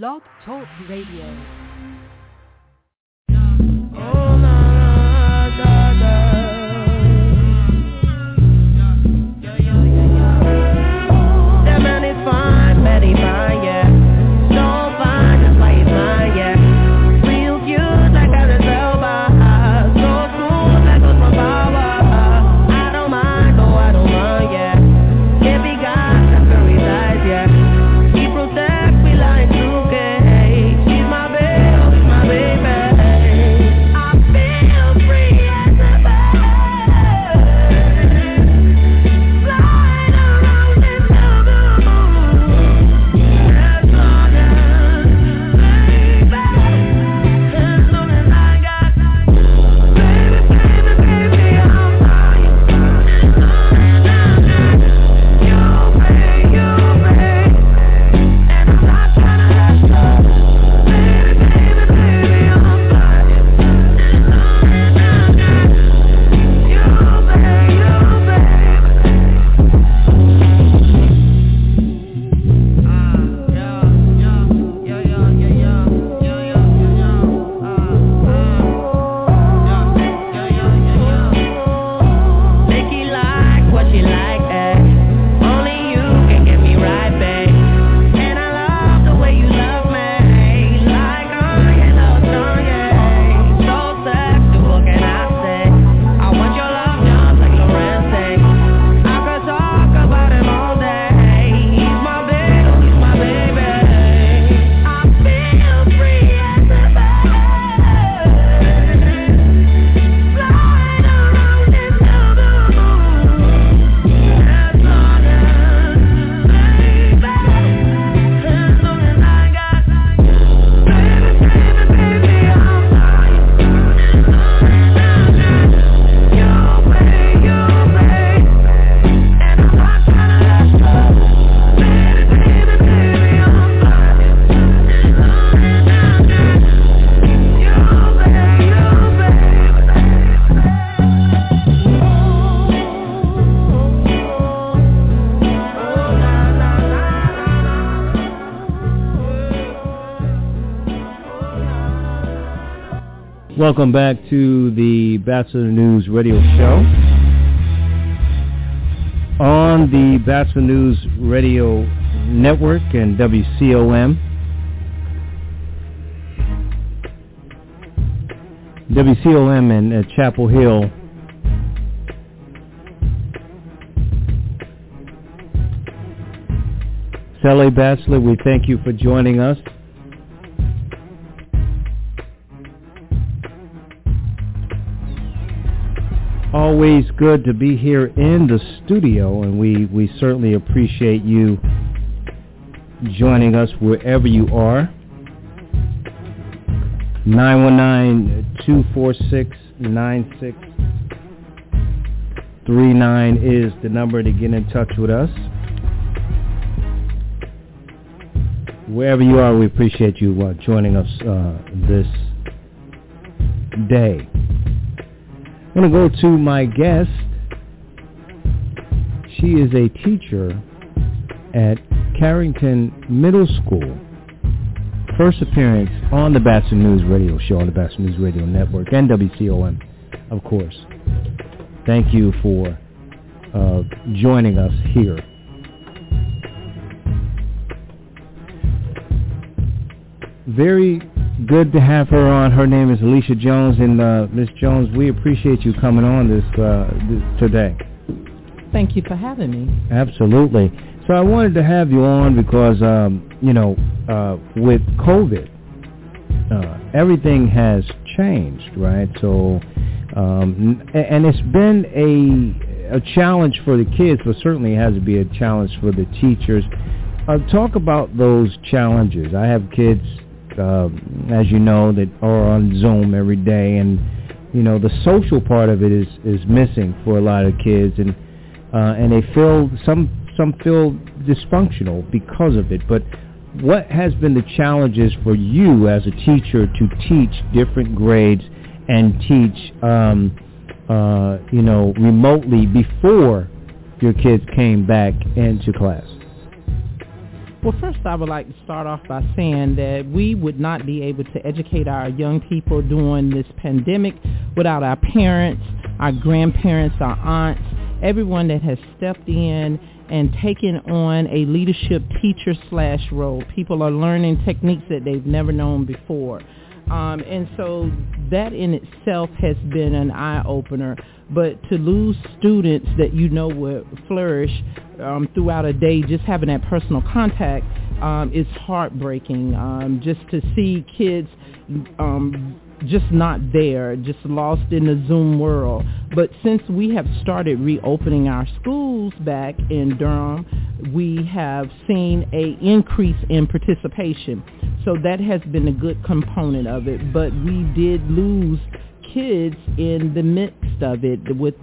Blog Talk Radio. Welcome back to the Batchelor News Radio Show. On the Batchelor News Radio Network and WCOM. WCOM in uh, Chapel Hill. Sally Batchelor, we thank you for joining us. Always good to be here in the studio, and we, we certainly appreciate you joining us wherever you are. 919-246-9639 is the number to get in touch with us. Wherever you are, we appreciate you uh, joining us uh, this day. I'm going to go to my guest. She is a teacher at Carrington Middle School. First appearance on the Batchelor News Radio Show on the Batchelor News Radio Network and WCOM, of course. Thank you for uh, joining us here. Very good to have her on. Her name is Alicia Jones, and uh, Miss Jones, we appreciate you coming on this, uh, this today. Thank you for having me. Absolutely. So I wanted to have you on because, um, you know, uh, with COVID, uh, everything has changed, right? So, um, and it's been a a challenge for the kids, but certainly it has to be a challenge for the teachers. Uh, talk about those challenges. I have kids, uh, as you know, that are on Zoom every day, and you know the social part of it is is missing for a lot of kids, and uh, and they feel some some feel dysfunctional because of it. But what has been the challenges for you as a teacher to teach different grades and teach, um, uh, you know, remotely before your kids came back into class? Well, first I would like to start off by saying that we would not be able to educate our young people during this pandemic without our parents, our grandparents, our aunts, everyone that has stepped in and taken on a leadership teacher slash role. People are learning techniques that they've never known before. Um, and so that in itself has been an eye-opener. But to lose students that you know will flourish um, throughout a day, just having that personal contact um, is heartbreaking. Um, just to see kids um, just not there, just lost in the Zoom world. But since we have started reopening our schools back in Durham, we have seen a increase in participation. So that has been a good component of it. But we did lose kids in the midst of it with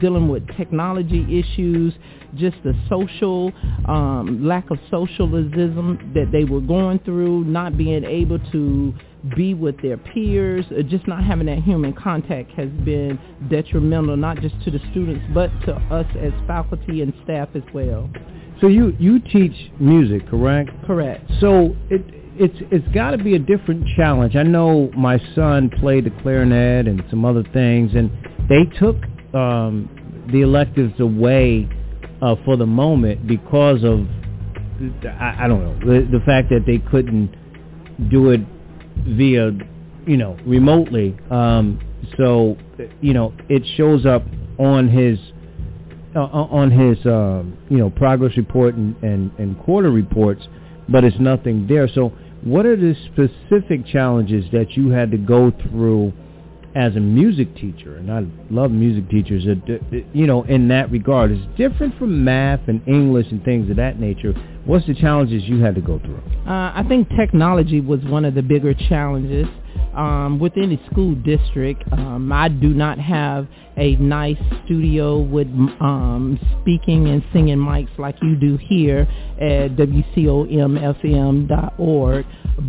dealing with technology issues, just the social um, lack of socialism that they were going through, not being able to be with their peers, uh, just not having that human contact has been detrimental, not just to the students, but to us as faculty and staff as well. So you you teach music, correct? Correct. So it it's it's got to be a different challenge. I know my son played the clarinet and some other things, and they took um, the electives away uh, for the moment because of I, I don't know the, the fact that they couldn't do it via you know remotely. Um, so you know it shows up on his uh, on his um, you know progress report and, and, and quarter reports, but it's nothing there. So what are the specific challenges that you had to go through as a music teacher? And I love music teachers. You know, in that regard, it's different from math and English and things of that nature. What's the challenges you had to go through? Uh, I think technology was one of the bigger challenges um, within the school district. Um, I do not have a nice studio with um, speaking and singing mics like you do here at WCOMFM.org,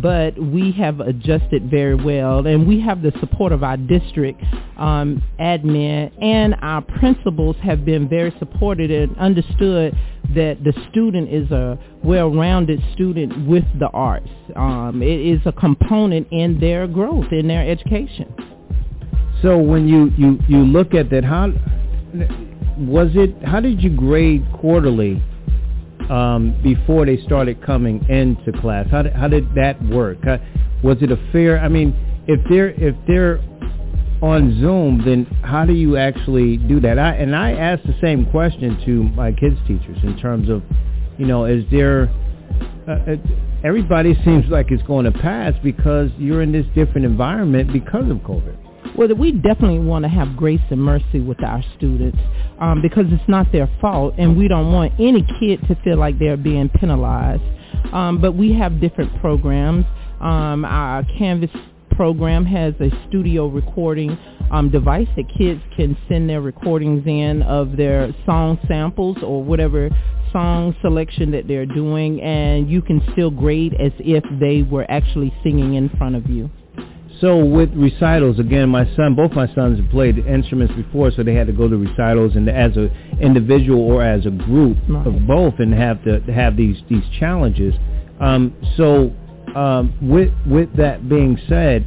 but we have adjusted very well, and we have the support of our district um, admin, and our principals have been very supported and understood that the student is a well-rounded student with the arts. Um, it is a component in their growth, in their education. So when you, you, you look at that, how was it? How did you grade quarterly um, before they started coming into class? How did, how did that work? How, was it a fair? I mean, if they're if they're on Zoom, then how do you actually do that? I, and I asked the same question to my kids' teachers in terms of, you know, is there uh, uh everybody seems like it's going to pass because you're in this different environment because of COVID. Well, we definitely want to have grace and mercy with our students um, because it's not their fault, and we don't want any kid to feel like they're being penalized. Um, but we have different programs. Um, our Canvas program has a studio recording um, device that kids can send their recordings in of their song samples or whatever song selection that they're doing, and you can still grade as if they were actually singing in front of you. So with recitals, again, my son, both my sons have played instruments before, so they had to go to recitals and as an individual or as a group right. of both, and have to have these these challenges. Um, so um, with with that being said,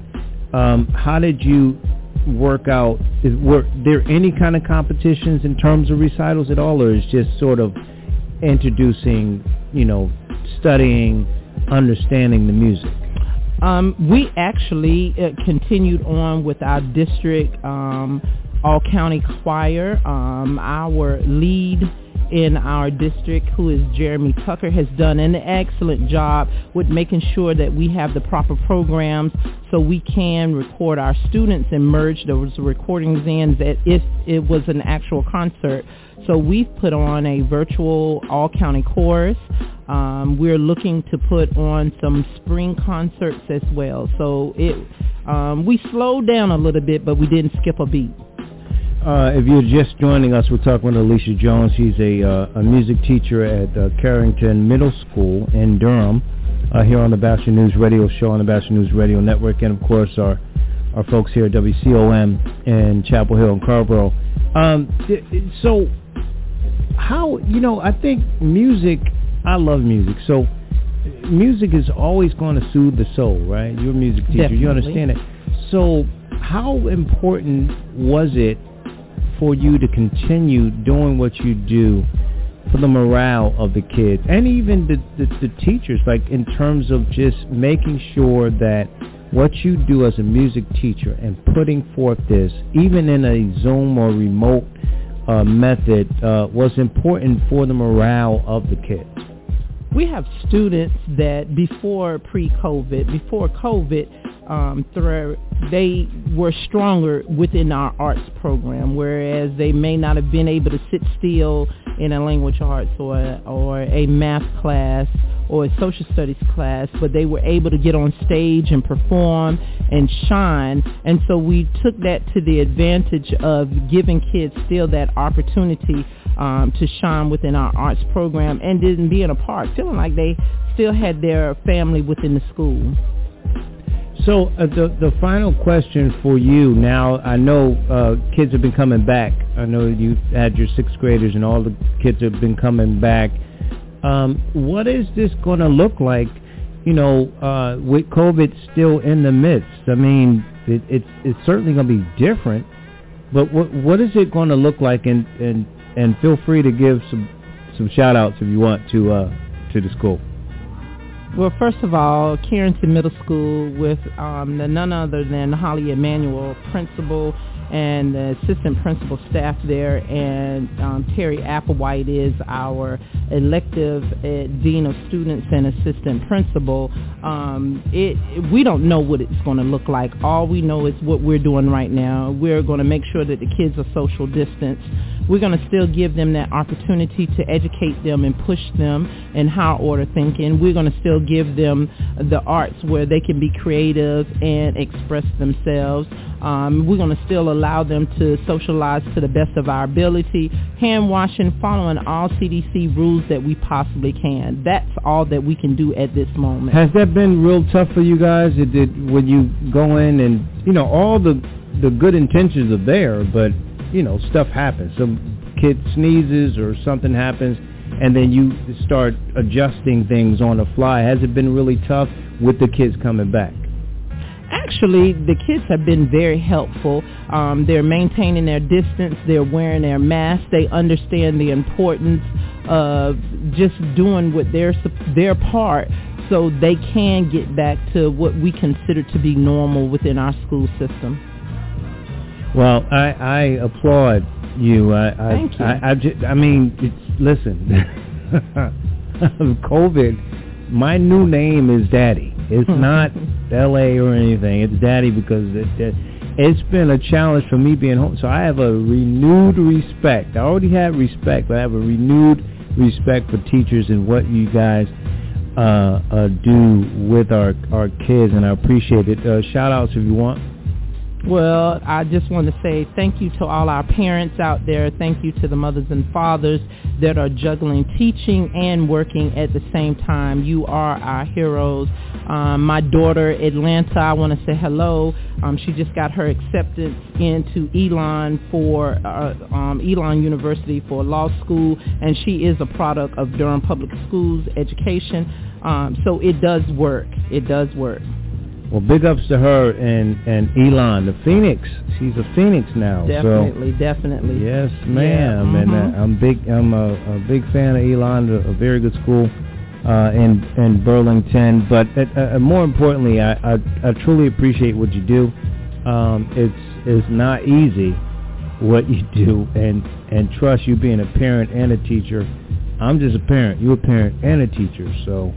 um, how did you work out? Is, were there any kind of competitions in terms of recitals at all, or is just sort of introducing, you know, studying, understanding the music? Um, we actually uh, continued on with our district um, all-county choir. Um, our lead in our district, who is Jeremy Tucker, has done an excellent job with making sure that we have the proper programs so we can record our students and merge those recordings in as if it was an actual concert. So we've put on a virtual all-county chorus. Um, we're looking to put on some spring concerts as well. So it um, we slowed down a little bit, but we didn't skip a beat. Uh, if you're just joining us, we're talking with Alicia Jones. She's a, uh, a music teacher at uh, Carrington Middle School in Durham uh, here on the Bastion News Radio Show on the Bastion News Radio Network. And, of course, our, our folks here at WCOM in Chapel Hill and Carrboro. Um, so how, you know, I think music – I love music. So music is always going to soothe the soul, right? You're a music teacher. Definitely. You understand it. So how important was it for you to continue doing what you do for the morale of the kids and even the, the, the teachers, like in terms of just making sure that what you do as a music teacher and putting forth this, even in a Zoom or remote uh, method, uh, was important for the morale of the kids? We have students that before pre-COVID, before COVID, um, through, they were stronger within our arts program, whereas they may not have been able to sit still in a language arts or or a math class or a social studies class, but they were able to get on stage and perform and shine. And so we took that to the advantage of giving kids still that opportunity um, to shine within our arts program and didn't be in a park, feeling like they still had their family within the school. So uh, the the final question for you now, I know uh, kids have been coming back. I know you had your sixth graders and all the kids have been coming back. Um, what is this going to look like? You know, uh, with COVID still in the midst. I mean, it, it's it's certainly going to be different. But what what is it going to look like? And and and feel free to give some some shout outs if you want to uh, to the school. Well, first of all, Carrington Middle School with um, the none other than Holly Emanuel, principal, and the assistant principal staff there, and um, Terry Applewhite is our elective uh, dean of students and assistant principal. Um, it we don't know what it's going to look like. All we know is what we're doing right now. We're going to make sure that the kids are social distance. We're going to still give them that opportunity to educate them and push them in high order thinking. We're going to still give them the arts where they can be creative and express themselves. Um, we're going to still allow them to socialize to the best of our ability, hand washing, following all CDC rules that we possibly can. That's all that we can do at this moment. Has that been real tough for you guys? It did when you go in and you know all the the good intentions are there, but you know stuff happens. Some kid sneezes or something happens, and then you start adjusting things on the fly. Has it been really tough with the kids coming back? Actually, the kids have been very helpful. Um, they're maintaining their distance. They're wearing their masks. They understand the importance of just doing what their their part so they can get back to what we consider to be normal within our school system. Well, I, I applaud you. I, I, Thank you. I, I, just, I mean, it's, listen, COVID, my new name is Daddy. It's not L.A. or anything. It's Daddy because it, it, it's been a challenge for me being home. So I have a renewed respect. I already had respect, but I have a renewed respect for teachers and what you guys uh, uh, do with our our kids, and I appreciate it. Uh, shout outs if you want. Well, I just want to say thank you to all our parents out there. Thank you to the mothers and fathers that are juggling teaching and working at the same time. You are our heroes. Um, my daughter, Atlanta, I want to say hello. Um, she just got her acceptance into Elon for uh, um, Elon University for law school, and she is a product of Durham Public Schools education. Um, so it does work. It does work. Well, big ups to her and and Elon, the Phoenix. She's a Phoenix now. Definitely, so, definitely. Yes, ma'am. Yeah, And mhm. uh, I'm big. I'm a, a big fan of Elon. A, a very good school uh, in in Burlington. But uh, uh, more importantly, I, I I truly appreciate what you do. Um, it's it's not easy what you do, and and trust you being a parent and a teacher. I'm just a parent. You're a parent and a teacher, so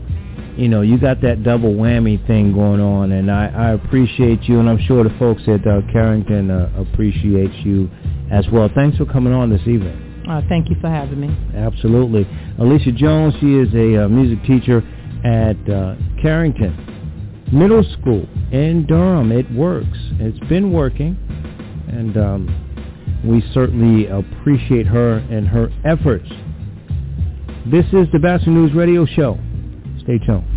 you know, you got that double whammy thing going on, and I, I appreciate you, and I'm sure the folks at uh, Carrington uh, appreciate you as well. Thanks for coming on this evening. Uh, thank you for having me. Absolutely. Alicia Jones, she is a uh, music teacher at uh, Carrington Middle School in Durham. It works. It's been working, and um, we certainly appreciate her and her efforts. This is the Batchelor News Radio Show. Stay tuned.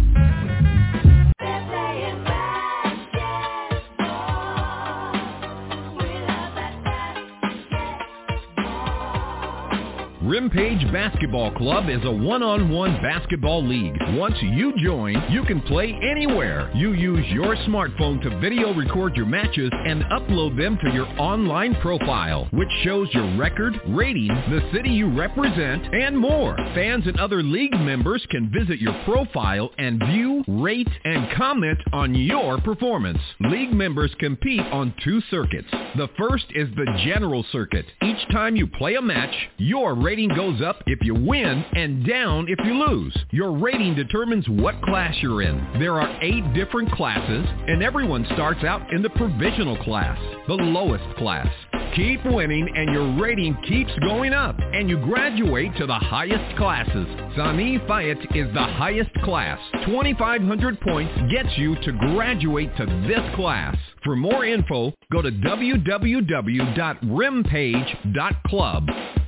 Rimpage Basketball Club is a one-on-one basketball league. Once you join, you can play anywhere. You use your smartphone to video record your matches and upload them to your online profile, which shows your record, rating, the city you represent, and more. Fans and other league members can visit your profile and view, rate, and comment on your performance. League members compete on two circuits. The first is the general circuit. Each time you play a match, your rating goes up if you win and down if you lose. Your rating determines what class you're in. There are eight different classes, and everyone starts out in the provisional class, the lowest class. Keep winning and your rating keeps going up and you graduate to the highest classes. Sani Fayette is the highest class. 2,500 points gets you to graduate to this class. For more info, go to www.rimpage.club.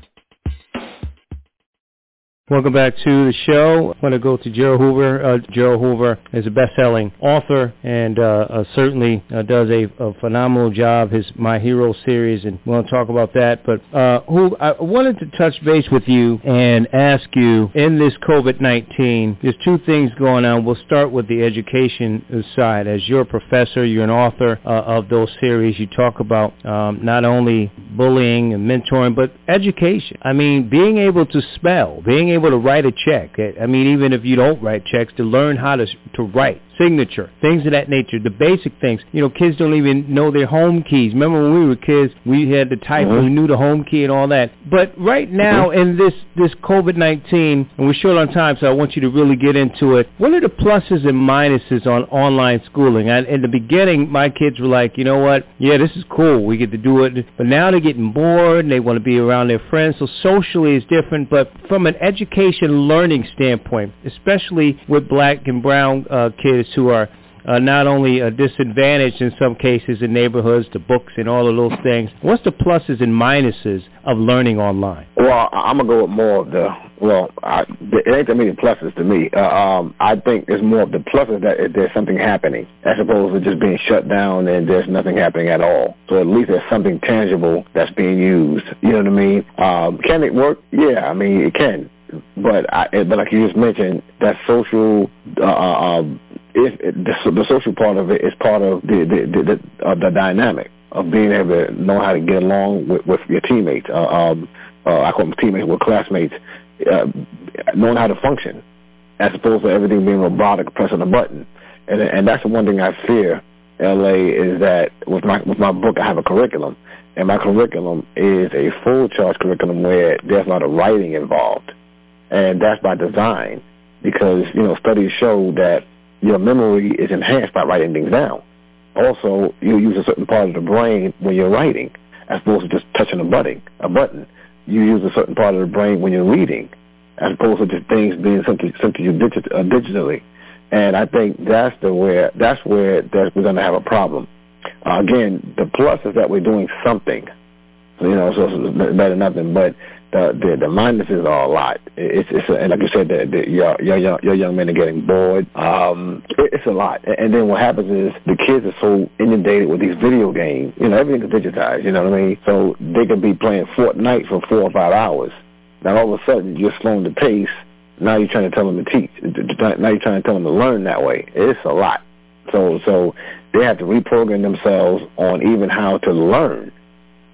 Welcome back to the show. I want to go to Jerald Hoover. Uh, Jerald Hoover is a best-selling author and uh, uh, certainly uh, does a, a, phenomenal job. His My Hero series, and we'll talk about that. But uh, who I wanted to touch base with you and ask you in this COVID-19. There's two things going on. We'll start with the education side. As you're a professor, you're an author uh, of those series. You talk about um, not only bullying and mentoring, but education. I mean, being able to spell, being able to write a check. I mean, even if you don't write checks, to learn how to to write signature, things of that nature, the basic things. You know, kids don't even know their home keys. Remember when we were kids, we had to type mm-hmm. we knew the home key and all that. But right now mm-hmm. in this this COVID-19, and we're short on time, so I want you to really get into it. What are the pluses and minuses on online schooling? And in the beginning, my kids were like, you know what? Yeah, this is cool. We get to do it. But now they're getting bored and they want to be around their friends. So socially is different. But from an education learning standpoint, especially with black and brown uh, kids who are uh, not only uh, disadvantaged in some cases in neighborhoods, the books and all of those things. What's the pluses and minuses of learning online? Well, I'm gonna go with more of the well, I, it ain't that many pluses to me. Uh, um, I think it's more of the pluses that there's something happening as opposed to just being shut down and there's nothing happening at all. So at least there's something tangible that's being used. You know what I mean? Um, can it work? Yeah, I mean it can but I, but like you just mentioned, that social uh, uh, um, if the, the social part of it is part of the the the, uh, the dynamic of being able to know how to get along with, with your teammates. Uh, um, uh, I call them teammates, with classmates, uh, knowing how to function, as opposed to everything being robotic, pressing a button. And and that's the one thing I fear. LA is that with my with my book I have a curriculum, and my curriculum is a full charge curriculum where there's a lot of writing involved, and that's by design because you know studies show that your memory is enhanced by writing things down. Also, you use a certain part of the brain when you're writing, as opposed to just touching a button. A button. You use a certain part of the brain when you're reading, as opposed to just things being sent to you digit, uh, digitally. And I think that's the where that's where that we're going to have a problem. Uh, again, the plus is that we're doing something, you know, so it's better than nothing. But the the, the minuses are a lot. It's it's a, and like you said, the, the, your your young your young men are getting bored. Um, it, it's a lot. And then what happens is the kids are so inundated with these video games. You know, everything's digitized. You know what I mean? So they could be playing Fortnite for four or five hours. Now all of a sudden you're slowing the pace. Now you're trying to tell them to teach. Now you're trying to tell them to learn that way. It's a lot. So so they have to reprogram themselves on even how to learn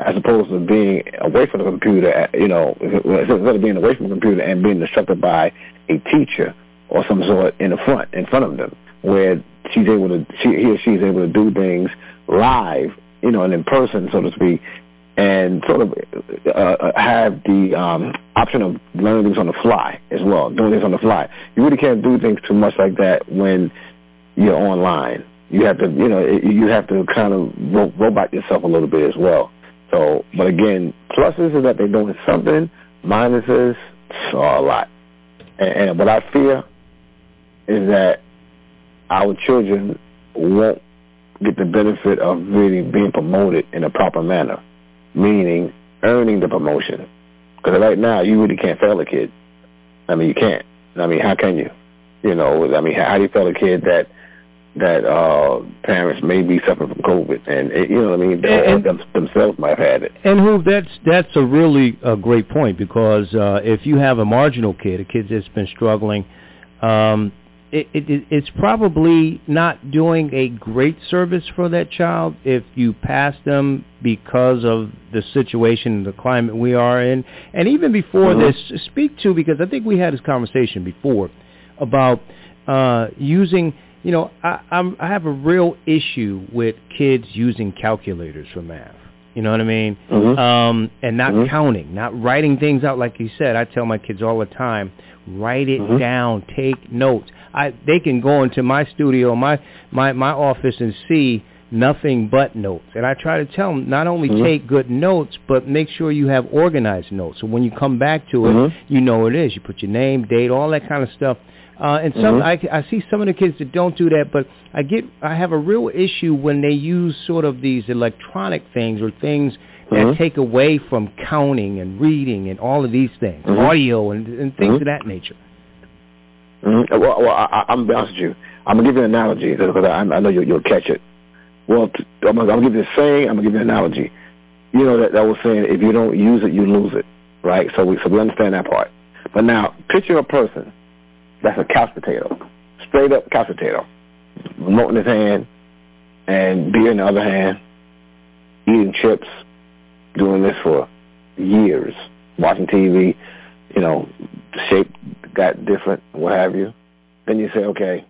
as opposed to being away from the computer, you know, instead of being away from the computer and being instructed by a teacher or some sort in the front, in front of them, where she's able to, she, he or she is able to do things live, you know, and in person, so to speak, and sort of uh, uh, have the um, option of learning things on the fly as well, doing things on the fly. You really can't do things too much like that when you're online. You have to, you know, you have to kind of ro- robot yourself a little bit as well. So, but again, pluses is that they're doing something. Minuses are a lot. And, and what I fear is that our children won't get the benefit of really being promoted in a proper manner, meaning earning the promotion. Because right now, you really can't fail a kid. I mean, you can't. I mean, how can you? You know, I mean, how do you fail a kid that that uh parents may be suffering from COVID, and it, you know what I mean. And- them, themselves might have had it. And who that's that's a really a great point because uh, if you have a marginal kid, a kid that's been struggling, um, it, it, it- it's probably not doing a great service for that child if you pass them because of the situation, and the climate we are in, and even before Mhm. this, speak to because I think we had this conversation before about uh, using. You know, I, I'm, I have a real issue with kids using calculators for math. You know what I mean? Mhm. Um, and not Mhm. counting, not writing things out like you said. I tell my kids all the time, write it Mhm. down, take notes. I they can go into my studio, my my my office and see nothing but notes. And I try to tell them not only Mhm. take good notes, but make sure you have organized notes. So when you come back to it, Mhm. you know what it is. You put your name, date, all that kind of stuff. Uh, and some, Mhm. I, I see some of the kids that don't do that, but I get, I have a real issue when they use sort of these electronic things or things that Mhm. take away from counting and reading and all of these things, Mhm. audio and, and things of that nature. Mm-hmm. Well, well I, I'm gonna be honest with you. I'm gonna give you an analogy because I, I know you, you'll catch it. Well, t- I'm gonna, I'm gonna give you a saying. I'm gonna give you an analogy. You know that that was saying if you don't use it, you lose it, right? So we so we understand that part. But now picture a person that's a couch potato, straight up couch potato, remote in his hand, and beer in the other hand, eating chips, doing this for years, watching TV, you know, shape got different, what have you. Then you say, okay,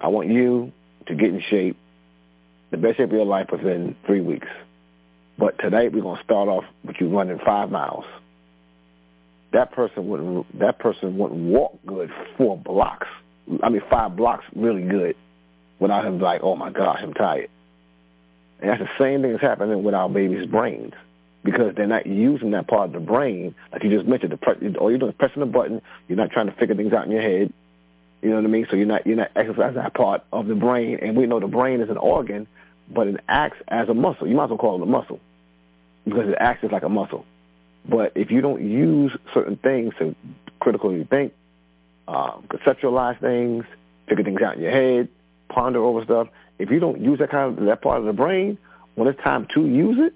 I want you to get in shape, the best shape of your life within three weeks. But tonight we're gonna start off with you running five miles. That person wouldn't. That person wouldn't walk good four blocks. I mean, five blocks really good, without him like, oh my gosh, I'm tired. And that's the same thing that's happening with our babies' brains because they're not using that part of the brain, like you just mentioned. The pre- all you're doing is pressing a button. You're not trying to figure things out in your head. You know what I mean? So you're not you're not exercising that part of the brain. And we know the brain is an organ, but it acts as a muscle. You might as well call it a muscle because it acts as like a muscle. But if you don't use certain things to critically think, um, conceptualize things, figure things out in your head, ponder over stuff, if you don't use that kind of that part of the brain, when it's time to use it,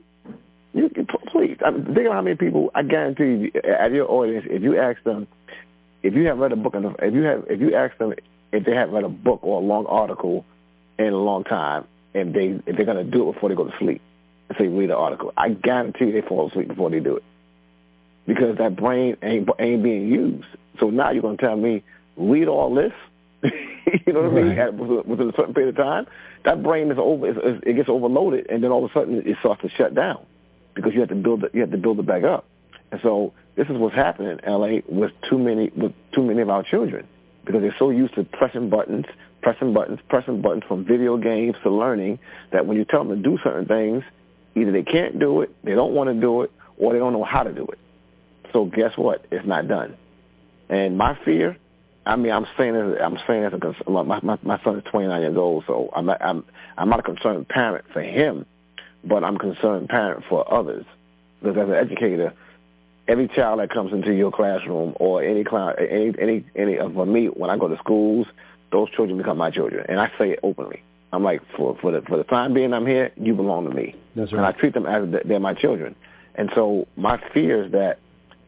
you can please. I mean, think about how many people. I guarantee you, at your audience, if you ask them, if you have read a book, enough, if you have, if you ask them if they have read a book or a long article in a long time, and they if they're gonna do it before they go to sleep, say read the article, I guarantee you they fall asleep before they do it because that brain ain't ain't being used. So now you're gonna tell me read all this, you know what I mean? At, within a certain period of time, that brain is over. It gets overloaded, and then all of a sudden it starts to shut down because you have to build it. You have to build it back up. And so this is what's happening in LA with too many with too many of our children because they're so used to pressing buttons, pressing buttons, pressing buttons from video games to learning that when you tell them to do certain things, either they can't do it, they don't want to do it, or they don't know how to do it. So guess what? It's not done. And my fear, I mean, I'm saying as I'm saying a cons- my my my son is 29 years old, so I'm not, I'm I'm not a concerned parent for him, but I'm a concerned parent for others because as an educator, every child that comes into your classroom or any class, any any any of me when I go to schools, those children become my children, and I say it openly. I'm like, for for the for the time being I'm here, you belong to me, That's and I treat them as they're my children. And so my fear is that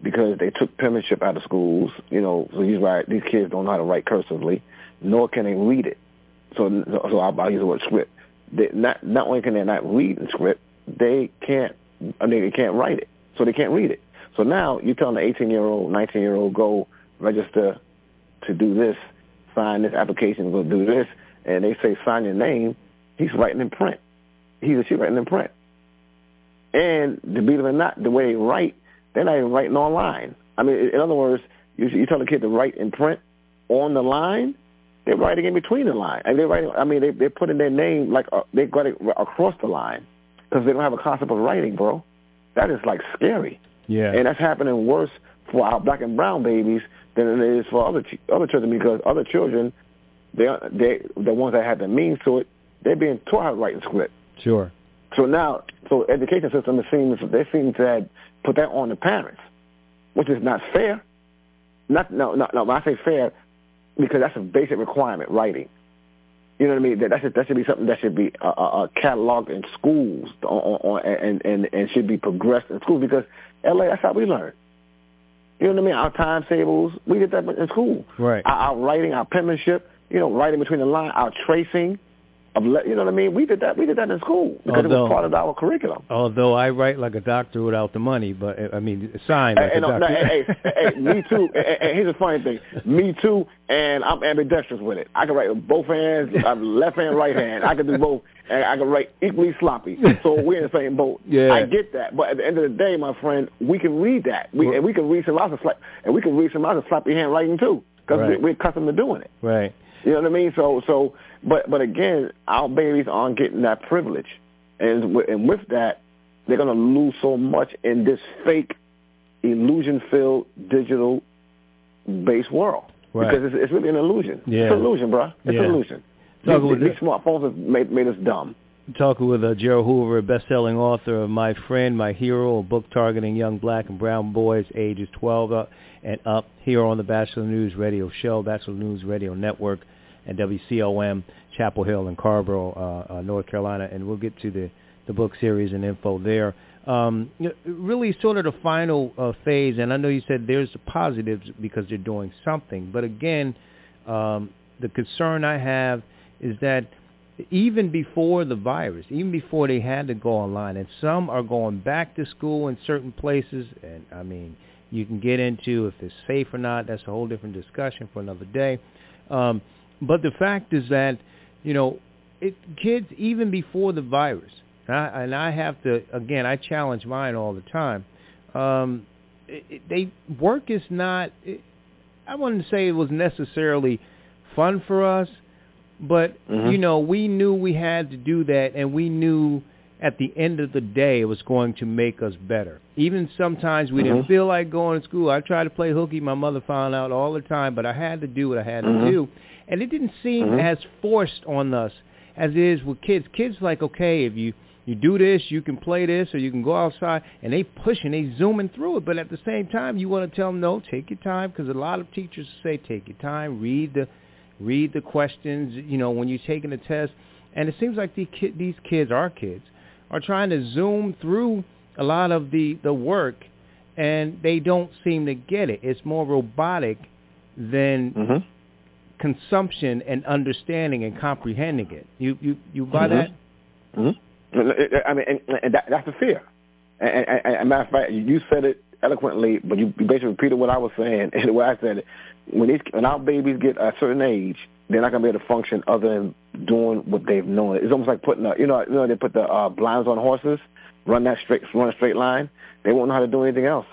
because they took penmanship out of schools, you know, so these write these kids don't know how to write cursively, nor can they read it. So so I'll, I'll use the word script. They, not not only can they not read in script, they can't I mean, they can't write it, so they can't read it. So now you're telling an 18 year old, 19 year old, go register to do this, sign this application, go do this, and they say sign your name. He's writing in print. He's or she writing in print. And to believe it or not, the way they write, they're not even writing online. I mean, in other words, you, you tell the kid to write in print on the line, they're writing in between the line. And they're writing, I mean, they, they're putting their name like uh, they got it across the line because they don't have a concept of writing, bro. That is like scary. Yeah. And that's happening worse for our black and brown babies than it is for other ch- other children because other children, they they the ones that have the means to it, they're being taught how to write in script. Sure. So now, so education system it seems they seem to have put that on the parents, which is not fair. Not no no no. When I say fair, because that's a basic requirement, writing. You know what I mean? That that should, that should be something that should be uh, uh, cataloged in schools on, on, and, and and should be progressed in schools because LA, that's how we learn. You know what I mean? Our timetables, we did that in school. Right. Our, our writing, our penmanship, you know, writing between the lines, our tracing of, you know what I mean? We did that. We did that in school because it was part of our curriculum. Although I write like a doctor without the money, but uh, I mean, sign like Hey, a no, no, doctor. hey, hey, hey, me too. And, hey, here's the funny thing. Me too, and I'm ambidextrous with it. I can write with both hands, I'm left hand, right hand. I can do both, and I can write equally sloppy. So we're in the same boat. Yeah. I get that, but at the end of the day, my friend, we can read that. We and we can read some lots of slap, and we can read some lots of sloppy handwriting too, because Right. we, we're accustomed to doing it. right. You know what I mean? So, so, but, but again, our babies aren't getting that privilege, and with, and with that, they're gonna lose so much in this fake, illusion-filled digital based world Right. because it's, it's really an illusion. Yeah. It's an illusion, bro. It's Yeah. an illusion. Talking These, with these the- smartphones have made, made us dumb. Talking with uh, Jerald Hoover, a best-selling author of My Friend, My Hero, a book targeting young black and brown boys ages 12 up and up here on the Batchelor News Radio Show, Batchelor News Radio Network, and WCOM, Chapel Hill and Carrboro, uh, uh, North Carolina. And we'll get to the, the book series and info there. Um, really sort of the final uh, phase, and I know you said there's the positives because they're doing something. But again, um, the concern I have is that even before the virus, even before they had to go online, and some are going back to school in certain places, and I mean, you can get into if it's safe or not. That's a whole different discussion for another day. Um, but the fact is that, you know, it, kids even before the virus, and I, and I have to again, I challenge mine all the time. Um, it, it, they work is not. It, I wouldn't say it was necessarily fun for us, but Mhm. you know, we knew we had to do that, and we knew at the end of the day it was going to make us better. Even sometimes we didn't Mhm. feel like going to school. I tried to play hooky. My mother found out all the time, but I had to do what I had Mhm. to do, and it didn't seem Mhm. as forced on us as it is with kids. Kids like, okay, if you you do this, you can play this, or you can go outside, and they pushing, they zooming through it. But at the same time, you want to tell them, no, take your time, because a lot of teachers say, take your time, read the read the questions, you know, when you're taking a test. And it seems like these, kid, these kids, our kids, are trying to zoom through a lot of the, the work, and they don't seem to get it. It's more robotic than Mm-hmm. Consumption and understanding and comprehending it. You you you buy Mhm. that? Mm-hmm. I mean, and, and that, that's the fear. And, and, and, and matter of fact, you said it eloquently, but you you basically repeated what I was saying and the way I said it. When these when our babies get a certain age, they're not gonna be able to function other than doing what they've known. It's almost like putting a, you know you know they put the uh, blinds on horses, run that straight run a straight line. They won't know how to do anything else.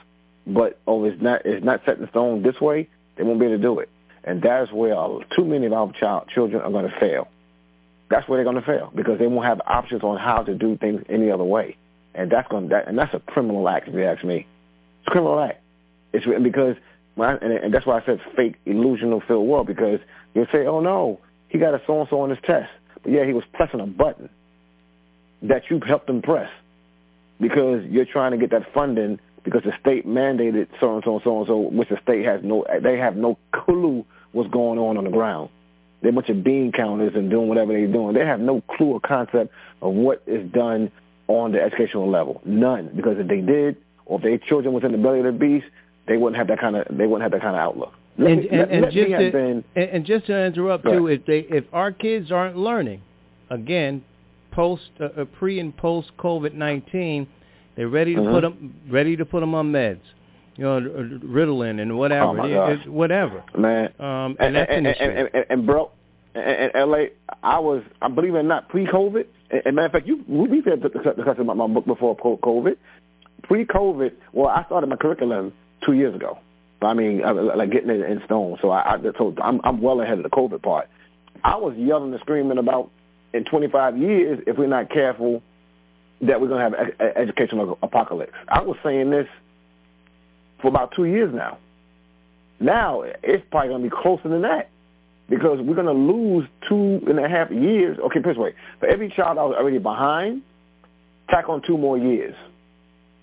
But oh, it's not it's not set in stone this way. They won't be able to do it, and that's where too many of our child children are going to fail that's where they're going to fail because they won't have options on how to do things any other way, and that's going that and that's a criminal act if you ask me. It's a criminal act. It's because I, and, and that's why I said fake illusional filled world because you'll say, oh no, he got a so and so on his test, but yeah, he was pressing a button that you helped him press because you're trying to get that funding because the state mandated so and so and so and so, which the state has no, they have no clue what's going on on the ground. They're a bunch of bean counters and doing whatever they're doing. They have no clue or concept of what is done on the educational level. None. Because if they did, or if their children was in the belly of the beast, they wouldn't have that kind of they wouldn't have that kind of outlook. Let and me- and, let- and let just to, been- and, and just to interrupt too, if they if our kids aren't learning, again, post uh, uh, pre and post COVID nineteen, they're ready to Mhm. put them ready to put them on meds, you know, uh, Ritalin and whatever, Oh, my It- it- whatever. man. Um, and that's an and, and, and, and bro, in LA, I was, I believe it or not, pre-COVID. And, and matter of fact, you we said discussing about my book before COVID. Pre-COVID, well, I started my curriculum two years ago. I mean, I, like getting it in stone. So I, I so I'm I'm well ahead of the COVID part. I was yelling and screaming about in 25 years if we're not careful that we're going to have an educational apocalypse. I was saying this for about two years now. Now it's probably going to be closer than that because we're going to lose two and a half years. Okay, this way: for every child I was already behind, tack on two more years.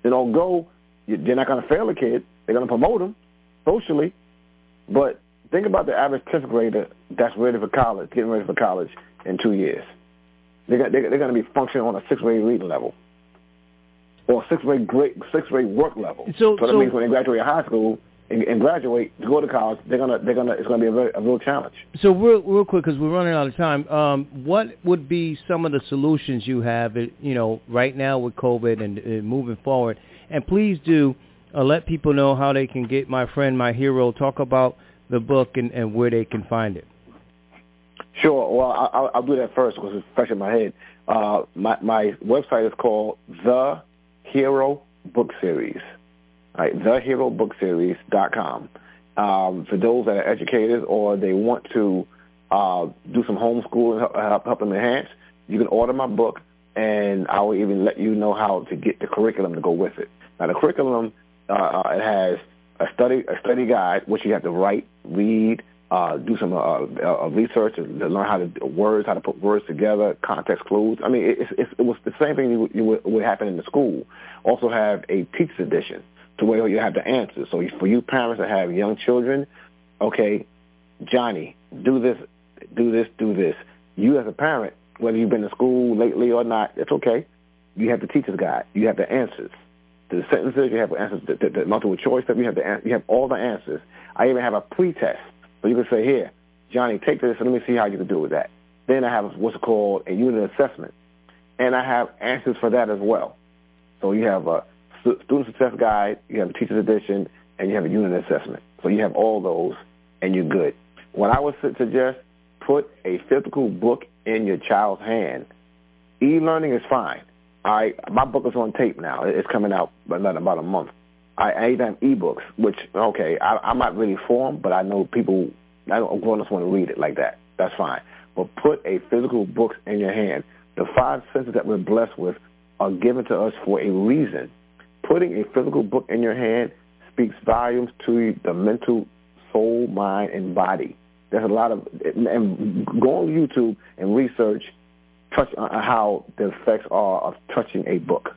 They don't go. They're not going to fail a kid. They're going to promote them socially, but think about the average tenth grader that's ready for college, getting ready for college in two years. They're, they're, they're going to be functioning on a sixth grade reading level or sixth grade grade sixth grade work level. So- that so- means when they graduate high school and, and graduate to go to college, they're gonna they're gonna it's gonna be a, very, a real challenge. So real, real quick, because we're running out of time. Um, what would be some of the solutions you have, uh, you know, right now with COVID and, and moving forward? And please do uh, let people know how they can get my friend, my hero, talk about the book and, and where they can find it. Sure. Well, I'll, I'll do that first because it's fresh in my head. Uh, my my website is called The Hero Book Series. All right, theherobookseries.com. Um, for those that are educators or they want to uh, do some homeschooling, help, help, help them enhance, you can order my book, and I will even let you know how to get the curriculum to go with it. Now, the curriculum uh, uh, it has a study a study guide, which you have to write, read, uh, do some uh, uh, research to learn how to words, how to put words together, context clues. I mean, it, it's, it was the same thing you, you would, would happen in the school. Also have a teacher's edition to where you have the answers. So for you parents that have young children, okay, Johnny, do this, do this, do this. You as a parent, whether you've been to school lately or not, it's okay. You have the teacher's guide. You have the answers. The sentences, you have answers. The, the, the multiple choice stuff, you have the you have all the answers. I even have a pre-test, so you can say, here, Johnny, take this and let me see how you can do with that. Then I have what's called a unit assessment, and I have answers for that as well. So you have a student success guide, you have a teacher's edition, and you have a unit assessment. So you have all those, and you're good. What I would suggest, put a physical book in your child's hand. E-learning is fine. I my book is on tape now. It's coming out about a month. I, I even have ebooks, which okay, I, I'm not really for them, but I know people. I don't grown ups want to read it like that. That's fine. But put a physical book in your hand. The five senses that we're blessed with are given to us for a reason. Putting a physical book in your hand speaks volumes to the mental, soul, mind, and body. There's a lot of and go on YouTube and research touch on how the effects are of touching a book.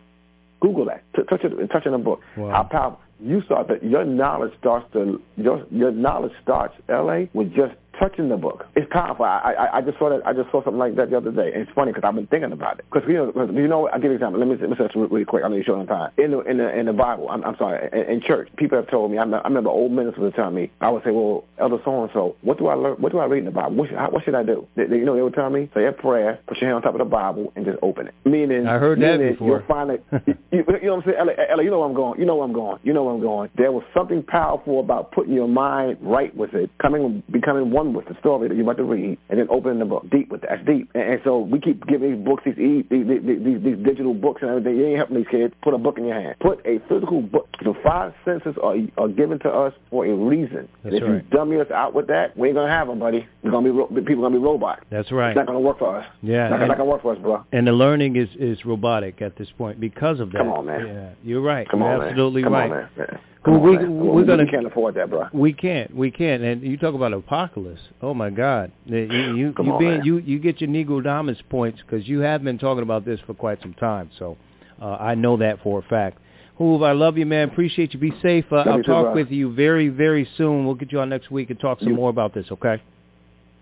Google that. T- touch it, touching a book. Wow. How powerful you start that your knowledge starts to your your knowledge starts LA with just touching the book. It's powerful. I I, I just saw that I just saw something like that the other day. And it's funny because I've been thinking about it. Because you know 'cause you know I'll give you an example. Let me let me say this really quick. I know you're short on time. In the in the in the Bible, I'm, I'm sorry, in, in church, people have told me. I, I remember old ministers would tell me. I would say, well, Elder so and so, what do I learn? What do I read in the Bible? What should, how, what should I do? They, they, you know, they would tell me, say a prayer, put your hand on top of the Bible, and just open it. Meaning, I heard that meaning before. You'll find it. you, you know what I'm saying? Ella, Ella, you know where I'm going. You know where I'm going. You know where I'm going. There was something powerful about putting your mind right with it, coming, becoming one with the story that you're about to read, and then opening the book deep with that. That's deep. And, and so we keep giving these books, these, these, these, these, these digital books and everything. You ain't helping these kids. Put a book in your hand. Put a physical book. The five senses are, are given to us for a reason. That's and if right. you dummy us out with that, we ain't gonna have them, buddy. We're gonna be ro- people gonna be robots. That's right. It's not gonna work for us. Yeah, It's not, and- not gonna work for us, bro. And the learning is, is robotic at this point because of that. Come on, man. Yeah, you're right. Come you're on, man. absolutely Come right. on, man. Yeah. Well, Come we- on, man. we're We- gonna- we can't afford that, bro. We can't, we can't. And you talk about apocalypse. Oh my God! You you, Come you on, being man. you you get your Negro Dominance points because you have been talking about this for quite some time. So uh, I know that for a fact. Hoove, I love you, man. Appreciate you. Be safe. Uh, I'll you too, talk with you very very soon. We'll get you on next week and talk some You- more about this. Okay?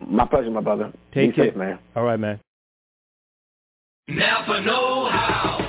My pleasure, my brother. Take Be care. safe, man. All right, man. Napa Know How.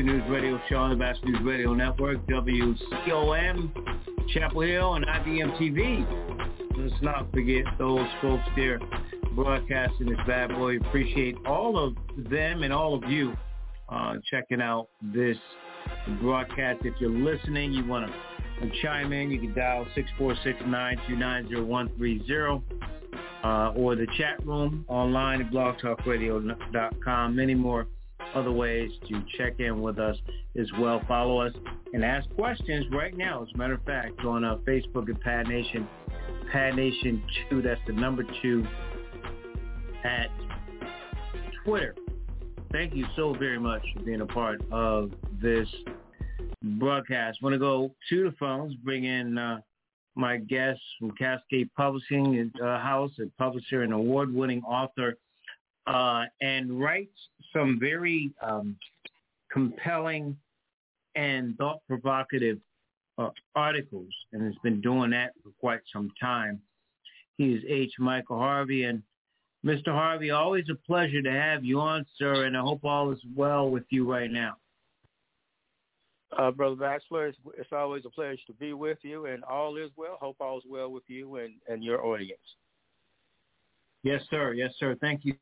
Bastard News Radio Show on the Bastard News Radio Network, WCOM, Chapel Hill, and IBM TV. Let's not forget those folks there broadcasting this bad boy. Appreciate all of them and all of you uh, checking out this broadcast. If you're listening, you want to chime in, you can dial 646-929-0130 uh, or the chat room online at blogtalkradio.com. Many more other ways to check in with us as well. Follow us and ask questions right now. As a matter of fact, on uh, Facebook at Pad Nation, Pad Nation 2, that's the number 2 at Twitter. Thank you so very much for being a part of this broadcast. I want to go to the phones, bring in uh, my guest from Cascade Publishing uh, House, a publisher and award-winning author, uh, and writes some very um, compelling and thought-provocative uh, articles, and has been doing that for quite some time. He is H. Michael Harvey, and Mr. Harvey, always a pleasure to have you on, sir, and I hope all is well with you right now. Uh, Brother Batchelor, it's, it's always a pleasure to be with you, and all is well. Hope all is well with you and, and your audience. Yes, sir. Yes, sir. Thank you.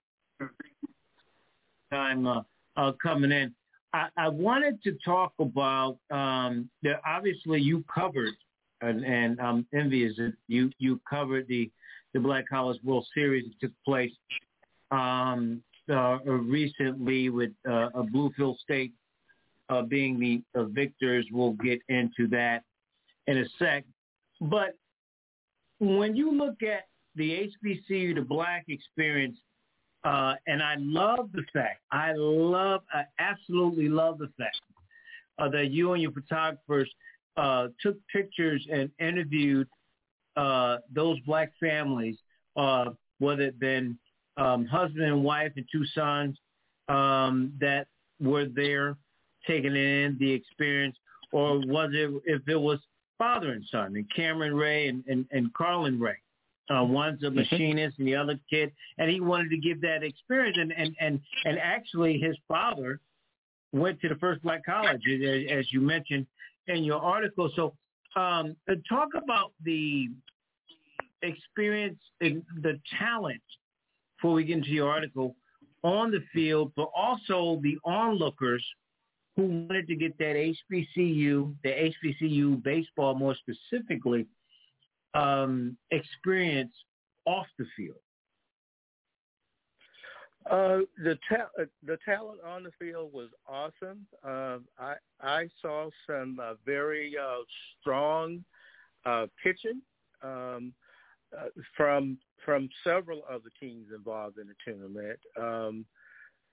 Time uh, uh, coming in. I, I wanted to talk about um, the obviously you covered, and, and I'm envious that you you covered the the Black College World Series that took place um, uh, recently with uh, a Bluefield State uh, being the uh, victors. We'll get into that in a sec. But when you look at the HBCU, the black experience, uh, and I love the fact, I love, I absolutely love the fact uh, that you and your photographers uh, took pictures and interviewed uh, those black families, uh, whether it been um, husband and wife and two sons um, that were there taking in the experience, or was it if it was father and son, and Cameron Ray and, and, and Carlin Ray? Uh, one's a Mm-hmm. machinist and the other kid, and he wanted to give that experience. And and and and actually, his father went to the first black college, as, as you mentioned in your article. So, um, talk about the experience, the the talent, before we get into your article, on the field, but also the onlookers who wanted to get that HBCU, the HBCU baseball more specifically, um, experience off the field. Uh, the ta- uh, the talent on the field was awesome. Um, I I saw some uh, very uh, strong uh, pitching um, uh, from from several of the teams involved in the tournament. Um,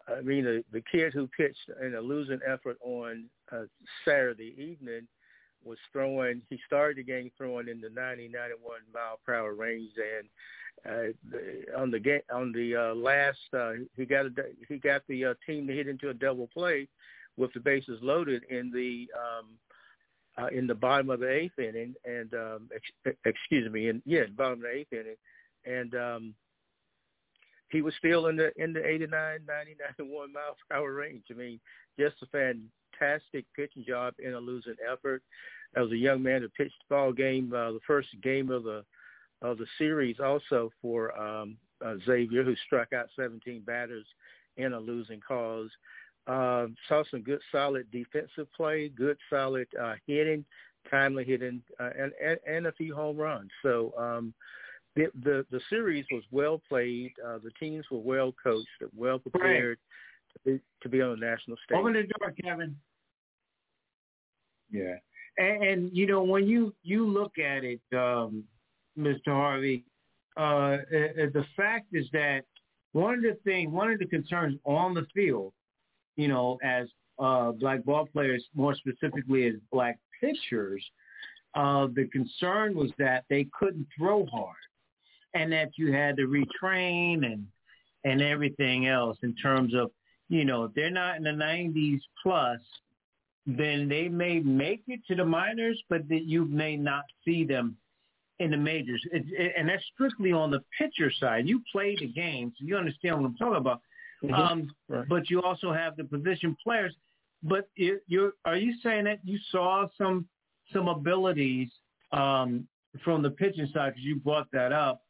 I mean, the, the kid who pitched in a losing effort on uh, Saturday evening was throwing. He started the game throwing in the 90, 91 mile per hour range, and uh, on the game on the uh, last, uh, he got a, he got the uh, team to hit into a double play with the bases loaded in the um, uh, in the bottom of the eighth inning, and um, ex- excuse me, in yeah, bottom of the eighth inning, and um, he was still in the in the 89, 90, 91 mile per hour range. I mean, just a fantastic pitching job in a losing effort. As a young man who pitched the ball game, uh, the first game of the of the series, also for um, uh, Xavier, who struck out 17 batters in a losing cause. Uh, saw some good, solid defensive play, good, solid uh, hitting, timely hitting, uh, and, and and a few home runs. So. Um, the, the the series was well played. Uh, the teams were well coached, well prepared to, be, to be on the national stage. Open the door, Kevin. Yeah, and, and you know when you you look at it, um, Mr. Harvey, uh, uh, the fact is that one of the things, one of the concerns on the field, you know, as uh, black ball players, more specifically as black pitchers, uh, the concern was that they couldn't throw hard, and that you had to retrain and and everything else in terms of, you know, if they're not in the 90s plus, then they may make it to the minors, but that you may not see them in the majors. It, it, and that's strictly on the pitcher side. You play the game, so you understand what I'm talking about. Um, Right. but you also have the position players. But you, you're are you saying that you saw some some abilities um, from the pitching side because you brought that up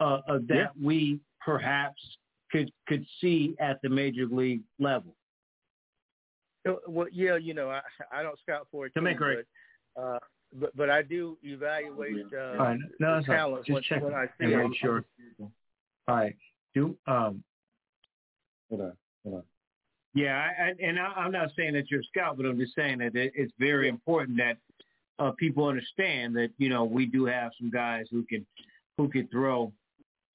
uh, uh, that Yeah. we perhaps could could see at the major league level? Well, yeah, you know, I I don't scout for it To team, make right. but, uh, but but I do evaluate uh, All right, no, that's fine. talent Just when, checking when I see and it. make sure. All right, do um. Hold on, hold on. Yeah, I, I, and I, I'm not saying that you're a scout, but I'm just saying that it, it's very important that uh, people understand that you know we do have some guys who can who can throw,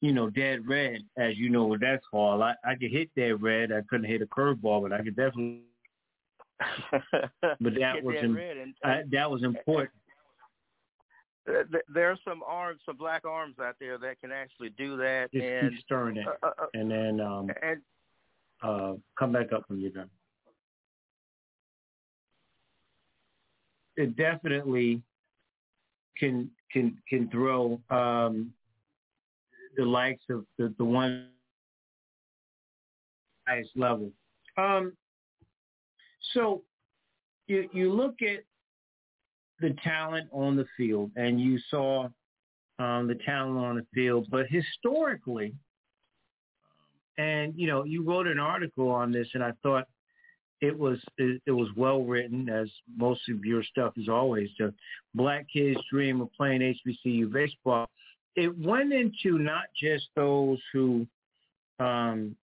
you know, dead red, as you know what that's called. I, I could hit dead red. I couldn't hit a curveball, but I could definitely. But that was that red and, I, that was important. There are some arms, some black arms out there that can actually do that, Just and keep stirring it, uh, uh, uh, and then um, and uh, come back up when you're done. It definitely can can can throw um, the likes of the the one highest level. Um, so you you look at the talent on the field, and you saw um, the talent on the field, but historically, and you know, you wrote an article on this, and I thought it was it, it was well written, as most of your stuff is always. The black kids' dream of playing HBCU baseball. It went into not just those who um,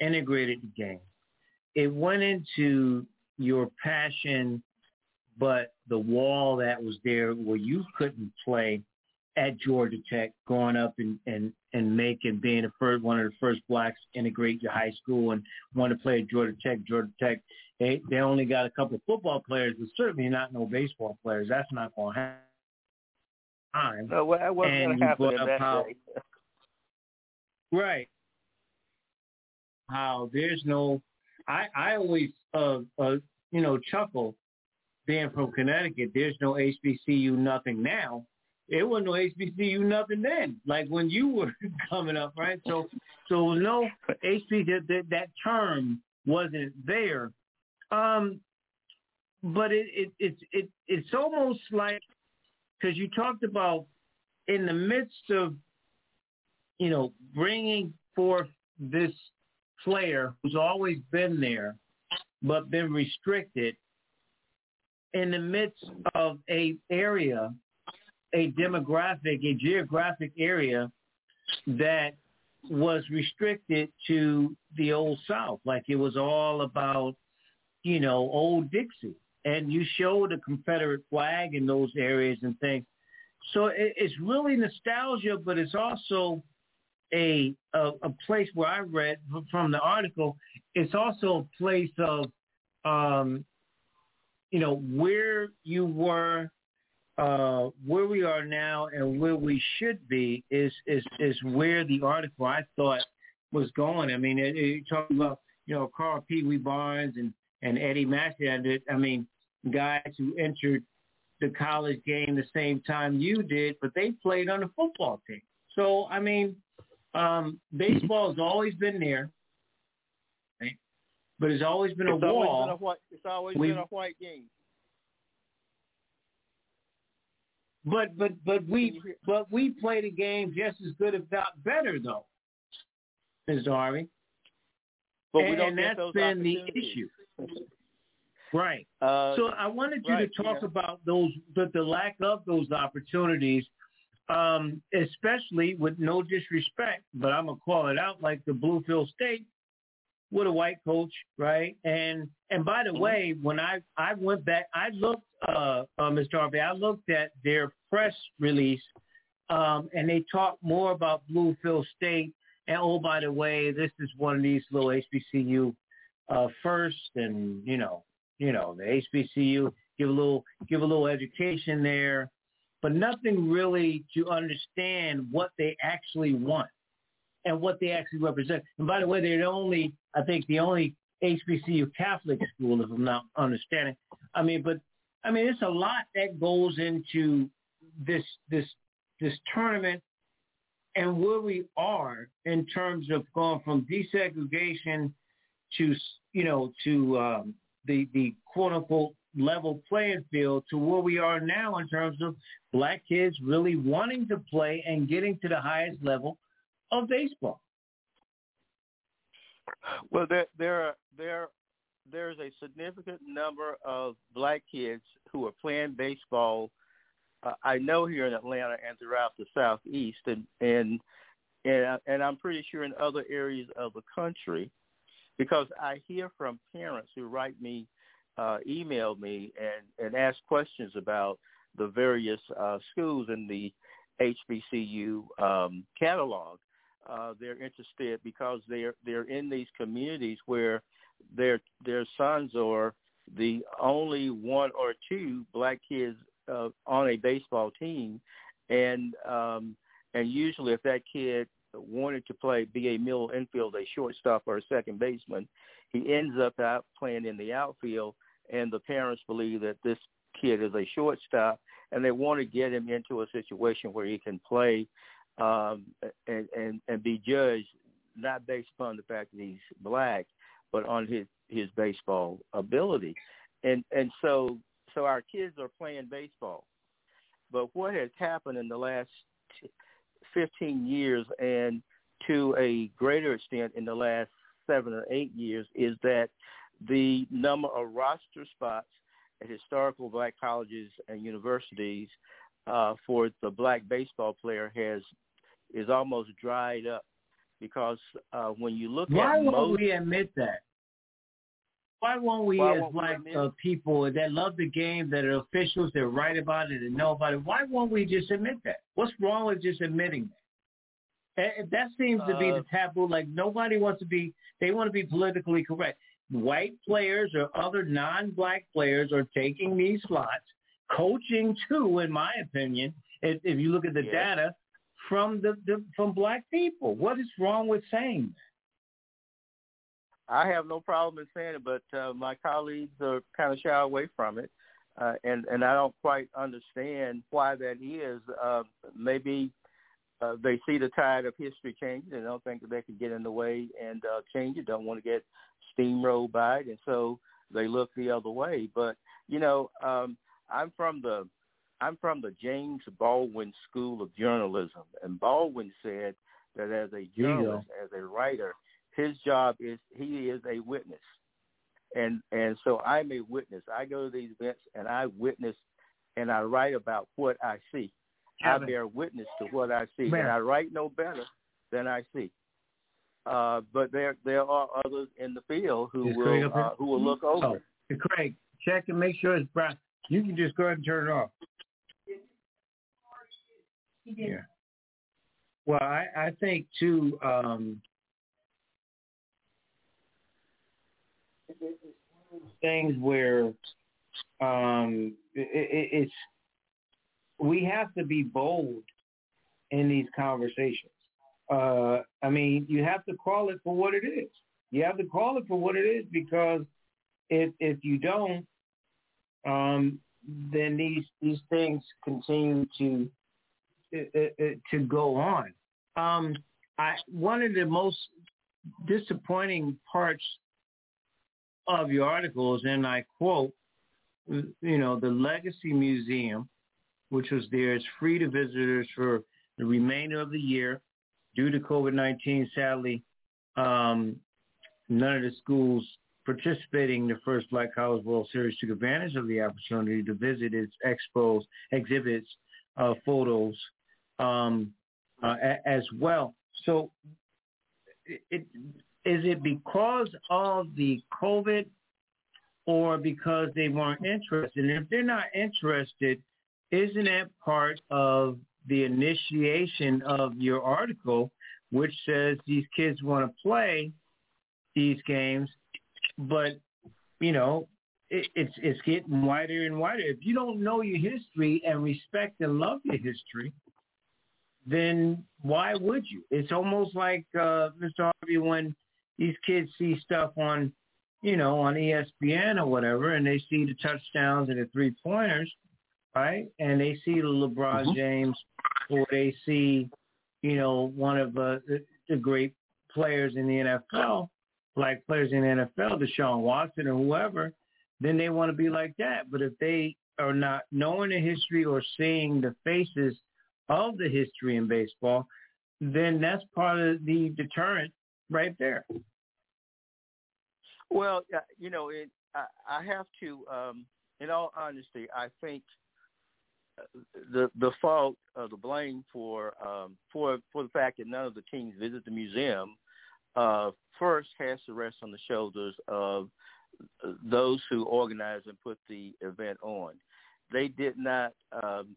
integrated the game. It went into your passion, but the wall that was there where you couldn't play at Georgia Tech, growing up and and and making being the first one of the first blacks integrate your high school and want to play at Georgia Tech. Georgia Tech, they they only got a couple of football players, but certainly not no baseball players. That's not going to happen. No, well, that wasn't And going you to happen brought up that how- day. Right. How there's no, I I always uh uh you know chuckle, being from Connecticut. There's no HBCU nothing now. It wasn't no HBCU nothing then. Like when you were coming up, right? So so no HBCU that that, that term wasn't there. Um, but it it it's it, it's almost like because you talked about in the midst of you know, bringing forth this player who's always been there, but been restricted in the midst of a area, a demographic, a geographic area that was restricted to the old South. Like it was all about, you know, old Dixie. And you show the Confederate flag in those areas and things. So it, it's really nostalgia, but it's also a, a a place where I read from the article. It's also a place of, um, you know, where you were, uh, where we are now, and where we should be is is is where the article I thought was going. I mean, it, it talking about you know Carl Pee Wee Barnes and and Eddie Massey. I mean, guys who entered the college game the same time you did, but they played on the football team. So I mean, um, baseball has always been there, right? but it's always been a always wall. been a white. It's always We- been a white game. But but but we but we play the game just as good, if not better, though, Mr. Harvey. But we don't and that's those been the issue, right? Uh, so I wanted you right, to talk yeah. about those, the, the lack of those opportunities, um, especially with no disrespect, but I'm gonna call it out, like the Bluefield State with a white coach, right? And and by the way, when I I went back, I looked, uh, uh Mr. Harvey, I looked at their press release, um, and they talked more about Bluefield State. And oh, by the way, this is one of these little HBCU uh, first, and you know, you know, the HBCU give a little give a little education there, but nothing really to understand what they actually want and what they actually represent. And by the way, they're the only, I think, the only HBCU Catholic school, if I'm not understanding. I mean, but I mean, it's a lot that goes into this this this tournament and where we are in terms of going from desegregation to you know to um, the the quote unquote level playing field to where we are now in terms of black kids really wanting to play and getting to the highest level of baseball. Well, there there there there's a significant number of black kids who are playing baseball. Uh, I know here in Atlanta and throughout the southeast, and and and, and I'm pretty sure in other areas of the country, because I hear from parents who write me, uh, email me, and and ask questions about the various uh, schools in the HBCU um, catalog. Uh, they're interested because they're they're in these communities where their their sons are the only one or two black kids uh, on a baseball team, and um, and usually if that kid wanted to play be a middle infield, a shortstop, or a second baseman, he ends up out playing in the outfield, and the parents believe that this kid is a shortstop, and they want to get him into a situation where he can play um, and, and and be judged not based upon the fact that he's black, but on his his baseball ability, and and so so our kids are playing baseball, but what has happened in the last fifteen years and to a greater extent in the last seven or eight years is that the number of roster spots at historical black colleges and universities uh, for the black baseball player has is almost dried up because uh, when you look Why at won't most, we admit that? Why won't we, Why as won't black admit uh, people that love the game, that are officials, that write about it and know about it, why won't we just admit that? What's wrong with just admitting that? That seems to be Uh, the taboo. Like nobody wants to be. They want to be politically correct. White players or other non-black players are taking these slots, coaching too, in my opinion. If, if you look at the data from the, the from black people, what is wrong with saying that? I have no problem in saying it, but uh, my colleagues are kind of shy away from it, uh, and and I don't quite understand why that is. Uh, maybe uh, they see the tide of history changing and don't think that they can get in the way and uh, change it. Don't want to get steamrolled by it, and so they look the other way. But you know, um, I'm from the I'm from the James Baldwin School of Journalism, and Baldwin said that as a journalist, as a writer, his job is he is a witness, and and so I'm a witness. I go to these events and I witness, and I write about what I see. I bear witness to what I see, Man. and I write no better than I see. Uh, but there there are others in the field who Is will uh, who will look over. Oh, Craig, check and make sure it's brown. You can just go ahead and turn it off. Yeah. Well, I, I think too. Um, it's one of those things where um, it, it, it's we have to be bold in these conversations. Uh, I mean, you have to call it for what it is. You have to call it for what it is because if if you don't, um, then these these things continue to uh, uh, to go on. Um, I one of the most disappointing parts of your articles, and I quote, you know, the Legacy Museum, which was there, is free to visitors for the remainder of the year. Due to COVID-19, sadly, um, none of the schools participating in the first Black College World Series took advantage of the opportunity to visit its expos, exhibits, uh, photos, um, uh, as well. So, it, it, is it because of the COVID or because they weren't interested? And if they're not interested, isn't that part of the initiation of your article, which says these kids want to play these games, but you know it, it's it's getting wider and wider. If you don't know your history and respect and love your history, then why would you? It's almost like uh, Mr. Harvey when these kids see stuff on, you know, on ESPN or whatever, and they see the touchdowns and the three pointers, right? And they see the LeBron Mhm. James, or they see, you know, one of uh, the, the great players in the NFL, black players in the NFL, Deshaun Watson or whoever, then they want to be like that. But if they are not knowing the history or seeing the faces of the history in baseball, then that's part of the deterrent right there. Well, uh, you know, it, I, I have to, um, in all honesty, I think uh, the the fault of the blame for um, for for the fact that none of the teams visit the museum uh, first has to rest on the shoulders of those who organized and put the event on. They did not um,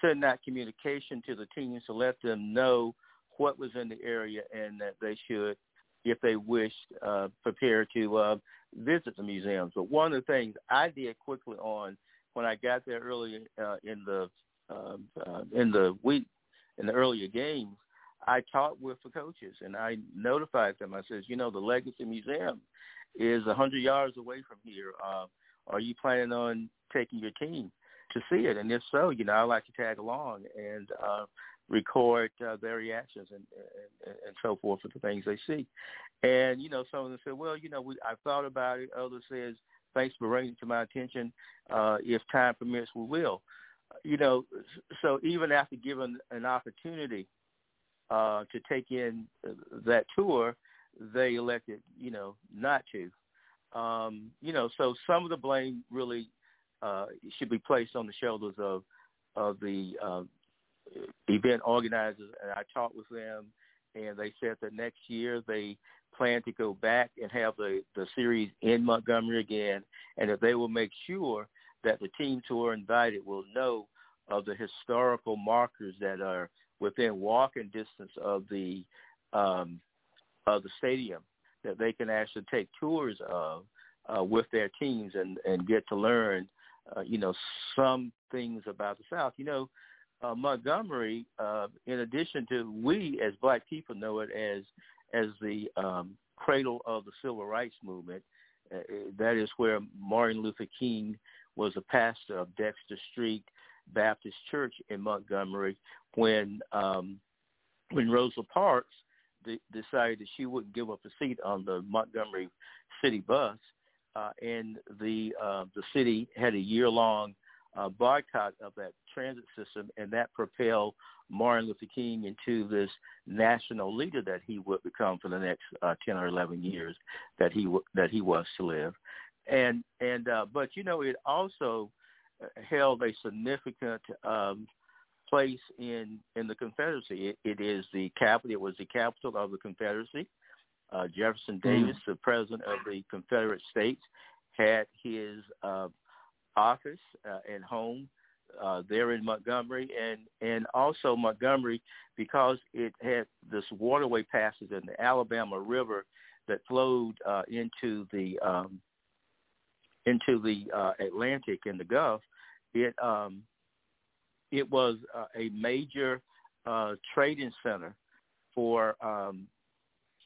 send out communication to the teams to let them know what was in the area and that they should, if they wished, uh, prepare to uh, visit the museums. But one of the things I did quickly on when I got there early uh, in the uh, uh, in the week in the earlier games, I talked with the coaches and I notified them. I says, you know, the Legacy Museum is a hundred yards away from here. Uh, are you planning on taking your team to see it? And if so, you know, I'd like to tag along and uh, record uh, their reactions and, and and so forth for the things they see. And you know, some of them said, well, you know, we I thought about it. Others says, thanks for bringing it to my attention. Uh, if time permits, we will. You know, so even after given an opportunity uh, to take in that tour, they elected, you know, not to. Um, you know, so some of the blame really uh, should be placed on the shoulders of of the uh, event organizers. And I talked with them, and they said that next year they plan to go back and have the the series in Montgomery again, and that they will make sure that the team tour invited will know of the historical markers that are within walking distance of the um, of the stadium that they can actually take tours of uh, with their teams and and get to learn, uh, you know, some things about the South. You know, uh, Montgomery, uh, in addition to we as Black people know it as as the um, cradle of the civil rights movement. Uh, that is where Martin Luther King was a pastor of Dexter Street Baptist Church in Montgomery when um, when Rosa Parks de- decided that she wouldn't give up a seat on the Montgomery city bus, uh, and the uh, the city had a year long uh, boycott of that transit system, and that propelled Martin Luther King into this national leader that he would become for the next uh, ten or eleven years that he w- that he was to live, and and uh, but you know it also uh, held a significant um, place in in the Confederacy. It, it is the capital. It was the capital of the Confederacy. Uh, Jefferson hmm. Davis, mm. the president of the Confederate States, had his uh, office uh, and home uh, there in Montgomery, and and also Montgomery because it had this waterway passes in the Alabama River that flowed uh, into the um, into the uh, Atlantic and the Gulf. It um, it was uh, a major uh, trading center for um,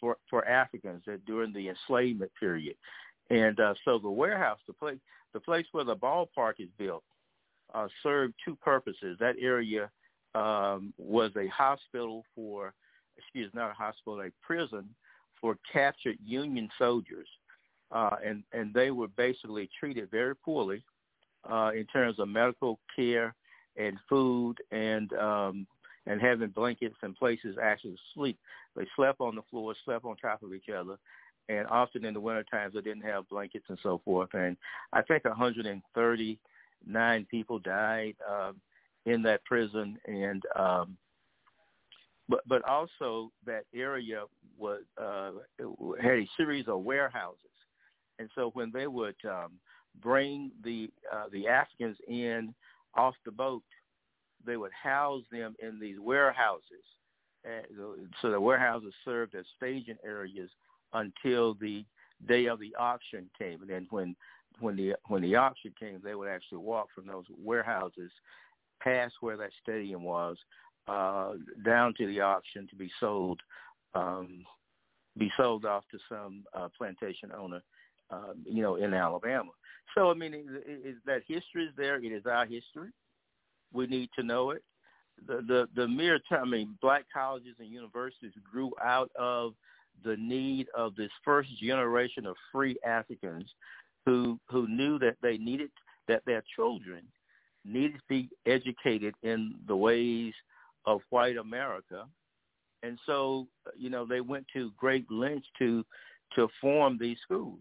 for for Africans during the enslavement period, and uh, so the warehouse, the place, the place where the ballpark is built, uh, served two purposes. That area um, was a hospital for, excuse me, not a hospital, a prison for captured Union soldiers, uh, and and they were basically treated very poorly uh, in terms of medical care and food and um and having blankets and places actually to sleep. They slept on the floor, slept on top of each other, and often in the winter times they didn't have blankets and so forth. And I think 139 people died um, in that prison, and um, but but also that area was uh, had a series of warehouses, and so when they would um, bring the uh, the Africans in off the boat, they would house them in these warehouses. so the warehouses served as staging areas until the day of the auction came. And then when when the when the auction came, they would actually walk from those warehouses past where that stadium was uh, down to the auction to be sold um, be sold off to some uh, plantation owner, uh, you know, in Alabama. So I mean, it, it, that history is there. It is our history. We need to know it. the the, the mere time, I mean, black colleges and universities grew out of the need of this first generation of free Africans who who knew that they needed that their children needed to be educated in the ways of white America. And so, you know, they went to great lengths to to form these schools.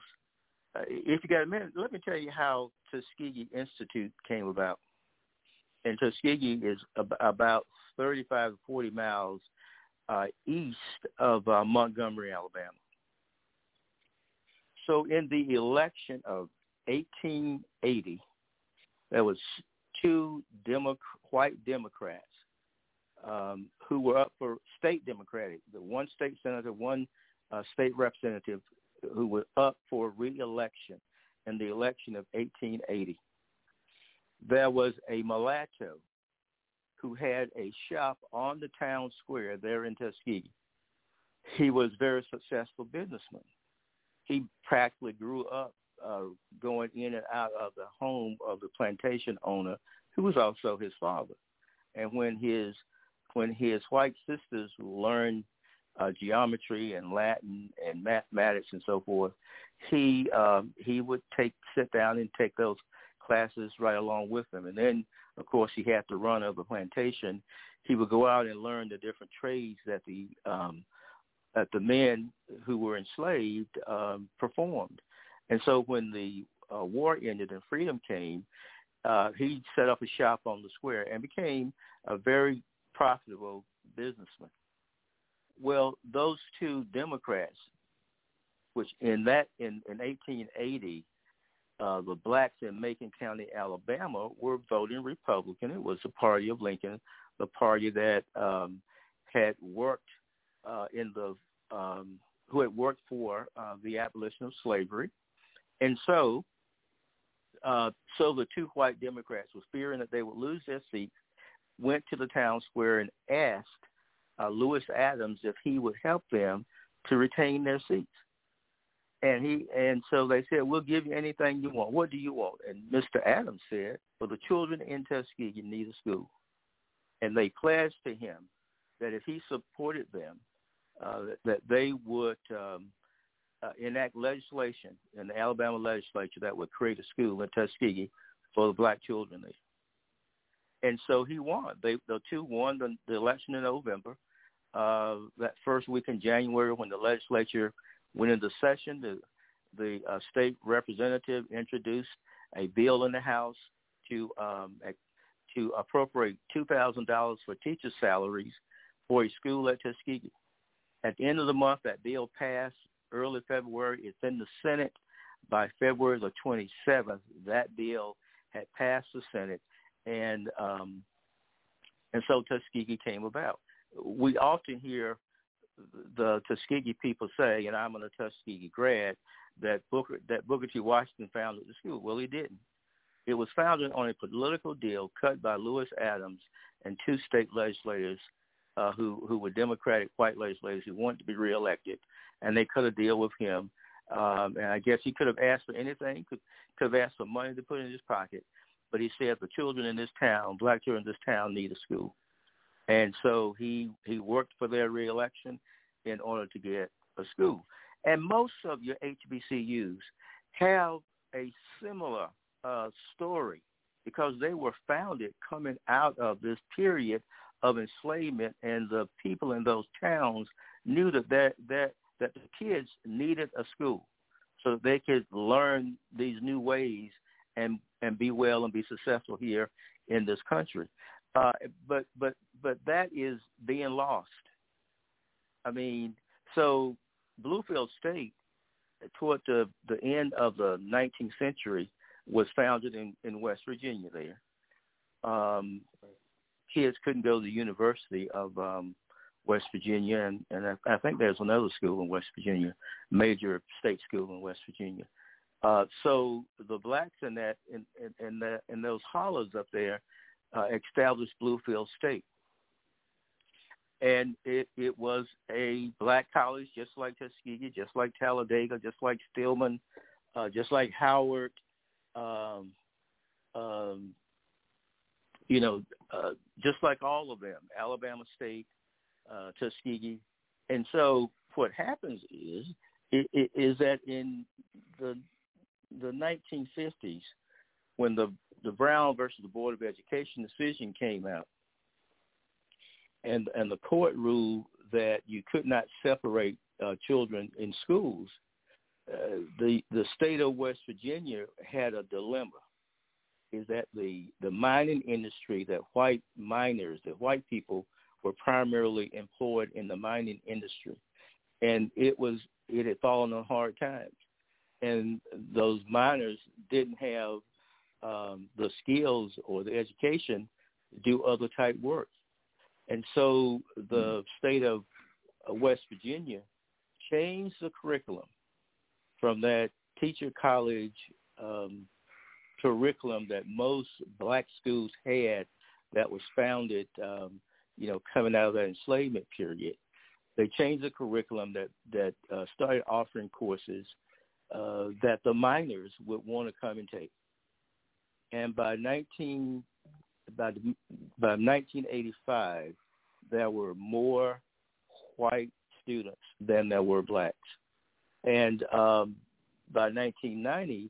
Uh, if you got a minute, let me tell you how Tuskegee Institute came about. And Tuskegee is ab- about 35 to 40 miles uh, east of uh, Montgomery, Alabama. So in the election of 1880, there was two Demo- white Democrats um, who were up for state Democratic, the one state senator, one uh, state representative who were up for reelection in the election of 1880. There was a mulatto who had a shop on the town square there in Tuskegee. He was a very successful businessman. He practically grew up uh, going in and out of the home of the plantation owner, who was also his father. And when his when his white sisters learned uh, geometry and Latin and mathematics and so forth, he um, he would take sit down and take those classes right along with them. And then, of course, he had to run over a plantation. He would go out and learn the different trades that the um, that the men who were enslaved um, performed. And so when the uh, war ended and freedom came, uh, he set up a shop on the square and became a very profitable businessman. Well, those two Democrats, which in that in, in 1880, uh, the blacks in Macon County, Alabama, were voting Republican. It was the party of Lincoln, the party that um, had worked uh, in the um, who had worked for uh, the abolition of slavery, and so uh, so the two white Democrats, was fearing that they would lose their seats, went to the town square and asked uh, Lewis Adams if he would help them to retain their seats. And he and so they said, "We'll give you anything you want. What do you want?" And Mr. Adams said, "Well, the children in Tuskegee need a school," and they pledged to him that if he supported them, uh, that they would um, uh, enact legislation in the Alabama legislature that would create a school in Tuskegee for the black children there. And so he won. They the two won the, the election in November. Uh, that first week in January, when the legislature went the session, the the uh, state representative introduced a bill in the House to um, to appropriate two thousand dollars for teacher salaries for a school at Tuskegee. At the end of the month, that bill passed early February. It's in the Senate. By February the 27th, that bill had passed the Senate, and um, and so Tuskegee came about. We often hear the Tuskegee people say, and I'm a Tuskegee grad, that Booker that Booker T. Washington founded the school. Well, he didn't. It was founded on a political deal cut by Lewis Adams and two state legislators uh, who who were Democratic white legislators who wanted to be reelected, and they cut a deal with him. Um, and I guess he could have asked for anything, could could have asked for money to put in his pocket, but he said the children in this town, black children in this town, need a school, and so he he worked for their reelection in order to get a school. And most of your HBCUs have a similar uh, story because they were founded coming out of this period of enslavement, and the people in those towns knew that that that, that the kids needed a school so that they could learn these new ways and and be well and be successful here in this country. Uh, but but but that is being lost. I mean, so Bluefield State, toward the the end of the 19th century, was founded in in West Virginia. There, um, kids couldn't go to the University of um, West Virginia, and, and I, I think there's another school in West Virginia, major state school in West Virginia. Uh, so the blacks in that in in, in, the, in those hollows up there uh, established Bluefield State, and it it was a black college, just like Tuskegee, just like Talladega, just like Stillman, uh, just like Howard. Um, um, you know, uh, just like all of them, Alabama State, uh, Tuskegee, and so what happens is is that in the the 1950s, when the the Brown versus the Board of Education decision came out, and and the court ruled that you could not separate uh, children in schools, uh, the the state of West Virginia had a dilemma. Is that the the mining industry that white miners, that white people were primarily employed in the mining industry, and it was it had fallen on hard times, and those miners didn't have um, the skills or the education to do other type work, and so the state of West Virginia changed the curriculum from that teacher college um, curriculum that most black schools had that was founded, um, you know, coming out of that enslavement period. They changed the curriculum that that uh, started offering courses uh, that the miners would want to come and take. And by 19 by by 1985, there were more white students than there were blacks. And um, by 1990,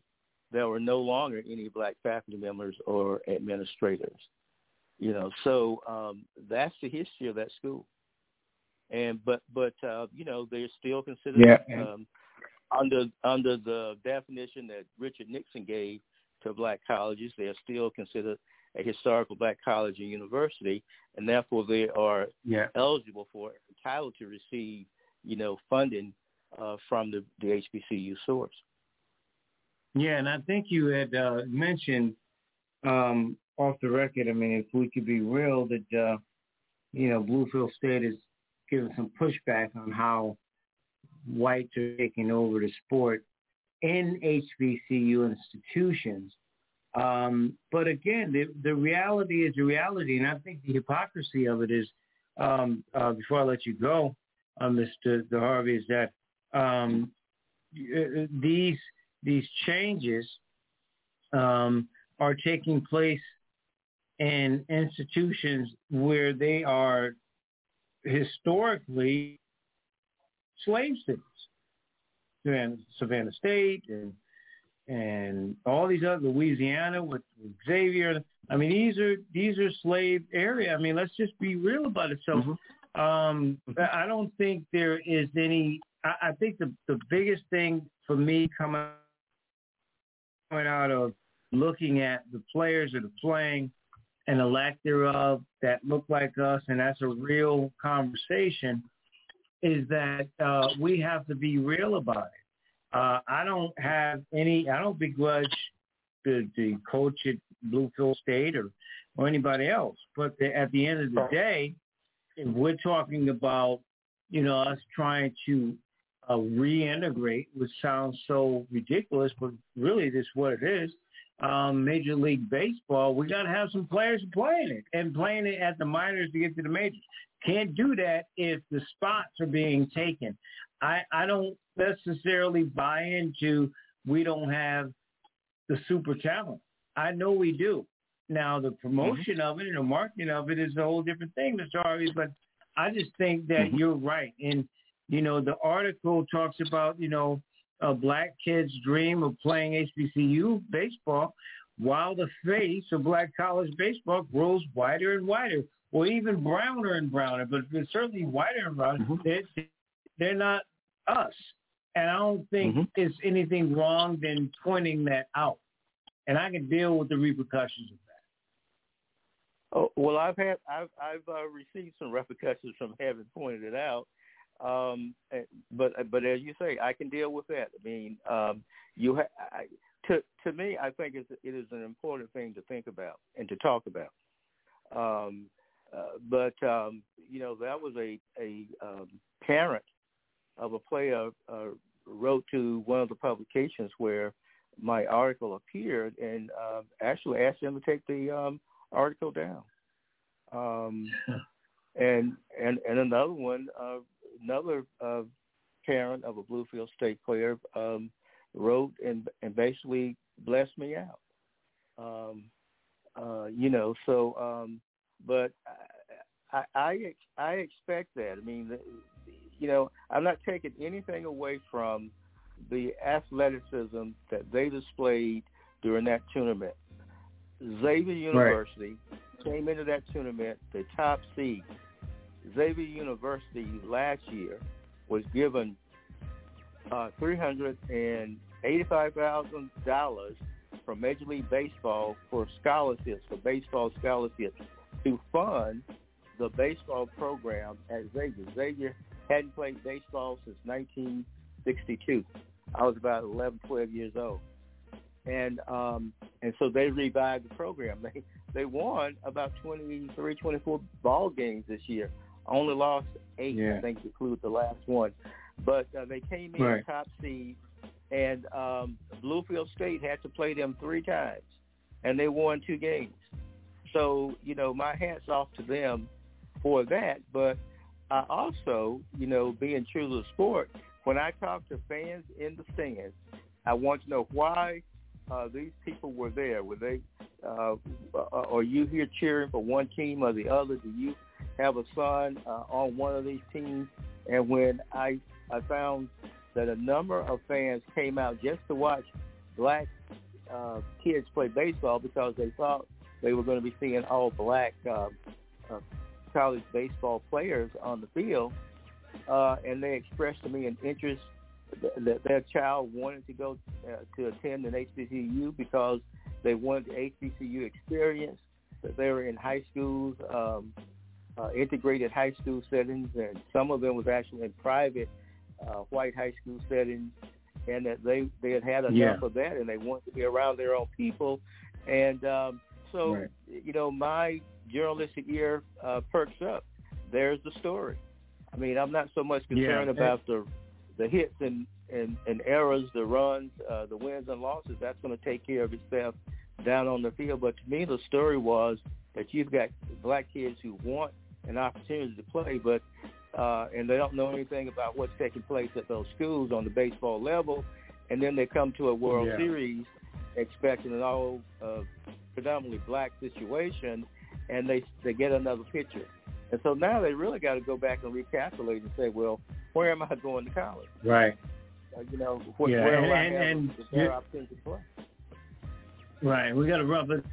there were no longer any black faculty members or administrators. You know, so um, that's the history of that school. And but but uh, you know they're still considered yeah. um, under under the definition that Richard Nixon gave to black colleges. They are still considered a historical black college and university, and therefore they are yeah. eligible for entitled to receive you know funding uh, from the, the HBCU source. Yeah, and I think you had uh, mentioned um, off the record. I mean, if we could be real, that uh, you know Bluefield State is giving some pushback on how whites are taking over the sport in HBCU institutions. Um, but again, the, the reality is the reality, and I think the hypocrisy of it is. Um, uh, before I let you go, uh, Mr. Harvey, is that um, uh, these these changes um, are taking place in institutions where they are historically slave cities, Savannah, Savannah State and and all these other Louisiana with, with Xavier. I mean, these are these are slave area. I mean, let's just be real about it. So, mm-hmm. um, I don't think there is any. I, I think the the biggest thing for me coming coming out of looking at the players that are playing and the lack thereof that look like us, and that's a real conversation, is that uh, we have to be real about it. Uh, I don't have any, I don't begrudge the, the coach at Bluefield State or, or anybody else. But the, at the end of the day, we're talking about, you know, us trying to uh, reintegrate, which sounds so ridiculous, but really this is what it is. Um, Major League Baseball, we got to have some players playing it and playing it at the minors to get to the majors. Can't do that if the spots are being taken. I, I don't necessarily buy into we don't have the super talent. I know we do. Now the promotion mm-hmm. of it and the marketing of it is a whole different thing, Mr. Harvey. But I just think that mm-hmm. you're right. And you know, the article talks about, you know, a black kid's dream of playing HBCU baseball while the face of black college baseball grows wider and wider, or even browner and browner, but certainly whiter and browner. Mm-hmm. They're, they're not us. And I don't think mm-hmm. it's anything wrong than pointing that out. And I can deal with the repercussions of that. Oh, well, I've had I've I've uh, received some repercussions from having pointed it out, um, eh, but but as you say, I can deal with that. I mean, um, you ha- I, to to me, I think it's, it is an important thing to think about and to talk about. Um, uh, but um, you know, that was a a um, parent of a player uh, wrote to one of the publications where my article appeared, and uh, actually asked them to take the um, article down. Um, and and and another one uh, another uh, parent of a Bluefield State player um, wrote and and basically blessed me out. Um, Uh, you know, so um, but I, I I expect that. I mean, you know, I'm not taking anything away from the athleticism that they displayed during that tournament. Xavier University right. came into that tournament the top seed. Xavier University last year was given uh, three hundred and eighty-five thousand dollars from Major League Baseball for scholarships, for baseball scholarships, to fund the baseball program at Xavier. Xavier hadn't played baseball since 1962. I was about 11, 12 years old, and um, and so they revived the program. They they won about 23, 24 ball games this year. Only lost eight, yeah. I think, include the last one. But uh, they came in right. top seed, and um, Bluefield State had to play them three times, and they won two games. So you know, my hats off to them for that. But I also, you know, being true to the sport, when I talk to fans in the stands, I want to know why uh, these people were there. Were they? Uh, are you here cheering for one team or the other? Do you have a son uh, on one of these teams? And when I I found that a number of fans came out just to watch black uh, kids play baseball because they thought they were going to be seeing all black uh, uh, college baseball players on the field, uh, and they expressed to me an interest that their child wanted to go uh, to attend an HBCU because they wanted the HBCU experience. That they were in high schools, um, uh, integrated high school settings, and some of them was actually in private uh, white high school settings, and that they they had had enough yeah. of that, and they wanted to be around their own people, and um, so right. you know my journalistic ear uh, perks up. There's the story. I mean, I'm not so much concerned yeah. about the the hits and and, and errors, the runs, uh, the wins and losses. That's going to take care of itself down on the field. But to me, the story was that you've got black kids who want an opportunity to play, but uh, and they don't know anything about what's taking place at those schools on the baseball level, and then they come to a World yeah. Series expecting an all uh, predominantly black situation, and they they get another picture. And so now they really got to go back and recalculate and say, well, where am I going to college? Right. Uh, you know, wh- yeah. where and, I and, and, opportunity to play? Right. We got to rub it.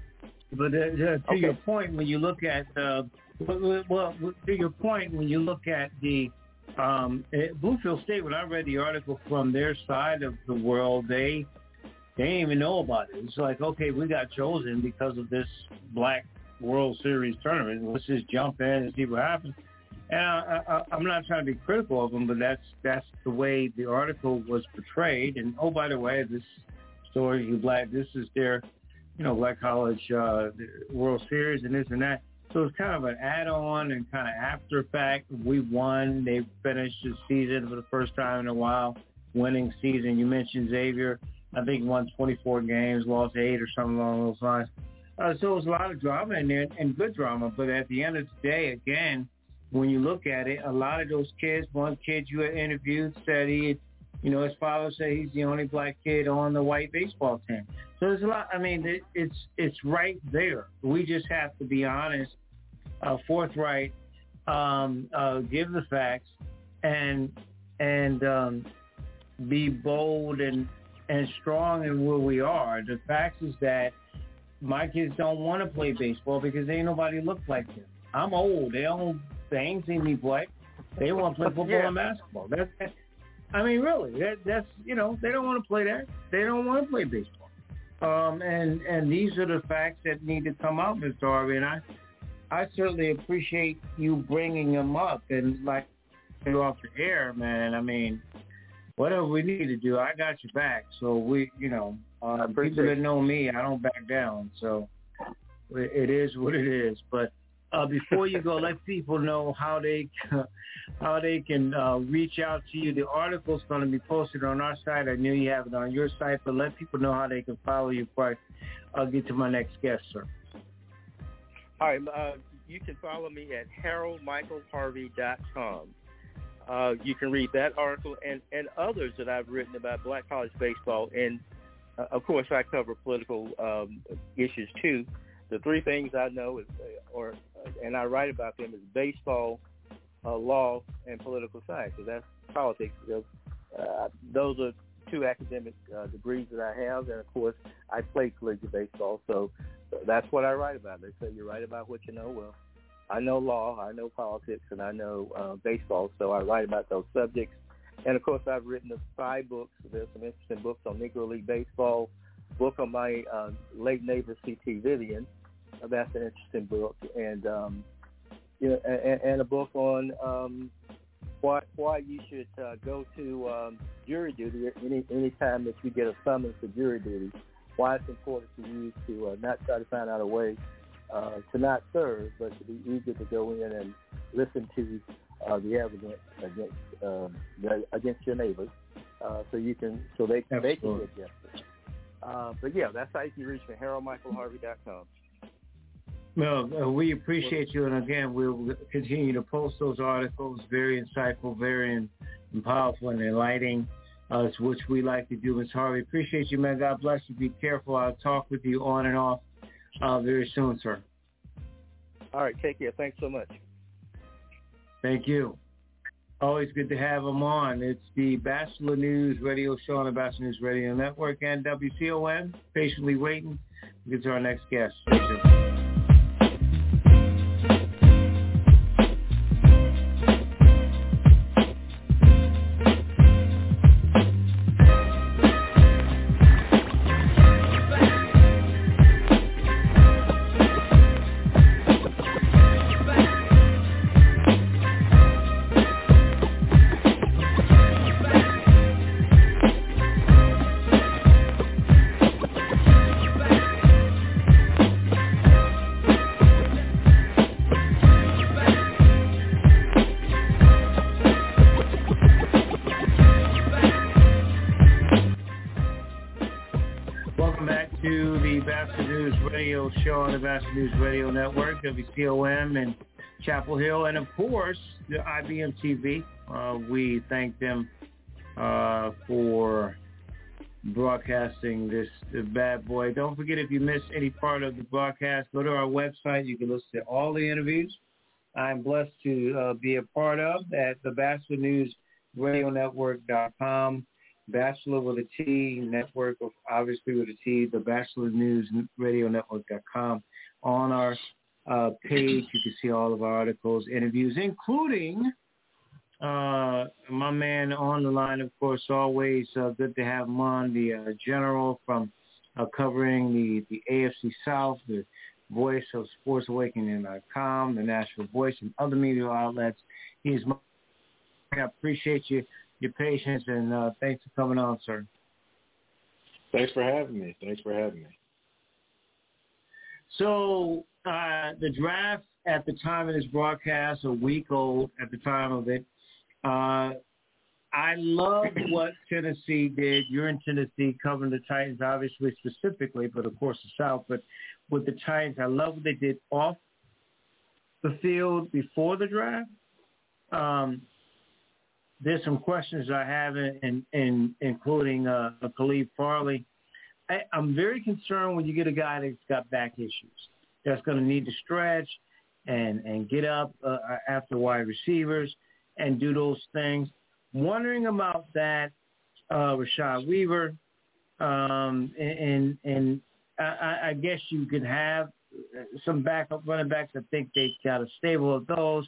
But uh, uh, to Okay. your point, when you look at uh, well, well, to your point, when you look at the um, eh, Bluefield State, when I read the article from their side of the world, they they didn't even know about it. It's like, okay, we got chosen because of this black World Series tournament. Let's just jump in and see what happens. And I, I, I'm not trying to be critical of them, but that's that's the way the article was portrayed. And oh, by the way, this story, you black, this is their, you know, Black College uh, World Series and this and that. So it's kind of an add-on and kind of after fact. We won. They finished the season for the first time in a while, winning season. You mentioned Xavier. I think won 24 games, lost eight or something along those lines. Uh, so it was a lot of drama in there and good drama. But at the end of the day, again, when you look at it, a lot of those kids, one kid you had interviewed said he, had, you know, his father said he's the only black kid on the white baseball team. So there's a lot. I mean, it, it's it's right there. We just have to be honest, uh, forthright, um, uh, give the facts, and and um, be bold and and strong in where we are. The fact is that my kids don't want to play baseball because ain't nobody look like them. I'm old. They don't. They ain't seen me play. They want to play football Yeah. and basketball. That's. That, I mean, really. That, that's you know they don't want to play that. They don't want to play baseball. Um, and and these are the facts that need to come out, Mr. Harvey. And I, I certainly appreciate you bringing them up. And like off the air, man. I mean, whatever we need to do, I got your back. So we, you know, uh, people that know me, I don't back down. So it is what it is. But uh, before you go, let people know how they how they can uh, reach out to you. The article's going to be posted on our site. I knew you have it on your site, but let people know how they can follow you. Before I- I'll get to my next guest, sir. All right, uh, you can follow me at haroldmichaelharvey.com. Uh, you can read that article and, and others that I've written about black college baseball. And, uh, of course, I cover political um, issues, too. the three things I know is, uh, or and I write about them is baseball, uh, law, and political science. So that's politics. Because, uh, those are two academic uh, degrees that I have, and of course I play collegiate baseball. So that's what I write about. They say you write about what you know. Well, I know law, I know politics, and I know uh, baseball. So I write about those subjects. And of course, I've written five books. There's some interesting books on Negro League baseball. Book on my uh, late neighbor C.T. Vivian. Uh, that's an interesting book, and um, you know, and, and a book on um, why why you should uh, go to um, jury duty any any time that you get a summons for jury duty. Why it's important for you to uh, not try to find out a way uh, to not serve, but to be eager to go in and listen to uh, the evidence against um, against your neighbors, uh, so you can so they Absolutely. they can get justice. Uh, but yeah, that's how you can reach me. HaroldMichaelHarvey.com. Well, uh, we appreciate you, and again, we'll continue to post those articles. Very insightful, very powerful, and enlightening, uh, which we like to do. Ms. Harvey, appreciate you, man. God bless you. Be careful. I'll talk with you on and off uh, very soon, sir. All right, take care. Thanks so much. Thank you. Always good to have him on. It's the Batchelor News radio show on the Batchelor News Radio Network and WCOM. Patiently waiting. Get to our next guest. News Radio show on the Batchelor News Radio Network, WCOM, and Chapel Hill, and of course the IBM TV. Uh, we thank them uh, for broadcasting this, bad boy. Don't forget if you missed any part of the broadcast, go to our website. You can listen to all the interviews. I'm blessed to uh, be a part of at the Batchelor News Radio Network.com. Batchelor with a T network, obviously with a T, the Batchelor News Radio Network.com on our uh, page. You can see all of our articles, interviews, including uh, my man on the line, of course, always uh, good to have him on, the uh, general from uh, covering the, the AFC South, the voice of SportsAwakening.com, the Nashville Voice, and other media outlets. He's my, I appreciate you, your patience, and uh, thanks for coming on, sir. Thanks for having me. Thanks for having me. So uh, the draft at the time of this broadcast, a week old at the time of it, uh, I love what Tennessee did. You're in Tennessee covering the Titans, obviously specifically, but of course the South. But with the Titans, I love what they did off the field before the draft. Um, there's some questions I have, in, in, in including uh, Caleb Farley I, I'm very concerned when you get a guy that's got back issues, that's going to need to stretch and and get up uh, after wide receivers and do those things. Wondering about that, uh, Rashad Weaver, um, and and I, I guess you could have some backup running backs. I think they've got a stable of those.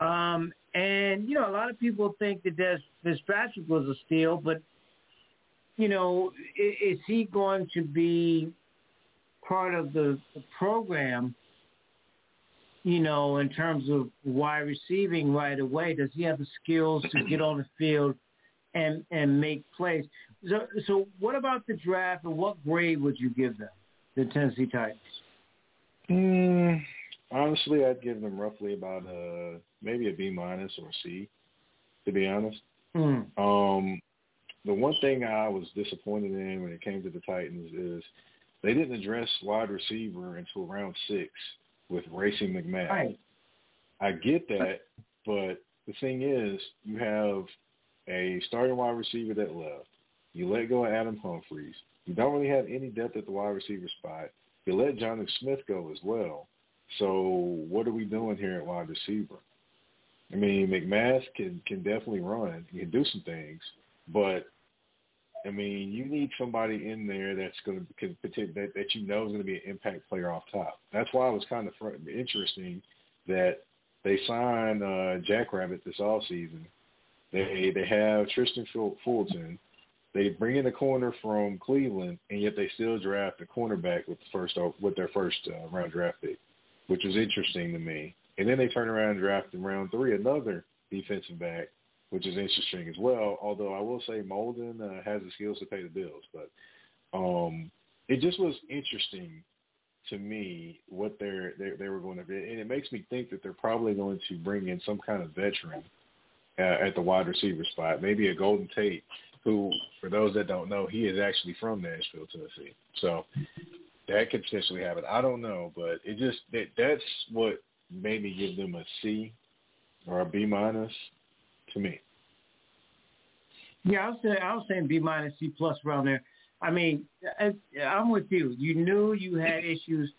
Um, and you know, a lot of people think that Dez Fitzpatrick was a steal, but you know, is he going to be part of the, the program, you know, in terms of wide receiving right away? Does he have the skills to get on the field and and make plays? So, so what about the draft and what grade would you give them, the Tennessee Titans? Mm, honestly, I'd give them roughly about a maybe a B minus or a C, to be honest. Mm. Um, the one thing I was disappointed in when it came to the Titans is they didn't address wide receiver until round six with Racey McMath. Right. I get that, but the thing is, you have a starting wide receiver that left. You let go of Adam Humphries. You don't really have any depth at the wide receiver spot. You let Jonnu Smith go as well. So what are we doing here at wide receiver? I mean, McMath can can definitely run. He can do some things, but I mean, you need somebody in there that's going to that that you know is going to be an impact player off top. That's why it was kind of interesting that they signed uh, Jackrabbit this off season. They they have Kristian Fulton. They bring in a corner from Cleveland, and yet they still draft a cornerback with the first with their first uh, round draft pick, which was interesting to me. And then they turn around and draft in round three another defensive back, which is interesting as well. Although I will say Molden uh, has the skills to pay the bills, but um, it just was interesting to me what they're they, they were going to be, and it makes me think that they're probably going to bring in some kind of veteran uh, at the wide receiver spot, maybe a Golden Tate, who, for those that don't know, he is actually from Nashville, Tennessee. So that could potentially happen. I don't know, but it just that that's what made me give them a C or a B minus to me. Yeah, I was saying I was saying B minus C plus around there. I mean, I'm with you. You knew you had issues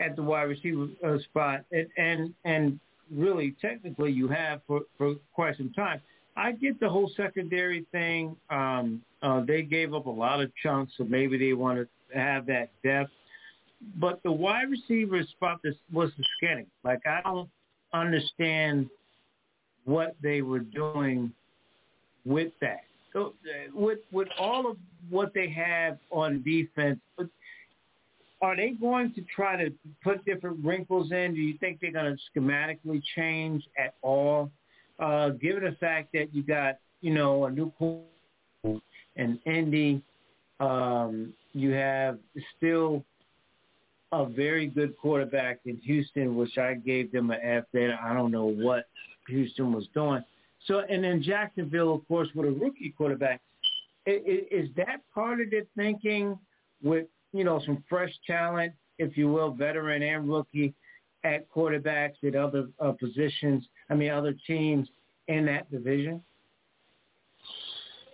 at the wide receiver uh, spot, and, and and really technically you have for for quite some time. I get the whole secondary thing. Um, uh, they gave up a lot of chunks, so maybe they want to have that depth. But the wide receiver spot this was skinny. Like I don't understand what they were doing with that. So uh, with with all of what they have on defense, are they going to try to put different wrinkles in? Do you think they're going to schematically change at all? Uh, given the fact that you got you know a new coach and Indy, um, you have still a very good quarterback in Houston, which I gave them an F there. I don't know what Houston was doing. So, and then Jacksonville, of course, with a rookie quarterback. Is, that part of the thinking with, you know, some fresh talent, if you will, veteran and rookie at quarterbacks at other uh, positions, I mean, other teams in that division?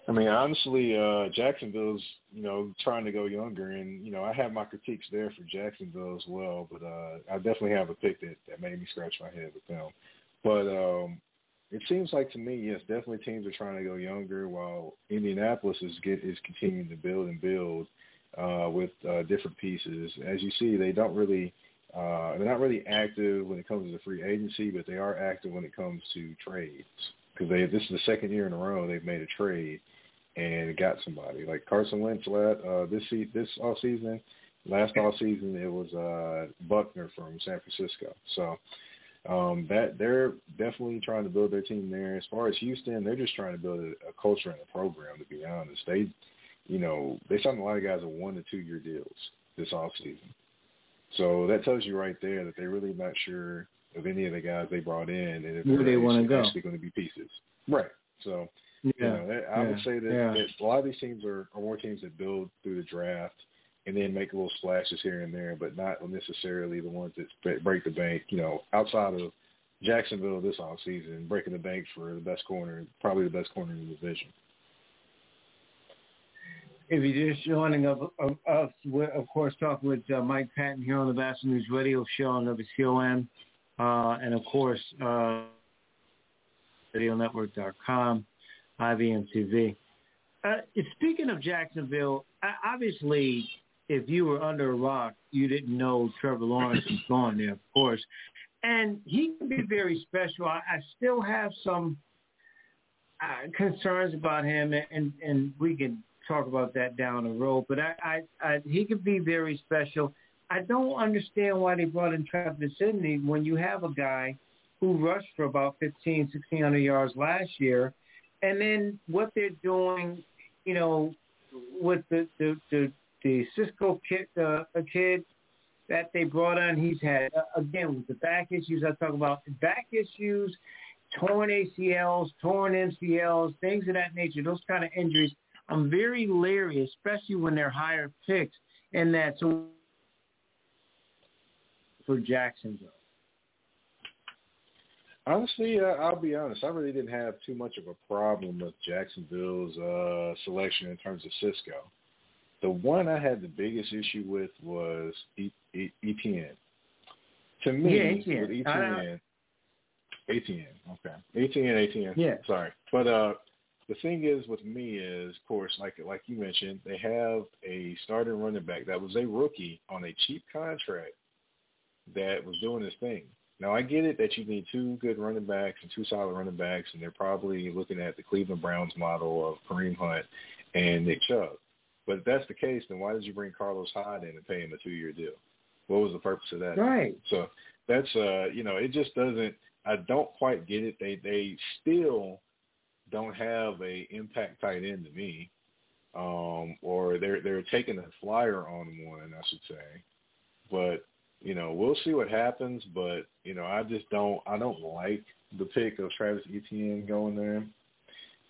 I mean, honestly, uh, Jacksonville's, you know, trying to go younger, and you know, I have my critiques there for Jacksonville as well. But uh, I definitely have a pick that that made me scratch my head with them. But um, it seems like to me, yes, definitely teams are trying to go younger, while Indianapolis is get is continuing to build and build uh, with uh, different pieces. As you see, they don't really. Uh, they're not really active when it comes to free agency, but they are active when it comes to trades because they this is the second year in a row they've made a trade and got somebody like Carson Lynch Wentz. Uh, this se- this all season, last all season it was uh, Buckner from San Francisco. So um, that they're definitely trying to build their team there. As far as Houston, they're just trying to build a, a culture and a program. To be honest, they, you know, they signed a lot of guys with one to two year deals this off season. So that tells you right there that they're really not sure of any of the guys they brought in and if Where they're they wanna actually, go. actually going to be pieces. Right. So Yeah, you know, that- I would say that, yeah. that a lot of these teams are, are more teams that build through the draft and then make little splashes here and there, but not necessarily the ones that break the bank. You know, outside of Jacksonville this off season, breaking the bank for the best corner, probably the best corner in the division. If you're just joining up, of, us, we're, of course, talking with uh, Mike Patton here on the Batchelor News Radio Show on WCOM, uh, and of course, uh, RadioNetwork.com, IBM TV. Uh, speaking of Jacksonville, obviously, if you were under a rock, you didn't know Trevor Lawrence was going there, of course. And he can be very special. I, I still have some uh, concerns about him, and, and we can talk about that down the road. But I, I, I, he could be very special. I don't understand why they brought in Travis Etienne when you have a guy who rushed for about 15, 1600 yards last year, and then what they're doing, you know, with the the the, the Cisco kid, uh, kid that they brought on, he's had uh, again with the back issues I talk about, back issues, torn ACLs, torn MCLs, things of that nature, those kind of injuries. I'm very leery, especially when they're higher picks, in that. So for Jacksonville. Honestly, uh, I'll be honest. I really didn't have too much of a problem with Jacksonville's uh, selection in terms of Cisco. The one I had the biggest issue with was e- e- ETN. To me, Yeah, ETN. with ETN, ATN, okay, ATN, ATN. Yeah. Sorry, but uh, the thing is with me is, of course, like like you mentioned, they have a starting running back that was a rookie on a cheap contract that was doing his thing. Now I get it that you need two good running backs and two solid running backs, and they're probably looking at the Cleveland Browns model of Kareem Hunt and Nick Chubb. But if that's the case, then why did you bring Carlos Hyde in and pay him a two-year deal? What was the purpose of that? Right. So that's uh, you know, it just doesn't. I don't quite get it. They they still don't have a impact tight end to me, um, or they're they're taking a flyer on one, I should say. But you know, we'll see what happens. But you know, I just don't I don't like the pick of Travis Etienne going there.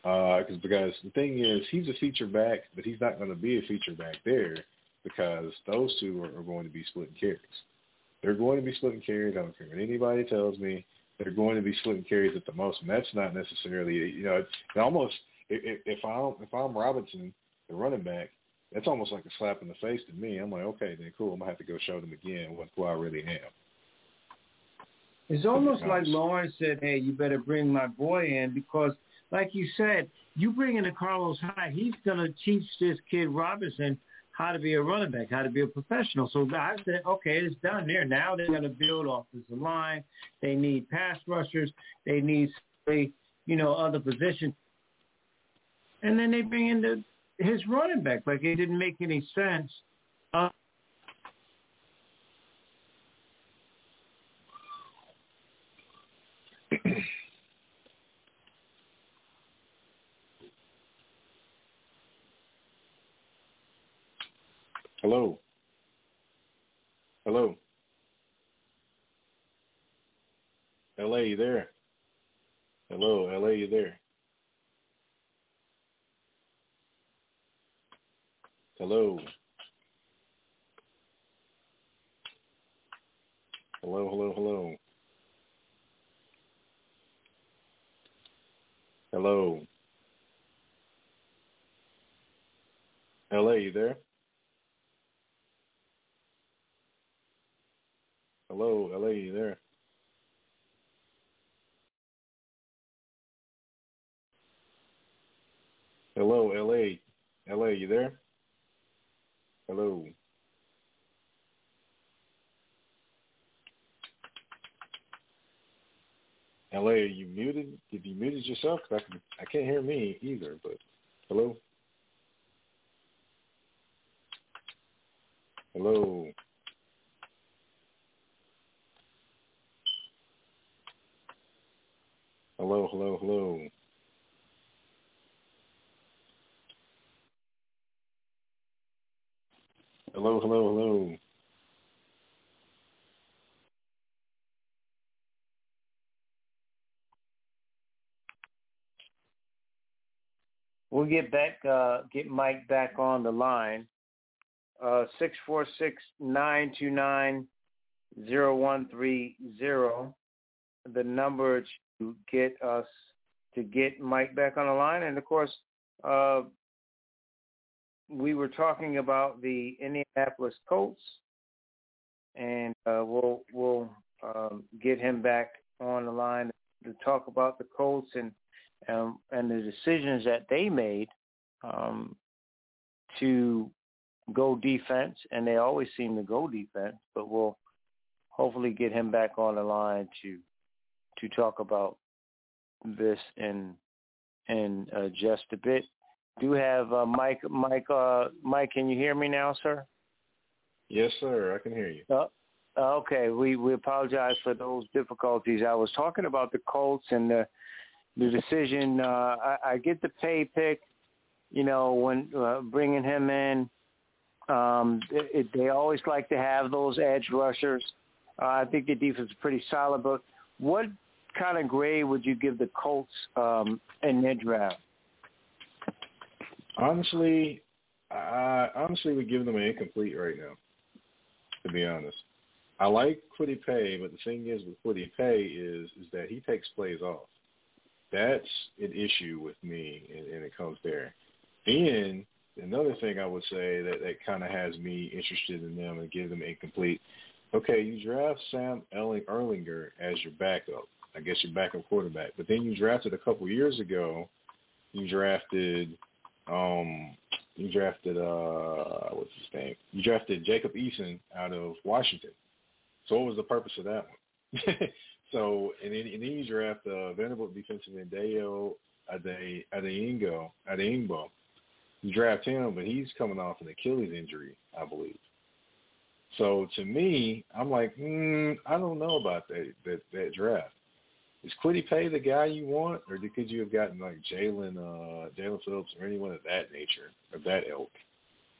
Uh, cause, because the thing is, he's a feature back, but he's not going to be a feature back there because those two are, are going to be splitting carries. They're going to be splitting carries. I don't care what anybody tells me. They're going to be splitting carries at the most, and that's not necessarily, you know, it almost if, if I'm if I'm Robinson, the running back, that's almost like a slap in the face to me. I'm like, okay, then cool. I'm gonna have to go show them again what who I really am. It's almost like Lawrence said, "Hey, you better bring my boy in because, like you said, you bring in a Carlos Hyde, he's gonna teach this kid Robinson how to be a running back, how to be a professional." So I said, "Okay, it's done there. Now they're gonna build offensive line. They need pass rushers. They need, you know, other positions." And then they bring in the his running back. Like it didn't make any sense. Uh, Hello. Hello. LA, you there? Hello, LA, you there? Hello. Hello, hello, hello. Hello. LA, you there? Hello, LA, you there? Hello, LA. LA, you there? Hello. LA, are you muted? If you muted yourself? I, can, I can't hear me either, but hello? Hello. Hello, hello, hello. Hello, hello, hello. We'll get back, uh, get Mike back on the line. Uh, six four six nine two nine zero one three zero. The number to get us to get Mike back on the line, and of course, uh, we were talking about the Indianapolis Colts, and uh, we'll we'll um, get him back on the line to talk about the Colts and um, and the decisions that they made um, to go defense, and they always seem to go defense. But we'll hopefully get him back on the line to to talk about this in in uh, just a bit. Do have uh, Mike? Mike? Uh, Mike? Can you hear me now, sir? Yes, sir. I can hear you. Uh, okay, we we apologize for those difficulties. I was talking about the Colts and the the decision. Uh, I, I get the Paye pick. You know, when uh, bringing him in, um, it, it, they always like to have those edge rushers. Uh, I think the defense is pretty solid. But what kind of grade would you give the Colts um, in their draft? Honestly, I honestly would give them an incomplete right now. To be honest, I like Kwity Paye, but the thing is with Kwity Paye is is that he takes plays off. That's an issue with me, and, and it comes there. Then another thing I would say that that kind of has me interested in them and give them incomplete. Okay, you draft Sam Ehlinger as your backup. I guess your backup quarterback, but then you drafted a couple years ago. You drafted, um, you drafted uh, what's his name? You drafted Jacob Eason out of Washington. So what was the purpose of that one? so and then, and then you draft uh, Vanderbilt defensive end Dale Ade Adeyingo Adeyingbo draft him, but he's coming off an Achilles injury, I believe. So to me, I'm like, mm, I don't know about that that, that draft. Is Kwity Paye the guy you want, or could you have gotten like Jaelan uh, Jaelan Phillips or anyone of that nature, of that ilk?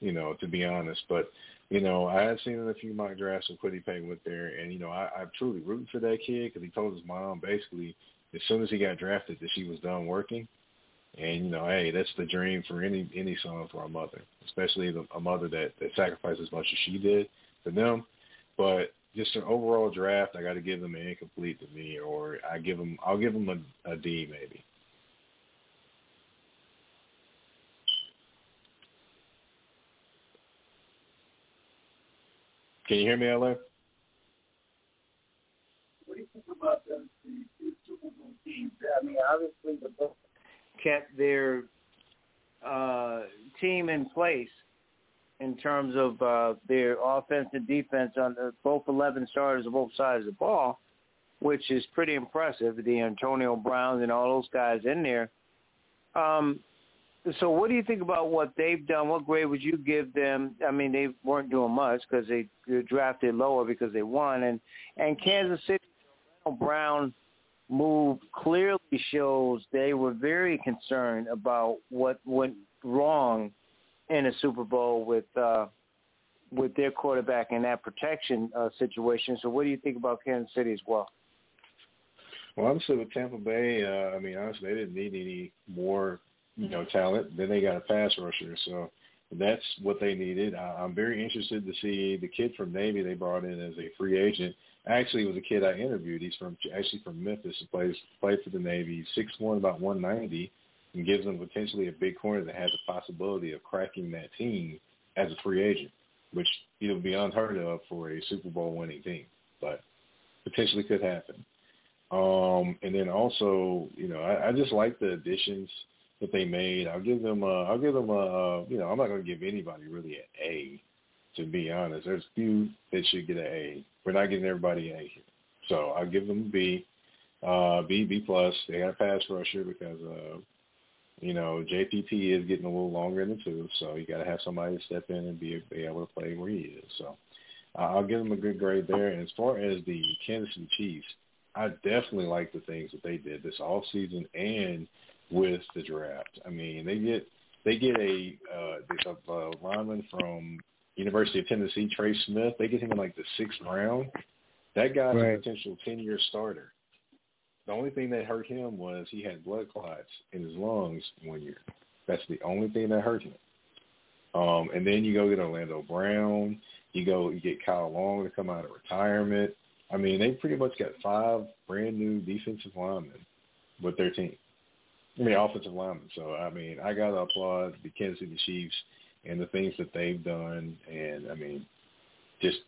You know, to be honest, but you know, I had seen a few mock drafts when Kwity Paye went there, and you know, I, I truly rooted for that kid because he told his mom basically as soon as he got drafted that she was done working, and you know, hey, that's the dream for any any son for a mother, especially the, a mother that that sacrificed as much as she did for them. But just an overall draft, I got to give them an incomplete to me, or I give them, I'll give them a, a D maybe. Can you hear me, LA? What do you think about the, Super Bowl teams? I mean, obviously the kept their uh, team in place in terms of uh, their offense and defense on the, both 11 starters on both sides of the ball, which is pretty impressive. The Antonio Browns and all those guys in there. Um, so what do you think about what they've done? What grade would you give them? I mean, they weren't doing much because they drafted lower because they won. And, and Kansas City, Brown move clearly shows they were very concerned about what went wrong in a Super Bowl with uh, with their quarterback in that protection uh, situation. So, what do you think about Kansas City as well? Well, obviously with Tampa Bay, uh, I mean, honestly, they didn't need any more, you know, talent. Then they got a pass rusher, so that's what they needed. I'm very interested to see the kid from Navy they brought in as a free agent Actually, it was a kid I interviewed. He's from actually from Memphis. He plays played for the Navy. Six one, about one ninety, and gives them potentially a big corner that has a possibility of cracking that team as a free agent, which you know be unheard of for a Super Bowl winning team, but potentially could happen. Um, and then also, you know, I, I just like the additions that they made. I'll give them. A, I'll give them a. You know, I'm not going to give anybody really an A to be honest. There's few that should get an A. We're not getting everybody an A here. So I'll give them a B, uh, B, B plus. They got a pass rusher because, uh, you know, JPP is getting a little longer in the tooth, so you got to have somebody to step in and be, be able to play where he is. So uh, I'll give them a good grade there. And as far as the Kansas City Chiefs, I definitely like the things that they did this off season and with the draft. I mean, they get they get a uh, a, a lineman from University of Tennessee, Trey Smith. They get him in like the sixth round. That guy's right. a potential ten-year starter. The only thing that hurt him was he had blood clots in his lungs one year. That's the only thing that hurt him. Um, and then you go get Orlando Brown. You go you get Kyle Long to come out of retirement. I mean, they pretty much got five brand new defensive linemen with their team. I mean, offensive linemen. So I mean, I gotta applaud the Kansas City Chiefs and the things that they've done. And I mean, just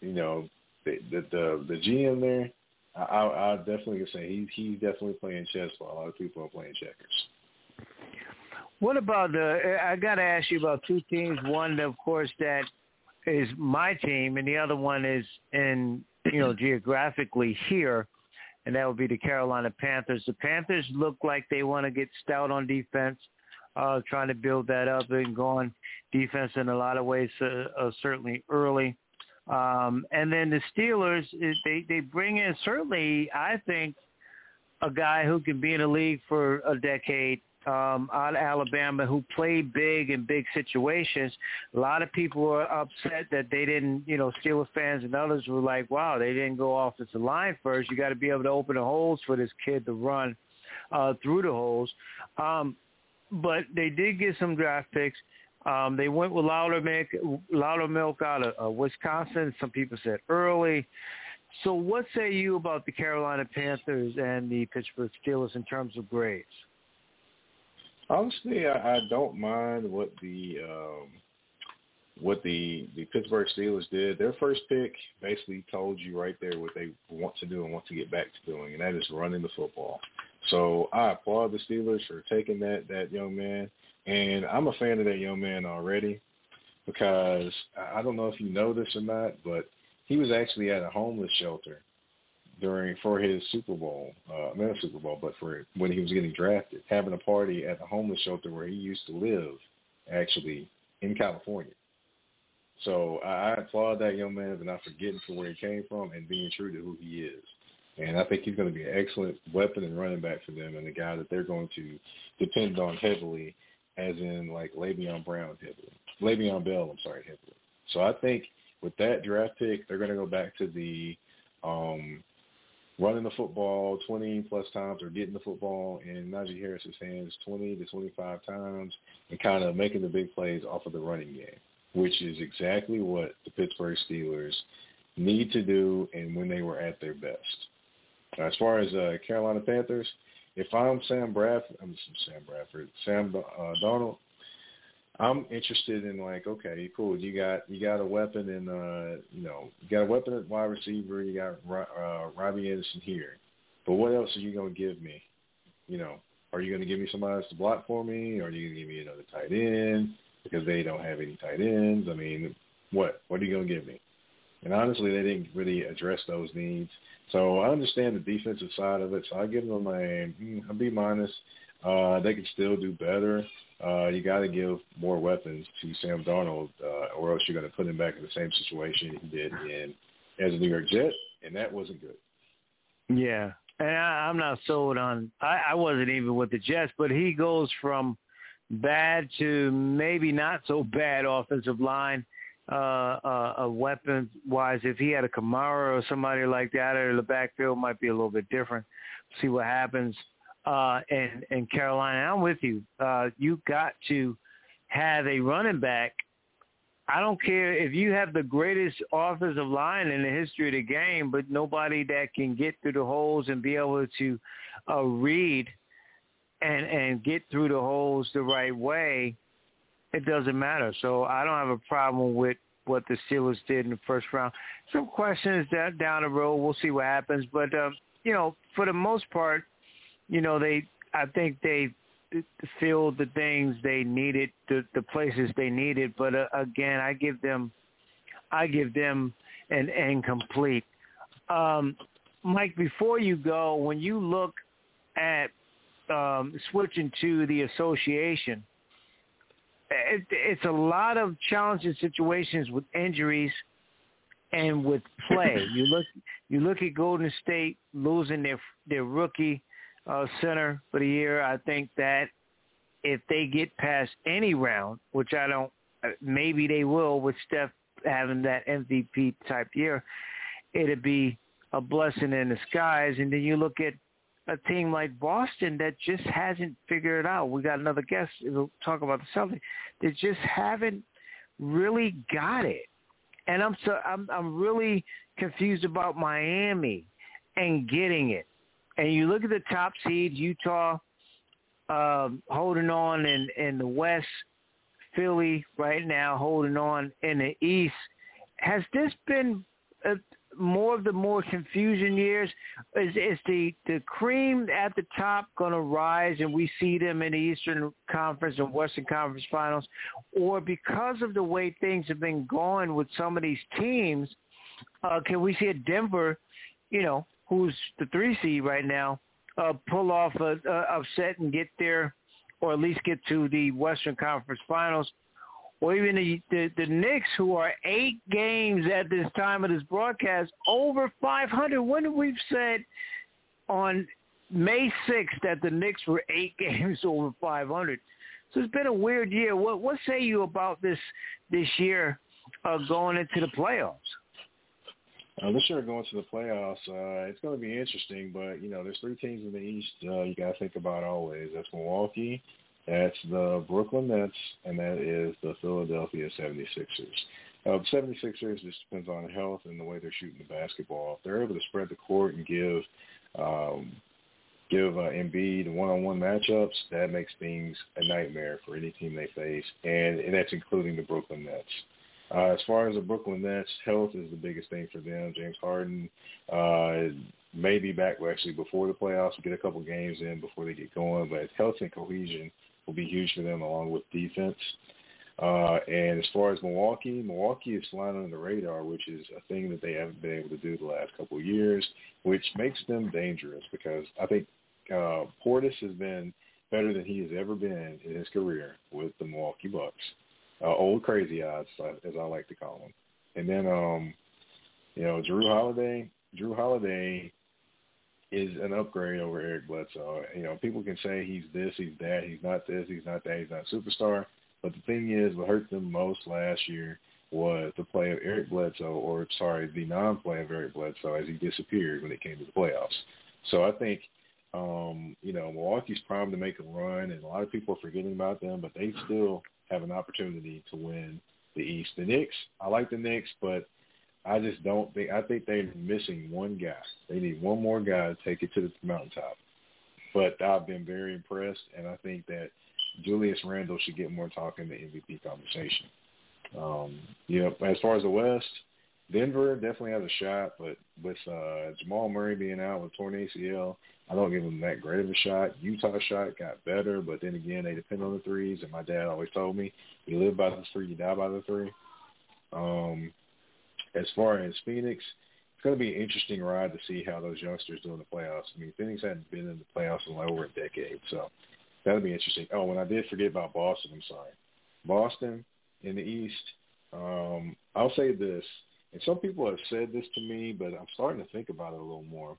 you know, the the the, the GM there, I, I definitely can say he's he's definitely playing chess while a lot of people are playing checkers. What about the? I got to ask you about two teams. One, of course, that is my team, and the other one is in you know geographically here, and that would be the Carolina Panthers. The Panthers look like they want to get stout on defense uh, trying to build that up and go on defense in a lot of ways, uh, uh, certainly early. Um, and then the Steelers, they they bring in certainly, I think, a guy who can be in the league for a decade um, out of Alabama who played big in big situations. A lot of people were upset that they didn't, you know, Steelers fans and others were like, wow, they didn't go offensive line first. You got to be able to open the holes for this kid to run uh, through the holes. Um, but they did get some draft picks. Um, they went with Loudermilk, Loudermilk out of uh, Wisconsin. Some people said early. So what say you about the Carolina Panthers and the Pittsburgh Steelers in terms of grades? Honestly, I, I don't mind what the um, what the the Pittsburgh Steelers did. Their first pick basically told you right there what they want to do and want to get back to doing, and that is running the football. So I applaud the Steelers for taking that that young man, and I'm a fan of that young man already because I don't know if you know this or not, but he was actually at a homeless shelter during for his Super Bowl, uh, not Super Bowl, but for when he was getting drafted, having a party at the homeless shelter where he used to live, actually in California. So I, I applaud that young man for not forgetting from where he came from and being true to who he is. And I think he's going to be an excellent weapon and running back for them and a guy that they're going to depend on heavily, as in like Le'Veon Brown heavily. Le'Veon Bell, I'm sorry, heavily. So I think with that draft pick, they're going to go back to the um, running the football 20 plus times or getting the football in Najee Harris's hands 20 to 25 times and kind of making the big plays off of the running game, which is exactly what the Pittsburgh Steelers need to do and when they were at their best. As far as uh, Carolina Panthers, if I'm Sam Bradford, I'm Sam Bradford, Sam uh, Darnold, I'm interested in like, okay, cool. You got you got a weapon in uh you know you got a weapon at wide receiver. You got uh, Robbie Anderson here, but what else are you gonna give me? You know, are you gonna give me somebody else to block for me? Or are you gonna give me another tight end because they don't have any tight ends? I mean, what what are you gonna give me? And honestly, they didn't really address those needs. So I understand the defensive side of it. So I give them a, a B minus. Uh, they can still do better. Uh, you got to give more weapons to Sam Darnold, uh, or else you're going to put him back in the same situation he did in as a New York Jet, and that wasn't good. Yeah, and I, I'm not sold on. I, I wasn't even with the Jets, but he goes from bad to maybe not so bad offensive line uh, uh, weapons wise. If he had a Kamara or somebody like that, or the backfield might be a little bit different. See what happens. Uh, and and Carolina, I'm with you. Uh, you got to have a running back. I don't care if you have the greatest offensive line in the history of the game, but nobody that can get through the holes and be able to uh, read and and get through the holes the right way it doesn't matter. So I don't have a problem with what the Steelers did in the first round. Some questions down the road, we'll see what happens. But um, you know, for the most part, you know, they I think they filled the things they needed, the the places they needed. But uh, again, I give them, I give them an incomplete. Um, Mike, before you go, when you look at um, switching to the association, it, it's a lot of challenging situations with injuries and with play. you look you look at Golden State losing their their rookie uh, center for the year. I think that if they get past any round, which I don't, uh, maybe they will with Steph having that MVP type year, it'd be a blessing in disguise. And then you look at a team like Boston that just hasn't figured it out. We got another guest. We'll talk about the Celtics. They just haven't really got it, and I'm so I'm I'm really confused about Miami and getting it. And you look at the top seeds, Utah um, holding on in in the West, Philly right now holding on in the East. Has this been a, more of the more confusion years? Is, is the, the cream at the top going to rise and we see them in the Eastern Conference and Western Conference finals? Or because of the way things have been going with some of these teams, uh, can we see a Denver, you know, who's the three seed right now, uh, pull off a, a upset and get there or at least get to the Western Conference finals? or even the, the, the Knicks, who are eight games at this time of this broadcast, over 500. When we've said on May 6th that the Knicks were eight games over 500? So it's been a weird year. What what say you about this this year uh, going into the playoffs? Uh, this year going to the playoffs, uh, it's going to be interesting. But you know, there's three teams in the East uh, you got to think about always. That's Milwaukee, that's the Brooklyn Nets, and that is the Philadelphia 76ers. Uh, the 76ers just depends on health and the way they're shooting the basketball. If they're able to spread the court and give um, give uh, Embiid one-on-one matchups, that makes things a nightmare for any team they face, and, and that's including the Brooklyn Nets. Uh, as far as the Brooklyn Nets, health is the biggest thing for them. James Harden uh, may be back actually before the playoffs, get a couple games in before they get going, but health and cohesion will be huge for them along with defense. Uh, and as far as Milwaukee, Milwaukee is flying under the radar, which is a thing that they haven't been able to do the last couple of years, which makes them dangerous because I think uh, Portis has been better than he has ever been in his career with the Milwaukee Bucks. Uh, old crazy eyes, as I like to call him. And then, um, you know, Jrue Holiday. Jrue Holiday is an upgrade over Eric Bledsoe. You know, people can say he's this, he's that, he's not this, he's not that, he's not a superstar. But the thing is, what hurt them most last year was the play of Eric Bledsoe, or sorry, the non-play of Eric Bledsoe as he disappeared when it came to the playoffs. So I think, um, you know, Milwaukee's primed to make a run, and a lot of people are forgetting about them, but they still have an opportunity to win the East. The Knicks, I like the Knicks, but I just don't think I think they're missing one guy. They need one more guy to take it to the mountaintop. But I've been very impressed, and I think that Julius Randle should get more talk in the MVP conversation. Um, you know, as far as the West, Denver definitely has a shot, but with uh, Jamal Murray being out with torn ACL, I don't give them that great of a shot. Utah shot got better, but then again, they depend on the threes, and my dad always told me, you live by the three, you die by the three. Um, as far as Phoenix, it's going to be an interesting ride to see how those youngsters do in the playoffs. I mean, Phoenix hadn't been in the playoffs in like over a decade, so that'll be interesting. Oh, and I did forget about Boston. I'm sorry. Boston in the East. Um, I'll say this, and some people have said this to me, but I'm starting to think about it a little more.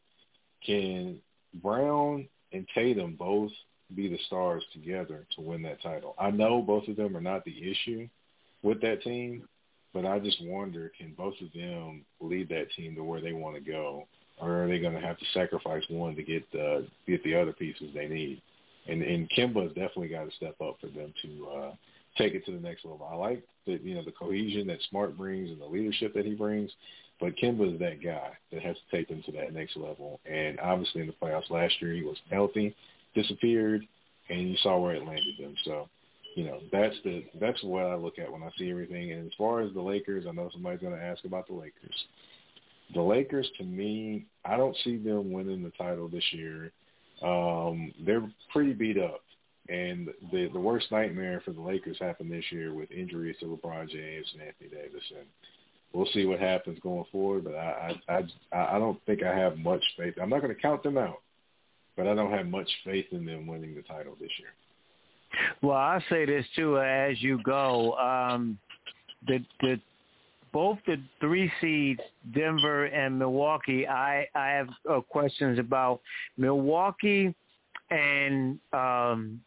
Can Brown and Tatum both be the stars together to win that title? I know both of them are not the issue with that team, but I just wonder, can both of them lead that team to where they want to go, or are they going to have to sacrifice one to get the get the other pieces they need? And and Kemba's definitely got to step up for them to uh, take it to the next level. I like the you know the cohesion that Smart brings and the leadership that he brings, but Kemba is that guy that has to take them to that next level. And obviously in the playoffs last year he was healthy, disappeared, and you saw where it landed them. So you know, that's the that's what I look at when I see everything. And as far as the Lakers, I know somebody's going to ask about the Lakers. The Lakers, to me, I don't see them winning the title this year. Um, they're pretty beat up, and the the worst nightmare for the Lakers happened this year with injuries to LeBron James and Anthony Davis, and we'll see what happens going forward. But I I I, I don't think I have much faith. I'm not going to count them out, but I don't have much faith in them winning the title this year. Well, I'll say this too as you go. Um, the the both the three seeds, Denver and Milwaukee. I I have uh, questions about Milwaukee and um,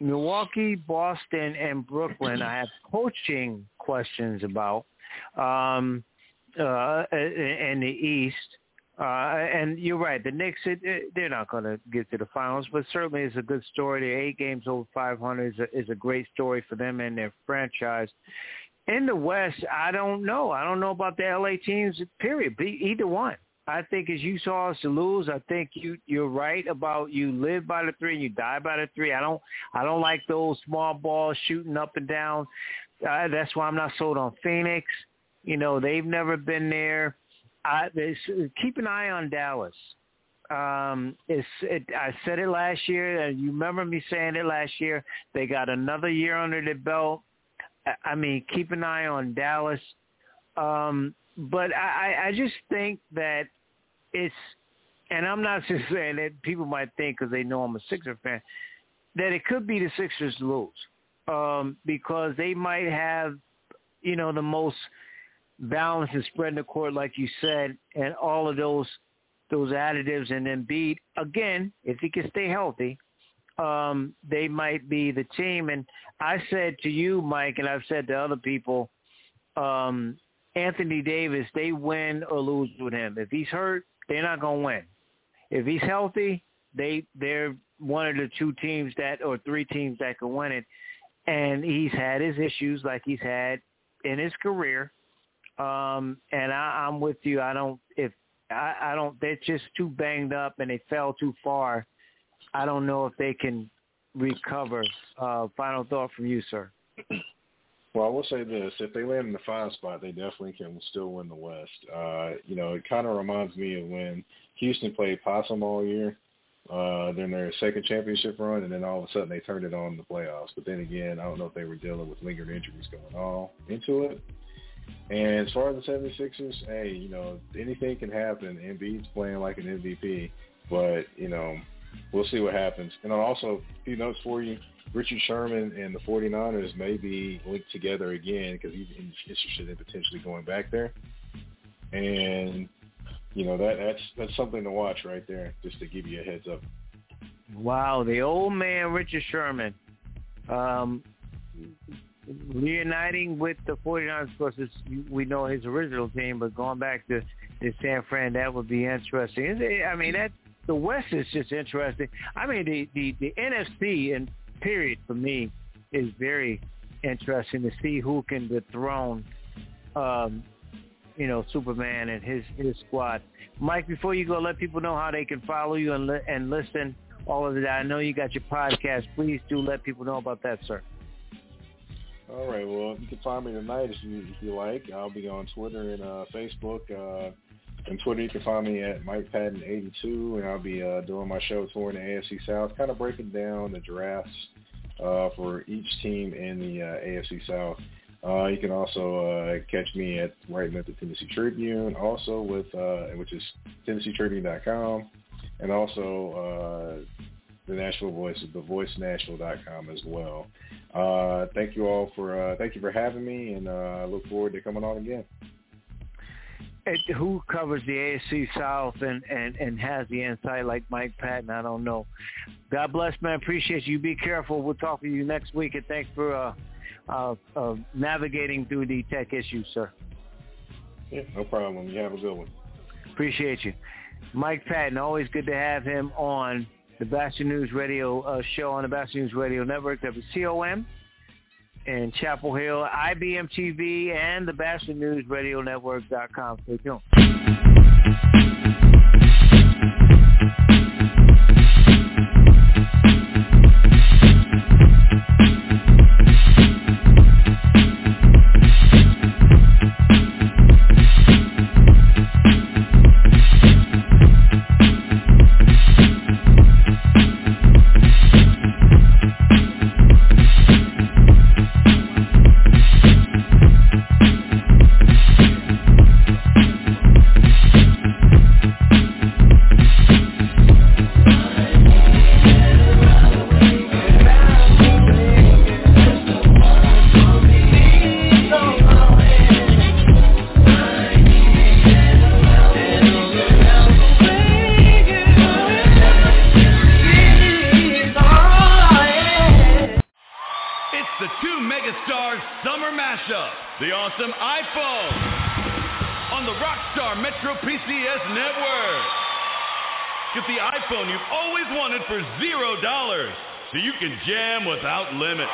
Milwaukee, Boston, and Brooklyn. I have coaching questions about um, uh, in the East. Uh, and you're right. The Knicks, it, it, they're not going to get to the finals, but certainly it's a good story. They're eight games over 500 is a, is a great story for them and their franchise. In the West, I don't know. I don't know about the LA teams. Period. Either one. I think as you saw us lose, I think you you're right about you live by the three and you die by the three. I don't I don't like those small balls shooting up and down. Uh, that's why I'm not sold on Phoenix. You know they've never been there. I, keep an eye on Dallas. Um, it's, it, I said it last year, and you remember me saying it last year. They got another year under their belt. I, I mean, keep an eye on Dallas. Um, but I, I just think that it's, and I'm not just saying that people might think because they know I'm a Sixer fan, that it could be the Sixers lose um, because they might have, you know, the most – balance and spread in the court, like you said, and all of those those additives and then beat again, if he can stay healthy, um, they might be the team. And I said to you, Mike, and I've said to other people, um, Anthony Davis, they win or lose with him. If he's hurt, they're not going to win. If he's healthy, they they're one of the two teams that or three teams that can win it. And he's had his issues like he's had in his career. Um, and I, I'm with you. I don't if I, I don't. They're just too banged up and they fell too far. I don't know if they can recover. Uh, final thought from you, sir. Well, I will say this: if they land in the five spot, they definitely can still win the West. Uh, you know, it kind of reminds me of when Houston played possum all year. Uh, then their second championship run, and then all of a sudden they turned it on in the playoffs. But then again, I don't know if they were dealing with lingering injuries going on into it. And as far as the 76ers, hey, you know, anything can happen. Embiid's playing like an MVP, but, you know, we'll see what happens. And also, a few notes for you. Richard Sherman and the 49ers may be linked together again because he's interested in potentially going back there. And, you know, that that's that's something to watch right there, just to give you a heads up. Wow, the old man Richard Sherman. Um, reuniting with the 49ers, of course, we know his original team, but going back to, to San Fran, that would be interesting. I mean, that the West is just interesting. I mean, the, the, the NFC and period for me is very interesting to see who can dethrone, um, you know, Superman and his his squad. Mike, before you go, let people know how they can follow you and li- and listen all of that. I know you got your podcast. Please do let people know about that, sir. All right. Well, you can find me tonight if you if you like. I'll be on Twitter and uh, Facebook. Uh, on Twitter, you can find me at Mike Patton 82, and I'll be uh, doing my show touring the AFC South, kind of breaking down the drafts uh, for each team in the uh, AFC South. Uh, you can also uh, catch me at writing at the Tennessee Tribune, also with uh, which is TennesseeTribune.com, and also uh, the Nashville Voice, the VoiceNashville.com as well. Uh, thank you all for uh, thank you for having me, and uh, I look forward to coming on again. It, who covers the AFC South and, and, and has the insight like Mike Patton? I don't know. God bless, man. Appreciate you. Be careful. We'll talk to you next week, and thanks for uh, uh, uh, navigating through the tech issues, sir. Yeah, no problem. You have a good one. Appreciate you. Mike Patton, always good to have him on the Batchelor News Radio uh, show on the Batchelor News Radio Network, WCOM in Chapel Hill, IBM TV, and the Batchelor News Radio Network.com. Stay tuned. Can jam without limit.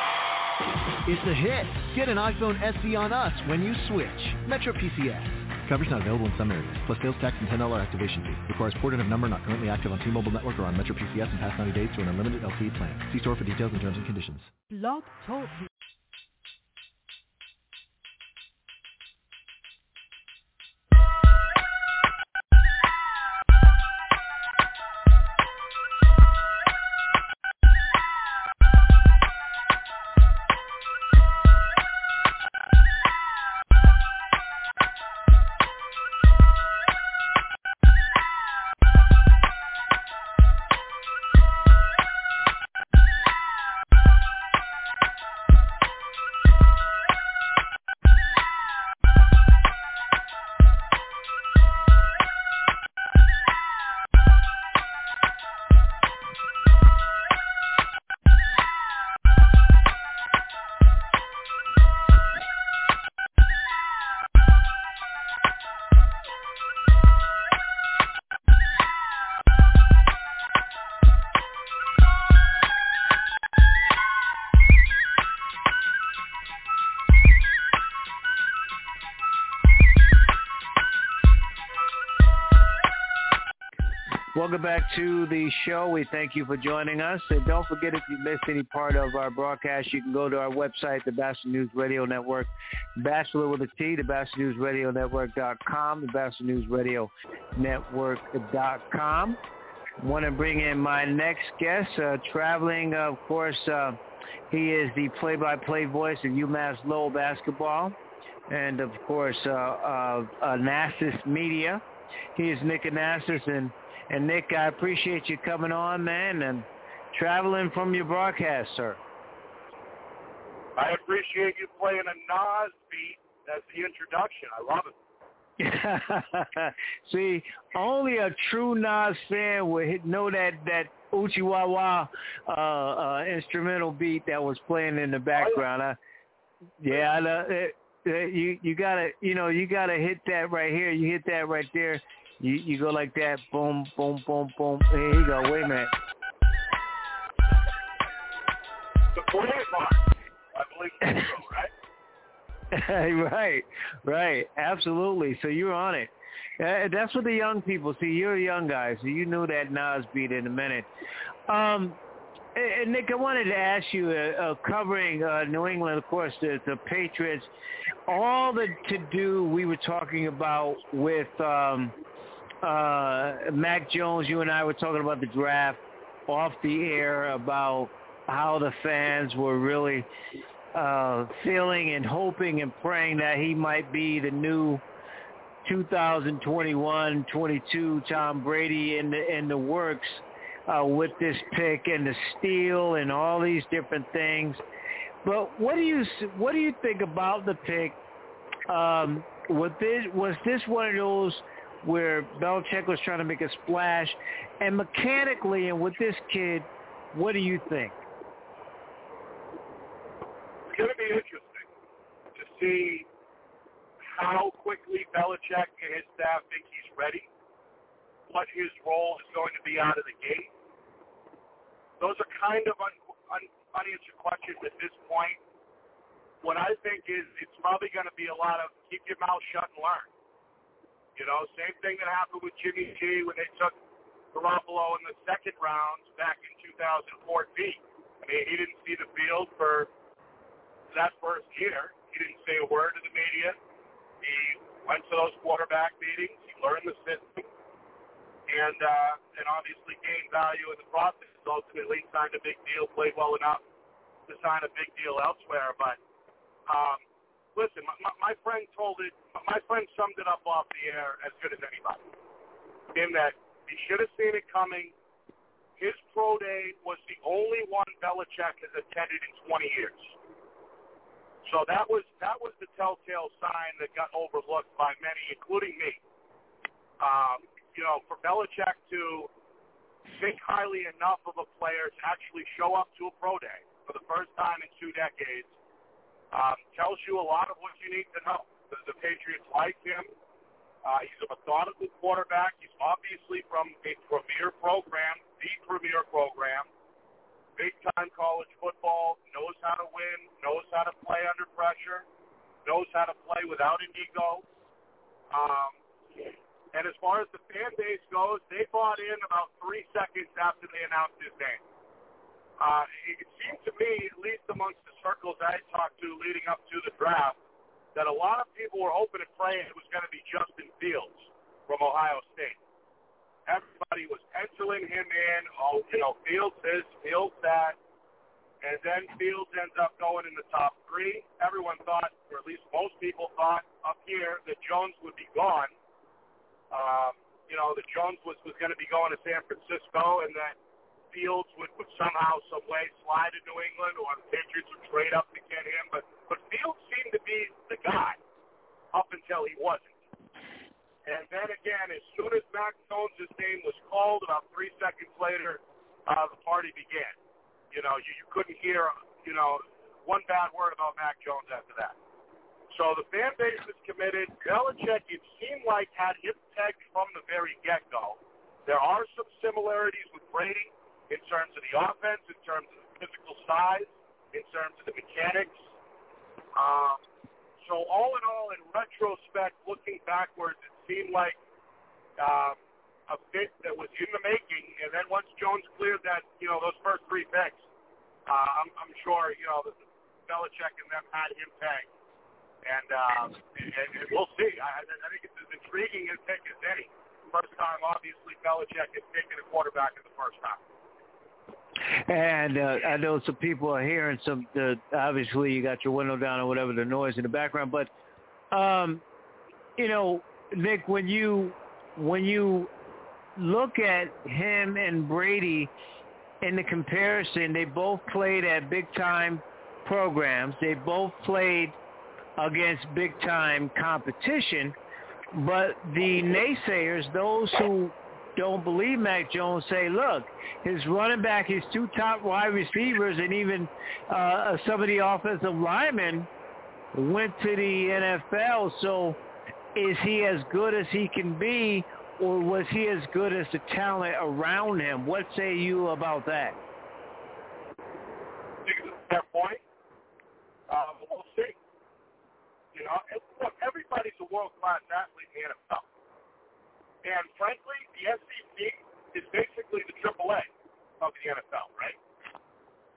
It's a hit. Get an iPhone SE on us when you switch. Metro PCS. Coverage not available in some areas, plus sales tax and $10 activation fee. Requires porting of number not currently active on T-Mobile network or on Metro PCS in past 90 days to an unlimited LTE plan. See store for details and terms and conditions. Blog Talk Welcome back to the show. We thank you for joining us. And don't forget if you missed any part of our broadcast, you can go to our website, the Batchelor News Radio Network, Batchelor with a T, the Batchelor News Radio Network.com, the News Radio Network.com. Want to bring in my next guest, uh, traveling, uh, of course, uh, he is the play-by-play voice of UMass Lowell basketball and, of course, uh, uh, Media. He is Nick Anastos, and, and Nick, I appreciate you coming on, man, and traveling from your broadcast, sir. I appreciate you playing a Nas beat as the introduction. I love it. See, only a true Nas fan would know that that Uchiwawa uh, uh, instrumental beat that was playing in the background. I, yeah, I know. It, it, you you gotta you know you gotta hit that right here. You hit that right there. You you go like that. Boom boom boom boom. Here you go. Wait a minute. The play mark. I believe so, right? right, right, absolutely. So you're on it. Uh, that's what the young people see. You're a young guy, so you knew that Nas beat in a minute. Um, and Nick, I wanted to ask you, uh, uh, covering uh, New England, of course, the, the Patriots, all the to-do we were talking about with um, uh, Mac Jones, you and I were talking about the draft off the air about how the fans were really uh, feeling and hoping and praying that he might be the new 2021-22 Tom Brady in the in the works uh, with this pick and the steal and all these different things. But what do you what do you think about the pick? Um, was this was this one of those where Belichick was trying to make a splash? And mechanically, and with this kid, what do you think? It's going to be interesting to see how quickly Belichick and his staff think he's ready, what his role is going to be out of the gate. Those are kind of un- un- unanswered questions at this point. What I think is it's probably going to be a lot of keep your mouth shut and learn. You know, same thing that happened with Jimmy G when they took Garoppolo in the second round back in 2014. I mean, he didn't see the field for that first year. He didn't say a word to the media. He went to those quarterback meetings. He learned the system, and uh, and obviously gained value in the process. Ultimately, signed a big deal, played well enough to sign a big deal elsewhere. But um, listen, my, my friend told it. My friend summed it up off the air as good as anybody. In that he should have seen it coming. His pro day was the only one Belichick has attended in 20 years. So that was that was the telltale sign that got overlooked by many, including me. Um, you know, for Belichick to think highly enough of a player to actually show up to a pro day for the first time in two decades um, tells you a lot of what you need to know. The, the Patriots like him. Uh, he's a methodical quarterback. He's obviously from a premier program, the premier program big time college football, knows how to win, knows how to play under pressure, knows how to play without an ego. Um, and as far as the fan base goes, they bought in about three seconds after they announced his name. Uh, it seemed to me, at least amongst the circles I talked to leading up to the draft, that a lot of people were hoping and praying it was going to be Justin Fields from Ohio State everybody was penciling him in. Oh, you know, Fields this, Fields that. And then Fields ends up going in the top three. Everyone thought, or at least most people thought up here, that Jones would be gone. Um, you know, that Jones was, was going to be going to San Francisco and that Fields would, would somehow, some way slide to New England or the Patriots would trade up to get him. But, but Fields seemed to be the guy up until he wasn't. And then again, as soon as Mac Jones' name was called, about three seconds later, uh, the party began. You know, you, you couldn't hear, you know, one bad word about Mac Jones after that. So the fan base is committed. Belichick, it seemed like, had him pegged from the very get-go. There are some similarities with Brady in terms of the offense, in terms of the physical size, in terms of the mechanics. Um, so all in all, in retrospect, looking backwards, it seemed like um, a fit that was in the making, and then once Jones cleared that, you know, those first three picks, uh, I'm, I'm sure, you know, Belichick and them had him pegged. And, um, and, and we'll see. I, I think it's as intriguing a pick as any. First time, obviously, Belichick has taken a quarterback in the first round. And uh, I know some people are hearing some. Uh, obviously, you got your window down or whatever the noise in the background, but um, you know, Nick, when you when you look at him and Brady in the comparison, they both played at big time programs. They both played against big time competition. But the naysayers, those who don't believe Mac Jones say, look, his running back, his two top wide receivers, and even uh, some of the offensive linemen went to the NFL. So is he as good as he can be, or was he as good as the talent around him? What say you about that? Fair point. Um, we'll see. You know, look, everybody's a world-class athlete in NFL. And frankly, the SEC is basically the AAA of the NFL, right?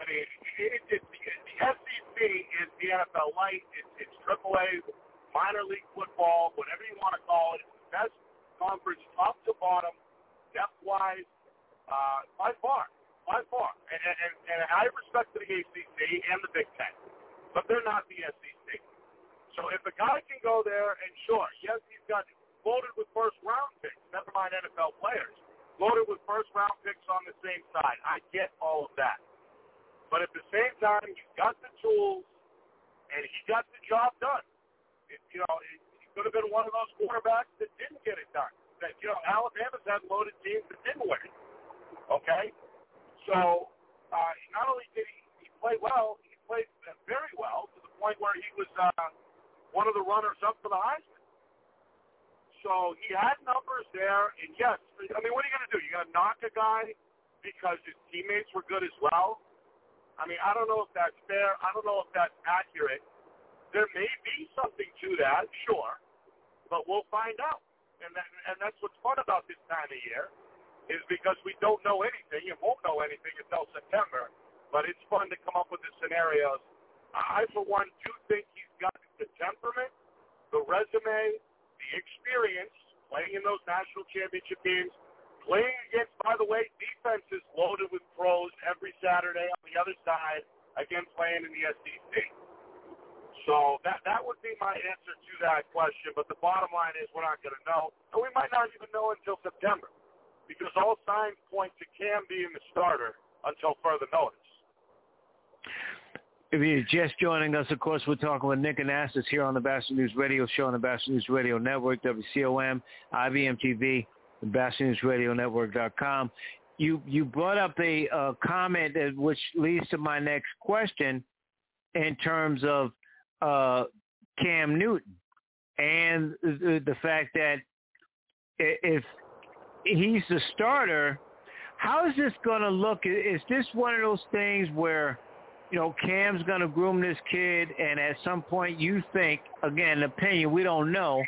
I mean, it, it, it, the SEC is the NFL light. It's, it's AAA, minor league football, whatever you want to call it. It's the best conference, top to bottom, depth-wise, uh, by far, by far. And, and, and I respect the ACC and the Big Ten, but they're not the SEC. So if a guy can go there, and sure, yes, he's got loaded with first round picks, never mind NFL players, loaded with first round picks on the same side. I get all of that. But at the same time, he's got the tools, and he got the job done. It, you know, it, he could have been one of those quarterbacks that didn't get it done. That you know, Alabama's had loaded teams that didn't win. Okay, so uh, not only did he, he play well, he played very well to the point where he was uh, one of the runners up for the Heisman. So he had numbers there, and yes, I mean, what are you going to do? You're going to knock a guy because his teammates were good as well? I mean, I don't know if that's fair. I don't know if that's accurate. There may be something to that, sure, but we'll find out. And that, and that's what's fun about this time of year, is because we don't know anything and won't know anything until September. But it's fun to come up with the scenarios. I, for one, do think he's got the temperament, the resume, the experience playing in those national championship games, playing against, by the way, defenses loaded with pros every Saturday on the other side, again playing in the SEC. So that that would be my answer to that question. But the bottom line is we're not going to know, and we might not even know until September, because all signs point to Cam being the starter until further notice. If you're just joining us, of course, we're talking with Nick Anastos here on the Batchelor News Radio Show on the Batchelor News Radio Network, WCOM, IBM TV, the Batchelor News Radio Network.com. You you brought up a uh, comment which leads to my next question in terms of uh, Cam Newton and the, the fact that if he's the starter, how is this going to look? Is this one of those things where you know, Cam's going to groom this kid, and at some point you think, again, opinion, we don't know,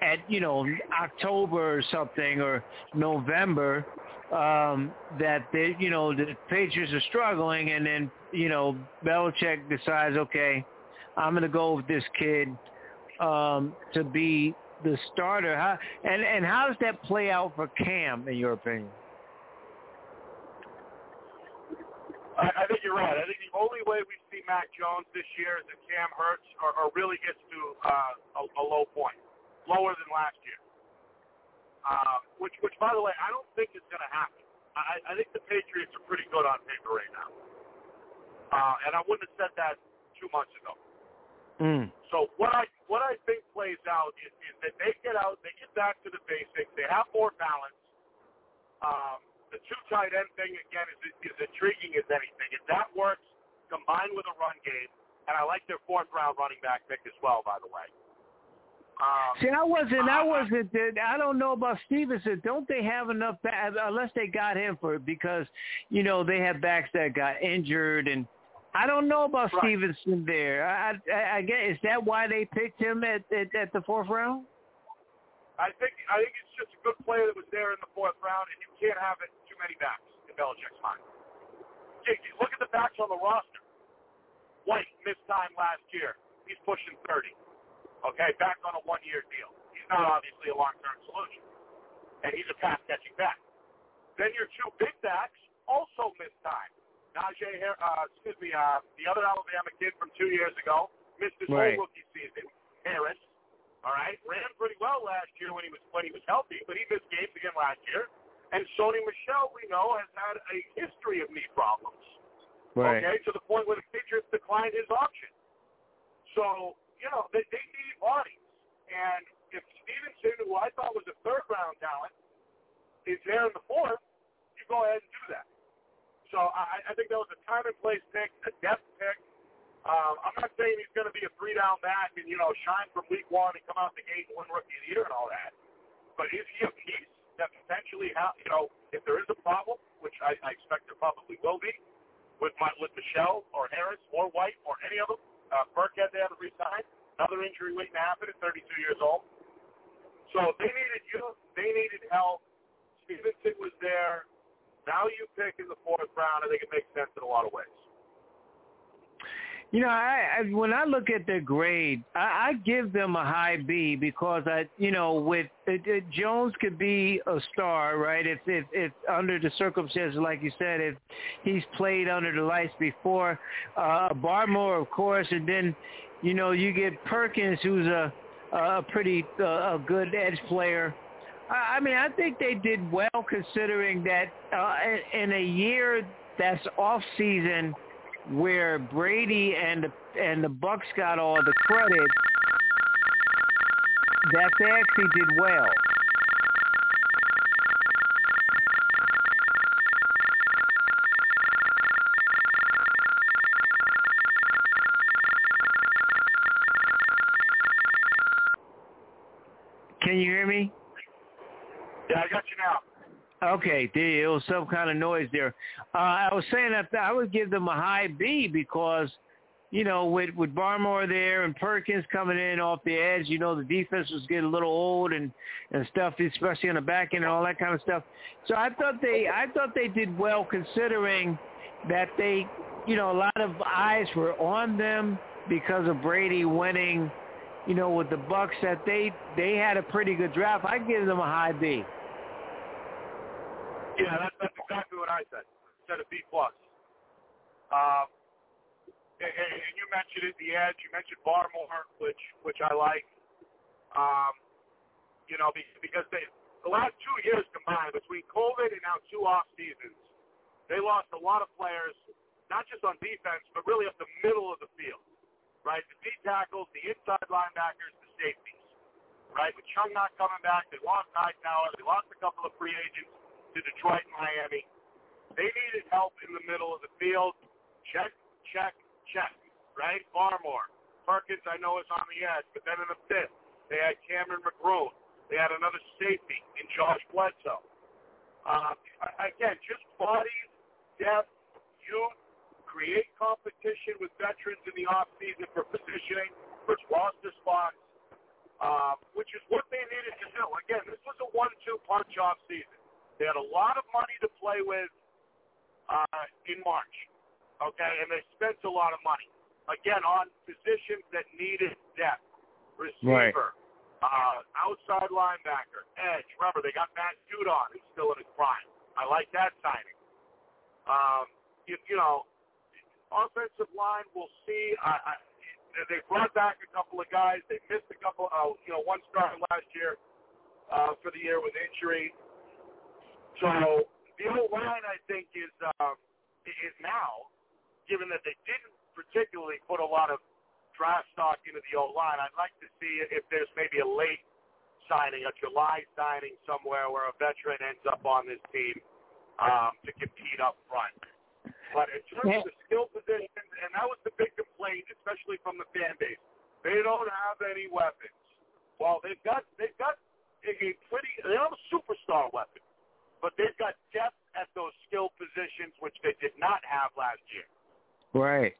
at, you know, October or something or November, um, that, they, you know, the Patriots are struggling, and then, you know, Belichick decides, okay, I'm going to go with this kid um, to be the starter. How, and, and how does that play out for Cam, in your opinion? I, I think you're right. I think the only way we see Mac Jones this year is if Cam hurts or, or really gets to uh, a, a low point, lower than last year. Uh, which, which, by the way, I don't think is going to happen. I, I think the Patriots are pretty good on paper right now, uh, and I wouldn't have said that two months ago. Mm. So what I what I think plays out is, is that they get out, they get back to the basics, they have more balance. Um, the two tight end thing again is is intriguing as anything. If that works, combined with a run game, and I like their fourth round running back pick as well, by the way. Um, See, I wasn't. I wasn't. I don't know about Stevenson. Don't they have enough? Back, unless they got him for it, because you know they have backs that got injured, and I don't know about Right. Stevenson there. I, I, I get. Is that why they picked him at, at at the fourth round? I think I think it's just a good player that was there in the fourth round, and you can't have it many backs in Belichick's mind. Look at the backs on the roster. White missed time last year. He's pushing 30. Okay, back on a one-year deal. He's not obviously a long-term solution, and he's a pass-catching back. Then your two big backs also missed time. Najee, uh, excuse me, uh, the other Alabama kid from two years ago missed his Right. whole rookie season. Harris, all right, ran pretty well last year when he was when he was healthy, but he missed games again last year. And Sony Michel, we know, has had a history of knee problems. Right. Okay, to the point where the Patriots declined his option. So, you know, they, they need bodies. And if Stevenson, who I thought was a third round talent, is there in the fourth, you go ahead and do that. So I, I think that was a time and place pick, a depth pick. Um, I'm not saying he's going to be a three down back and, you know, shine from week one and come out the gate and win rookie of the year and all that. But is he a piece that potentially, ha- you know, if there is a problem, which I, I expect there probably will be, with my, with Michel or Harris or White or any of them, uh, Burkhead they haven't re-signed, another injury waiting to happen at 32 years old. So they needed you. They needed help. Stevenson was there. Value pick in the fourth round. I think it makes sense in a lot of ways. You know, I, I when I look at their grade, I, I give them a high B because I, you know, with it, it, Jones could be a star, right? If if if under the circumstances, like you said, if he's played under the lights before, uh, Barmore, of course, and then, you know, you get Perkins, who's a a pretty uh, a good edge player. I I mean, I think they did well considering that uh, in- a year that's off season where Brady and the, and the Bucks got all the credit, that they actually did well. Okay, there was some kind of noise there. Uh, I was saying that I would give them a high B because, you know, with with Barmore there and Perkins coming in off the edge, you know, the defense was getting a little old and and stuff, especially on the back end and all that kind of stuff. So I thought they I thought they did well considering that they, you know, a lot of eyes were on them because of Brady winning, you know, with the Bucks. That they they had a pretty good draft. I give them a high B. Yeah, that's, that's exactly what I said. Said a B plus. Um, and, and you mentioned it, the edge. You mentioned Barmore, which which I like. Um, you know, because they the last two years combined between COVID and now two off seasons, they lost a lot of players, not just on defense, but really up the middle of the field. Right, the D tackles, the inside linebackers, the safeties. Right, with Chung not coming back, they lost Hightower, they lost a couple of free agents to Detroit Miami. They needed help in the middle of the field. Check, check, check. Right? Barmore. Perkins, I know, is on the edge, but then in the fifth, they had Cameron McGrone. They had another safety in Josh Bledsoe. Uh, again, just bodies, depth, youth, create competition with veterans in the offseason for positioning, for roster spots, uh, which is what they needed to do. Again, this was a one-two punch off season. They had a lot of money to play with uh, in March, okay, and they spent a lot of money. Again, on positions that needed depth. Receiver, uh, outside linebacker, edge. Remember, they got Matt Judon, who's still in his prime. I like that signing. Um, you, you know, offensive line, we'll see. I, I, they brought back a couple of guys. They missed a couple, uh, you know, one starter last year uh, for the year with injury. So the O line, I think, is um, is now, given that they didn't particularly put a lot of draft stock into the O line. I'd like to see if there's maybe a late signing, a July signing somewhere where a veteran ends up on this team um, to compete up front. But in terms of the skill positions, and that was the big complaint, especially from the fan base, they don't have any weapons. Well, they've got they've got a pretty they have a superstar weapon, but they've got depth at those skill positions, which they did not have last year. Right.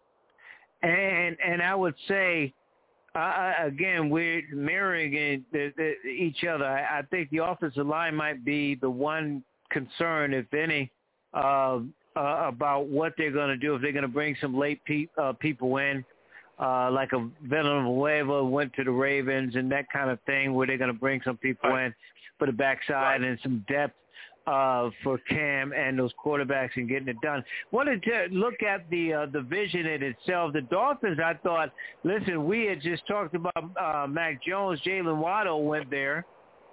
And and I would say uh, again we're mirroring it. The, the, each other. I, I think the offensive line might be the one concern, if any, uh, uh, about what they're going to do if they're going to bring some late pe- uh, people in, uh, like a Villanueva went to the Ravens and that kind of thing, where they're going to bring some people in for the backside and some depth uh, for Cam and those quarterbacks and getting it done. Wanted to look at the uh, the vision in itself. The Dolphins, I thought, listen, we had just talked about uh, Mac Jones. Jaylen Waddle went there.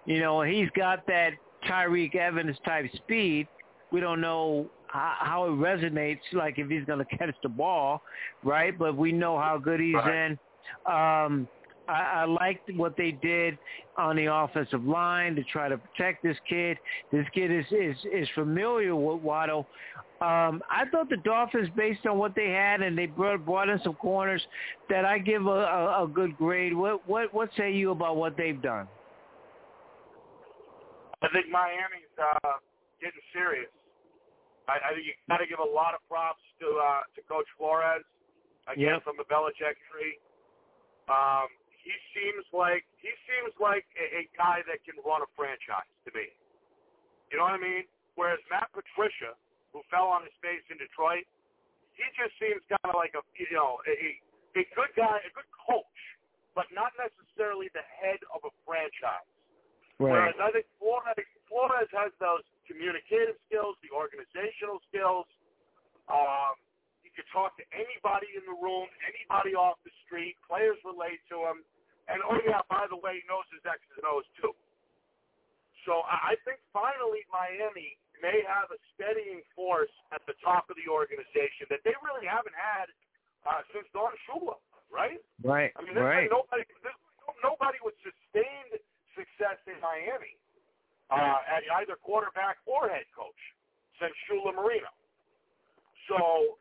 You know, he's got that Tyreek Evans type speed. We don't know how, how it resonates, like if he's going to catch the ball, right? But we know how good he's Right. in. Um, I, I liked what they did on the offensive line to try to protect this kid. This kid is is, is familiar with Waddle. Um, I thought the Dolphins, based on what they had, and they brought, brought in some corners, that I give a, a, a good grade. What what what say you about what they've done? I think Miami's uh, getting serious. I, I think you got to give a lot of props to uh, to Coach Flores again Yep. from the Belichick tree. Um, he seems like he seems like a, a guy that can run a franchise to me. You know what I mean? Whereas Matt Patricia, who fell on his face in Detroit, he just seems kind of like a you know a, a good guy, a good coach, but not necessarily the head of a franchise. Whereas I think Flores, Flores has those communicative skills, the organizational skills. Um, he could talk to anybody in the room, anybody off the street. Players relate to him. And oh yeah, by the way, he knows his X's and O's too. So I think finally Miami may have a steadying force at the top of the organization that they really haven't had uh, since Don Shula, right? Right, I mean, there's right. nobody, there's nobody with sustained success in Miami uh, at either quarterback or head coach since Shula Marino. So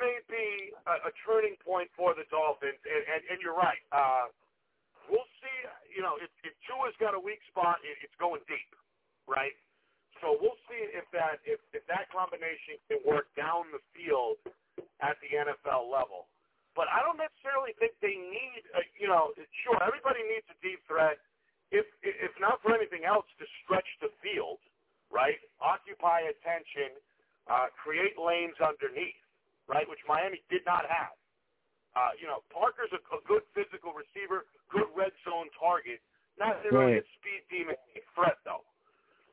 may be a, a turning point for the Dolphins, and, and, and you're right. Uh, we'll see. You know, if, if Tua's got a weak spot, it, it's going deep, right? So we'll see if that if, if that combination can work down the field at the NFL level. But I don't necessarily think they need, a, you know, sure everybody needs a deep threat, if if not for anything else, to stretch the field, right? Occupy attention, uh, create lanes underneath, right? Which Miami did not have. Uh, you know, Parker's a, a good physical receiver, good red zone target, not really Right. a speed demon threat though.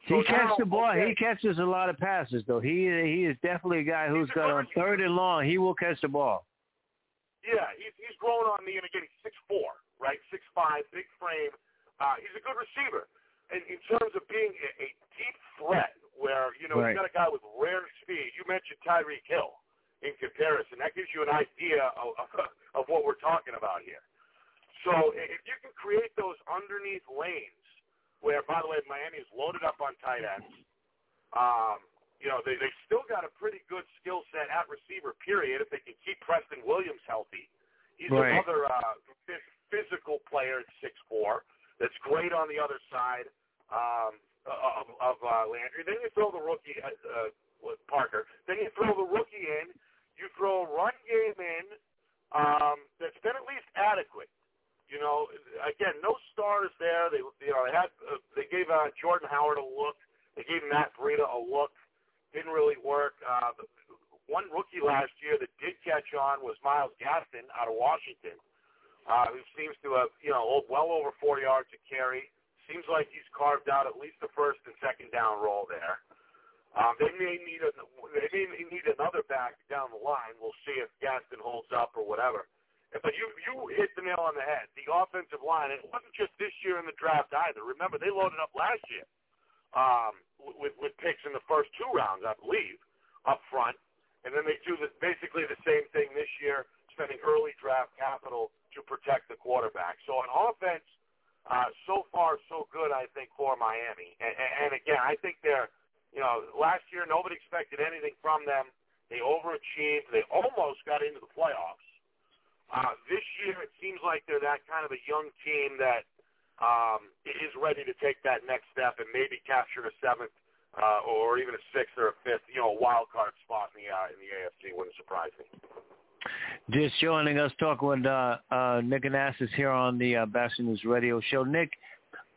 He catches the ball. okay. He catches a lot of passes, though. He he is definitely a guy who's got on third and long. He will catch the ball. Yeah, he's he's growing on me, and again, he's six four, right? Six five, big frame. Uh, he's a good receiver. And in terms of being a, a deep threat, where you know Right. he's got a guy with rare speed. You mentioned Tyreek Hill in comparison. That gives you an idea of, of, of what we're talking about here. So if you can create those underneath lanes, where by the way Miami is loaded up on tight ends, um, you know they they still got a pretty good skill set at receiver. Period. If they can keep Preston Williams healthy, he's Right. another uh, physical player at six four. That's great on the other side um, of, of uh, Landry. Then you throw the rookie uh, uh, Parker. Then you throw the rookie in. You throw a run game in um, that's been at least adequate. You know, again, no stars there. They, you know, they had uh, they gave uh, Jordan Howard a look. They gave Matt Breida a look. Didn't really work. Uh, one rookie last year that did catch on was Myles Gaskin out of Washington, uh, who seems to have, you know, well over four yards to carry. Seems like he's carved out at least the first and second down role there. Um, they may need a, they may need another back down the line. We'll see if Gaskin holds up or whatever. But you you hit the nail on the head. The offensive line. It wasn't just this year in the draft either. Remember they loaded up last year um, with with picks in the first two rounds, I believe, up front, and then they do the, basically the same thing this year, spending early draft capital to protect the quarterback. So on offense, uh, so far so good, I think for Miami. And, and, and again, I think they're, you know, last year nobody expected anything from them. They overachieved. They almost got into the playoffs. Uh, this year, it seems like they're that kind of a young team that um, is ready to take that next step and maybe capture a seventh uh, or even a sixth or a fifth, you know, wild card spot in the uh, in the AFC. Wouldn't surprise me. Just joining us talking with uh, uh, Nick Anastos here on the uh, Boston News Radio Show. Nick,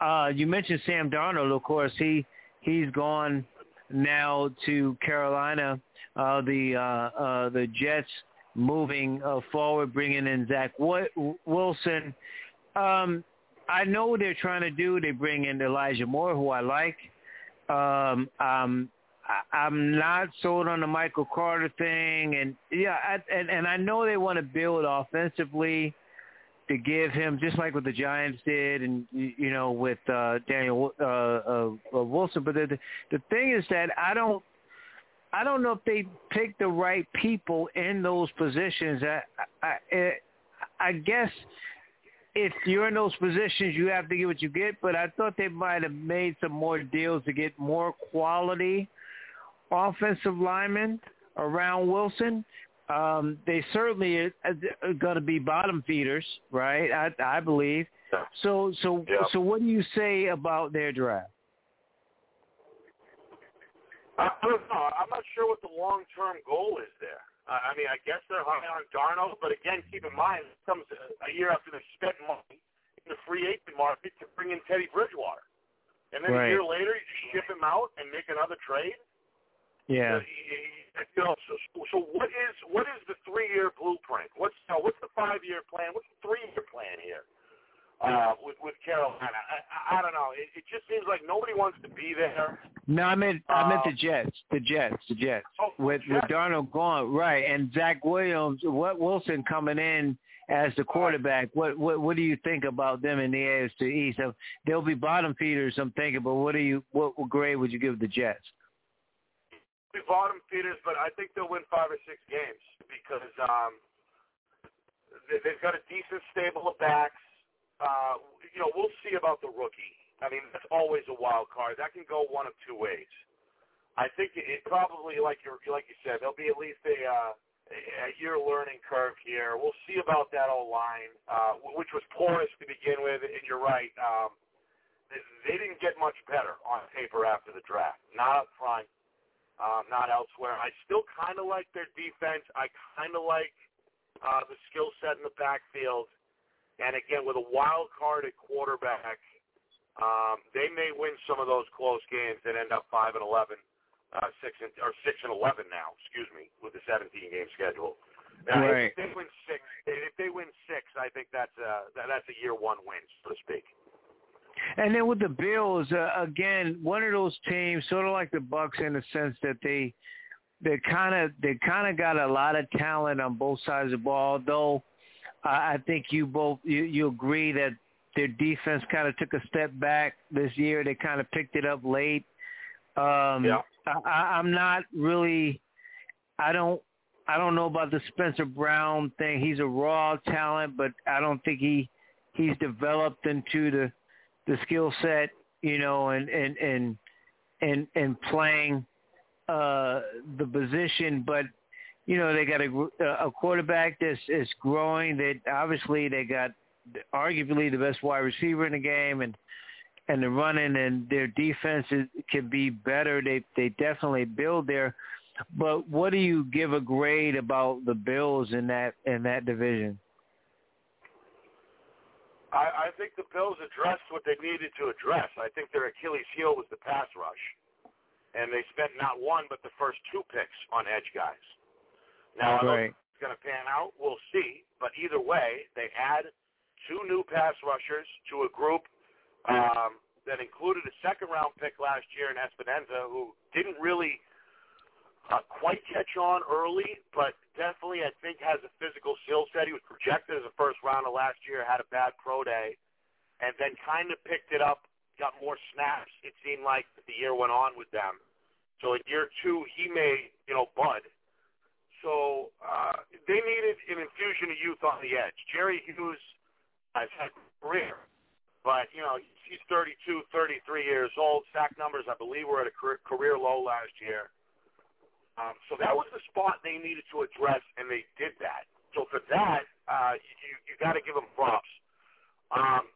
uh, you mentioned Sam Darnold. Of course, he he's gone now to Carolina. Uh, the uh, uh, the Jets moving uh, forward, bringing in Zach Wilson. Um, I know what they're trying to do. They bring in Elijah Moore, who I like. Um, um, I, I'm not sold on the Michael Carter thing, and yeah, I, and and I know they want to build offensively to give him just like what the Giants did, and you know with uh, Daniel uh, uh, uh, Wilson. But the, the the thing is that I don't I don't know if they pick the right people in those positions. I I, I guess if you're in those positions, you have to get what you get. But I thought they might have made some more deals to get more quality offensive linemen around Wilson. Um, they certainly are, are going to be bottom feeders, right? I, I believe. So, so, Yeah. so, what do you say about their draft? I I don't know. I'm not sure what the long-term goal is there. I I mean, I guess they're high on Darnold, but again, keep in mind, it comes a year after they've spent money in the free agent market to bring in Teddy Bridgewater. And then Right. a year later, you ship him out and make another trade. Yeah. Uh, you know, so, so what is what is the three-year blueprint? What's uh, what's the five-year plan? What's the three-year plan here uh, with with Carolina? I, I, I don't know. It, it just seems like nobody wants to be there. No, I meant I meant the Um, Jets, the Jets, the Jets. Oh, with with Darnold gone, right, and Zach Williams, what Wilson coming in as the quarterback. What what what do you think about them in the AFC East? So they'll be bottom feeders, I'm thinking. But what do you what grade would you give the Jets? We bottom feeders, but I think they'll win five or six games because um, they, they've got a decent stable of backs. Uh, you know, we'll see about the rookie. I mean, that's always a wild card. That can go one of two ways. I think it, it probably, like you like you said, there'll be at least a uh, a year learning curve here. We'll see about that old line, uh, which was porous to begin with. And you're right, um, they, they didn't get much better on paper after the draft. Not up front, um, not elsewhere. I still kind of like their defense. I kind of like uh, the skill set in the backfield. And again, with a wild card at quarterback, um, they may win some of those close games and end up five and eleven, uh, six and or six and eleven now. Excuse me, with the seventeen game schedule. Now, Right. If they win six, if they win six, I think that's a that, that's a year one win, so to speak. And then with the Bills, uh, again, one of those teams, sort of like the Bucks, in the sense that they they kind of they kind of got a lot of talent on both sides of the ball. Though I I think you both you, you agree that their defense kind of took a step back this year. They kind of picked it up late. Um, Yeah. I- I'm not really. I don't. I don't know about the Spencer Brown thing. He's a raw talent, but I don't think he he's developed into the the skill set, you know, and and and and and playing uh the position, but you know they got a a quarterback that's is growing. That obviously they got arguably the best wide receiver in the game, and and the running and their defense is, can be better. They they definitely build there. But what do you give a grade about the Bills in that in that division? I, I think the Bills addressed what they needed to address. I think their Achilles heel was the pass rush, and they spent not one but the first two picks on edge guys. Now, I don't know if it's going to pan out. We'll see. But either way, they add two new pass rushers to a group um, that included a second-round pick last year in Epenesa, who didn't really uh, quite catch on early, but definitely I think has a physical skill set. He was projected as a first rounder last year, had a bad pro day, and then kind of picked it up, got more snaps. It seemed like the year went on with them. So in year two, he may, you know, bud. So uh, they needed an infusion of youth on the edge. Jerry Hughes has had a career, but you know he's 32, 33 years old. Sack numbers, I believe, were at a career, career low last year. Um, so that was the spot they needed to address, and they did that. So for that, uh, you you got to give them props. Um,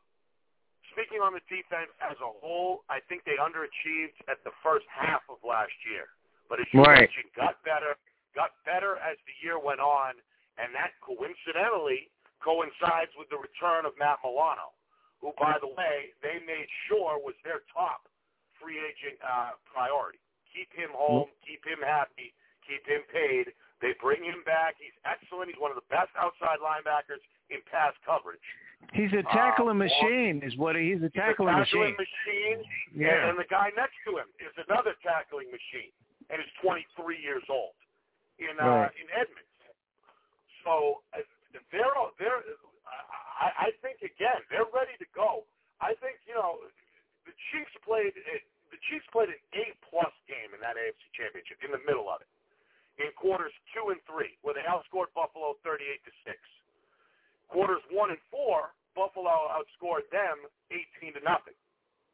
speaking on the defense as a whole, I think they underachieved at the first half of last year. But as you Right. mentioned, got better, got better as the year went on, and that coincidentally coincides with the return of Matt Milano, who, by the way, they made sure was their top free agent uh, priority. Keep him home, keep him happy, keep him paid. They bring him back. He's excellent. He's one of the best outside linebackers in pass coverage. He's a tackling Uh, machine, is what he, he's a He's tackling machine. machine. Yeah. And, and the guy next to him is another tackling machine, and is 23 years old in uh, Right. in Edmunds. So uh, they're they're. I, I think again they're ready to go. I think you know the Chiefs played the Chiefs played an A plus game in that AFC Championship in the middle of it in quarters two and three, where they outscored Buffalo 38 to six. Quarters one and four, Buffalo outscored them 18 to nothing.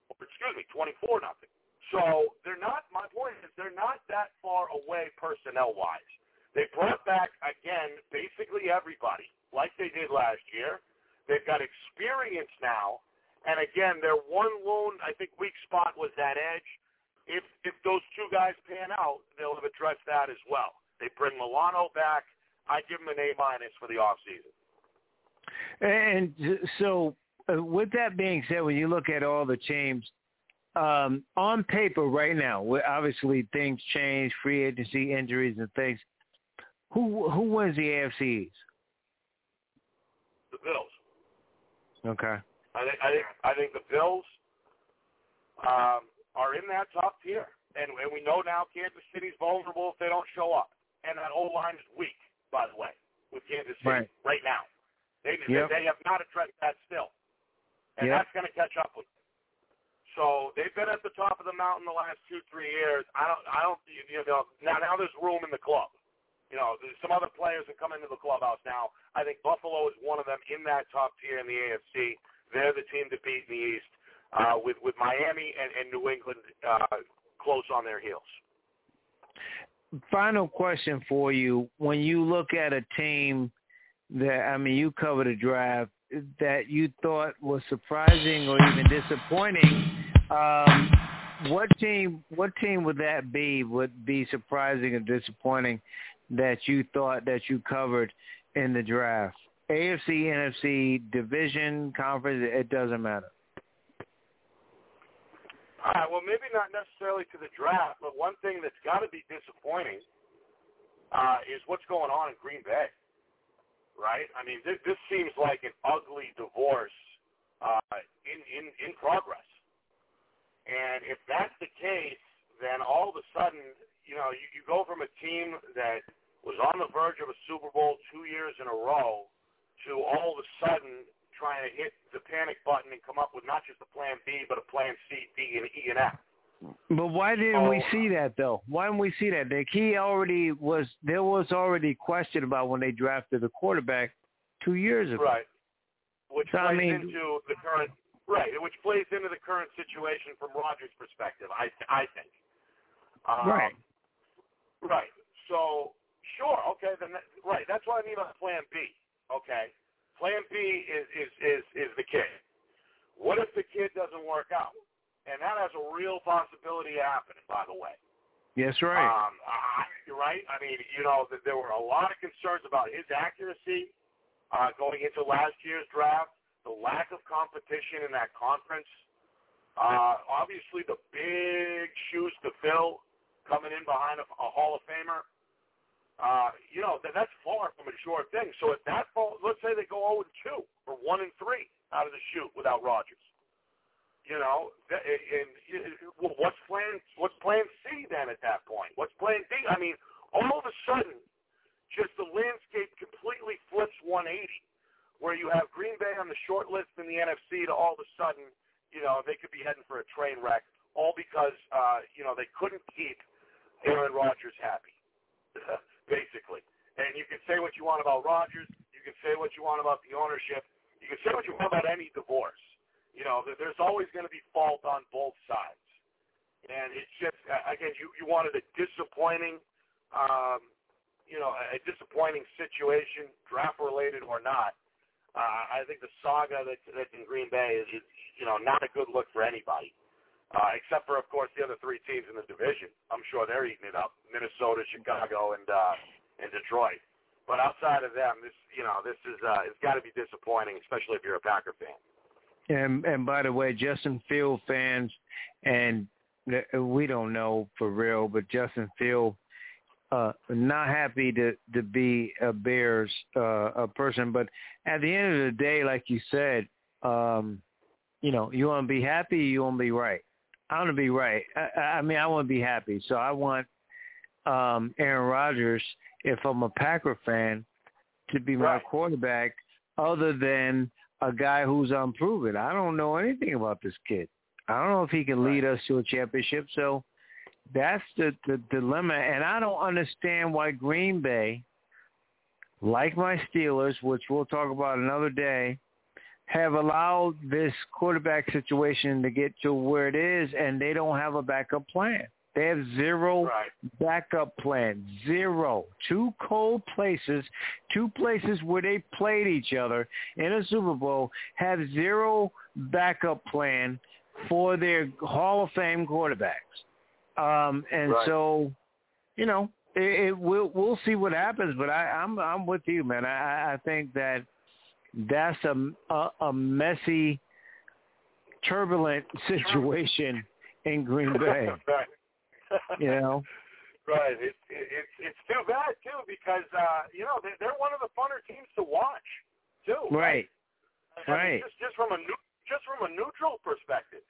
Or, excuse me, 24 nothing. So they're not. My point is they're not that far away personnel wise. They brought back again basically everybody, like they did last year. They've got experience now, and again, their one lone I think weak spot was that edge. If if those two guys pan out, they'll have addressed that as well. They bring Milano back. I give them an A minus for the off season. And so, uh, with that being said, when you look at all the teams um, on paper right now, obviously things change, free agency, injuries, and things. Who who wins the AFCs? The Bills. Okay. I think I think I think the Bills um, are in that top tier, and, and we know now Kansas City's vulnerable if they don't show up, and that O line is weak, by the way, with Kansas City Right. now. They Yep. they have not addressed that still, and Yep. that's going to catch up with. them. So they've been at the top of the mountain the last two three years. I don't I don't you know now now there's room in the club. You know, there's some other players that come into the clubhouse now. I think Buffalo is one of them in that top tier in the AFC. They're the team to beat in the East, uh, with with Miami and, and New England uh, close on their heels. Final question for you: When you look at a team that I mean, you covered a draft that you thought was surprising or even disappointing. Um, what team? What team would that be? Would be surprising or disappointing that you thought that you covered in the draft? AFC, NFC, division, conference. It doesn't matter. All right. Well, maybe not necessarily to the draft, but one thing that's got to be disappointing uh, is what's going on in Green Bay. Right? I mean, this, this seems like an ugly divorce uh, in, in in progress. And if that's the case, then all of a sudden, you know, you, you go from a team that was on the verge of a Super Bowl two years in a row to all of a sudden trying to hit the panic button and come up with not just a plan B, but a plan C, D, and E and F. But why didn't we Oh. see that though? Why didn't we see that? The key already was there was already question about when they drafted the quarterback two years ago. Right. Which So, I plays mean- into the current right, which plays into the current situation from Rodgers' perspective. I I think. Um, Right. Right. So sure, okay, then that, right. That's what I mean by Plan B. Okay. Plan B is is is is the kid. What if the kid doesn't work out? And that has a real possibility of happening, by the way. Yes, right. Um, you're right. I mean, you know, th- there were a lot of concerns about his accuracy uh, going into last year's draft, the lack of competition in that conference. Uh, obviously, the big shoes to fill coming in behind a, a Hall of Famer. Uh, you know, that, that's far from a sure thing. So if that fall, let's say they go 0 and 2 or 1 and 3 out of the chute without Rodgers. You know, and, and well, what's plan? What's plan C then at that point? What's plan D? I mean, all of a sudden, just the landscape completely flips 180, where you have Green Bay on the short list in the NFC to all of a sudden, you know, they could be heading for a train wreck, all because uh, you know they couldn't keep Aaron Rodgers happy, basically. And you can say what you want about Rodgers, you can say what you want about the ownership, you can say what you want about any divorce. You know, there's always going to be fault on both sides. And it's just, again, you, you wanted a disappointing, um, you know, a disappointing situation, draft related or not. Uh, I think the saga that's, that's in Green Bay is, is, you know, not a good look for anybody, uh, except for, of course, the other three teams in the division. I'm sure they're eating it up: Minnesota, Chicago, and uh, and Detroit. But outside of them, this, you know, this is uh, it's got to be disappointing, especially if you're a Packer fan. And and by the way, Justin Field fans, and we don't know for real, but Justin Field uh not happy to to be a Bears uh a person, but at the end of the day, like you said, um, you know, you want to be happy, you want to be right. I want to be right. I, I mean, I want to be happy, so I want um Aaron Rodgers, if I'm a Packer fan, to be my Right. quarterback, other than a guy who's unproven. I don't know anything about this kid. I don't know if he can lead us to a championship. So that's the, the dilemma. And I don't understand why Green Bay, like my Steelers, which we'll talk about another day, have allowed this quarterback situation to get to where it is and they don't have a backup plan. They have zero backup plan. Zero. Two cold places, two places where they played each other in a Super Bowl, have zero backup plan for their Hall of Fame quarterbacks. Um, and Right. so, you know, it, it we'll we'll see what happens. But I, I'm I'm with you, man. I, I think that that's a, a a messy, turbulent situation in Green Bay. right. You know. Right. It's it's it's too bad too because uh, you know they, they're one of the funner teams to watch too. Right. I mean, Right. just just from a just from a neutral perspective,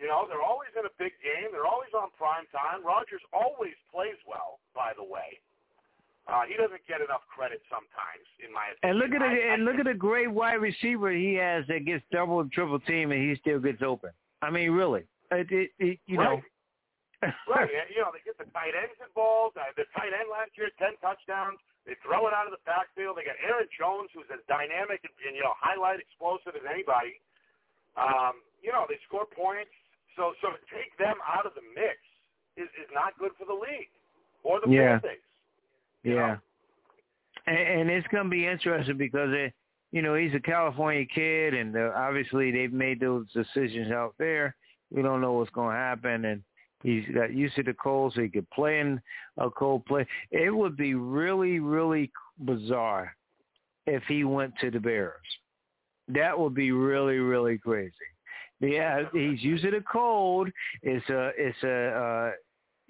you know they're always in a big game. They're always on prime time. Rodgers always plays well. By the way, uh, he doesn't get enough credit sometimes, in my opinion. And look at the I- I and look at the great wide receiver he has that gets double and triple team and he still gets open. I mean, really, it, it, it you know. right. You know, they get the tight ends involved. Uh, the tight end last year, 10 touchdowns. They throw it out of the backfield. They got Aaron Jones, who's as dynamic and, and you know, highlight explosive as anybody. Um, you know, they score points. So, so to take them out of the mix is, is not good for the league or the Yeah. fan Yeah. And, and it's going to be interesting because, it, you know, he's a California kid, and uh, obviously they've made those decisions out there. We don't know what's going to happen, and he's got used to the cold, so he could play in a cold play. It would be really, really bizarre if he went to the Bears. That would be really, really crazy. Yeah, he's used to the cold. It's a, it's a, uh,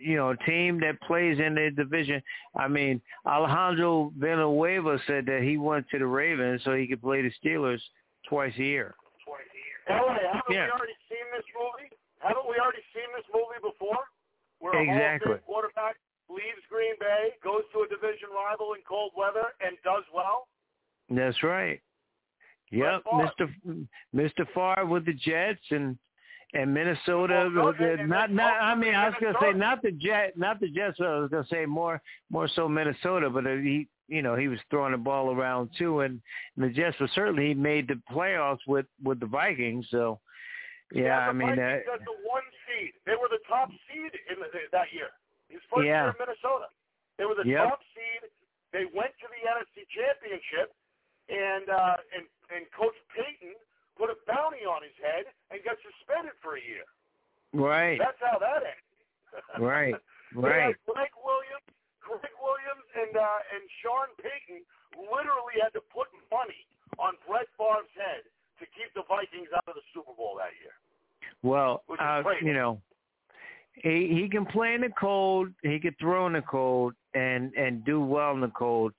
you know, team that plays in the division. I mean, Alejandro Villanueva said that he went to the Ravens so he could play the Steelers twice a year. Twice a year. Haven't Yeah. we already seen this movie? Haven't we already seen this movie before? Where a Hall of Exactly. Fame quarterback leaves Green Bay, goes to a division rival in cold weather, and does well. That's right. Yep, Mr. Mr. Favre with the Jets and and Minnesota. with the- not not. I mean, I was gonna say not the Jet, not the Jets. but I was gonna say more more so Minnesota, but uh, he you know he was throwing the ball around too, and, and the Jets were certainly he made the playoffs with with the Vikings. So yeah, I the mean. Uh, Vikings got the one seed. They were the top seed in the, that year. His first Yeah. year in Minnesota. They were the Yep. top seed. They went to the NFC Championship, and uh, and and Coach Payton put a bounty on his head and got suspended for a year. right, That's how that ended. right, right. Gregg Williams, Gregg Williams, and uh, and Sean Payton literally had to put money on Brett Favre's head to keep the Vikings out of the Super Bowl that year. Well, uh, you know, he he can play in the cold. He could throw in the cold and and do well in the cold.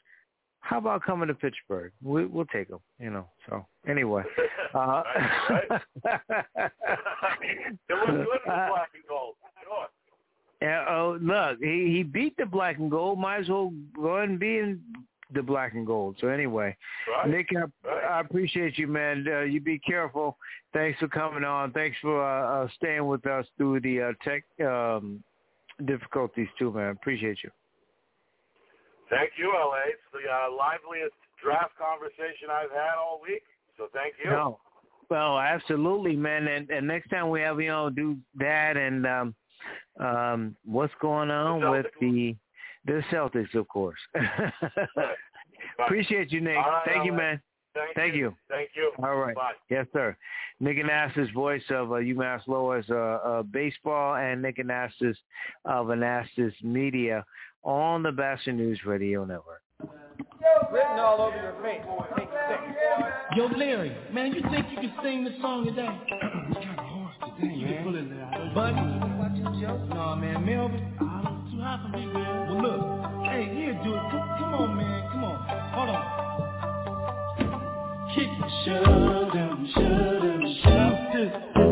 How about coming to Pittsburgh? We, we'll take him. You know. So anyway, uh, huh. It was good in the Uh, black and gold. Sure. Yeah, oh, look, he he beat the black and gold. Might as well go ahead and be in the black and gold. So anyway, Right. Nick, I, I appreciate you, man. Uh, you be careful. Thanks for coming on. Thanks for uh, uh, staying with us through the uh, tech um, difficulties too, man. Appreciate you. Thank you, LA. It's the uh, liveliest draft conversation I've had all week. So thank you. No. Well, absolutely, man. And, and next time we have you on, do that and um, um, what's going on with the the Celtics, of course. Appreciate you, Nick. Right, Thank you, man. Thank, Thank you. Thank you. All right. Bye. Yes, sir. Nick Anastos, voice of uh, UMass Lowell's uh, uh, baseball, and Nick Anastos of Anastos Media on the Boston News Radio Network. Written all over your face. Take six. Yo, Larry, man, you think you can sing this song today? it's kind of hard today, you man. Pull it. Buddy, no. Nah, man, Melvin, I'm too hot for me, man. Well, look, hey, here, dude, come, come on, man, come on, hold on. Kick, shut him, shut him, shut him.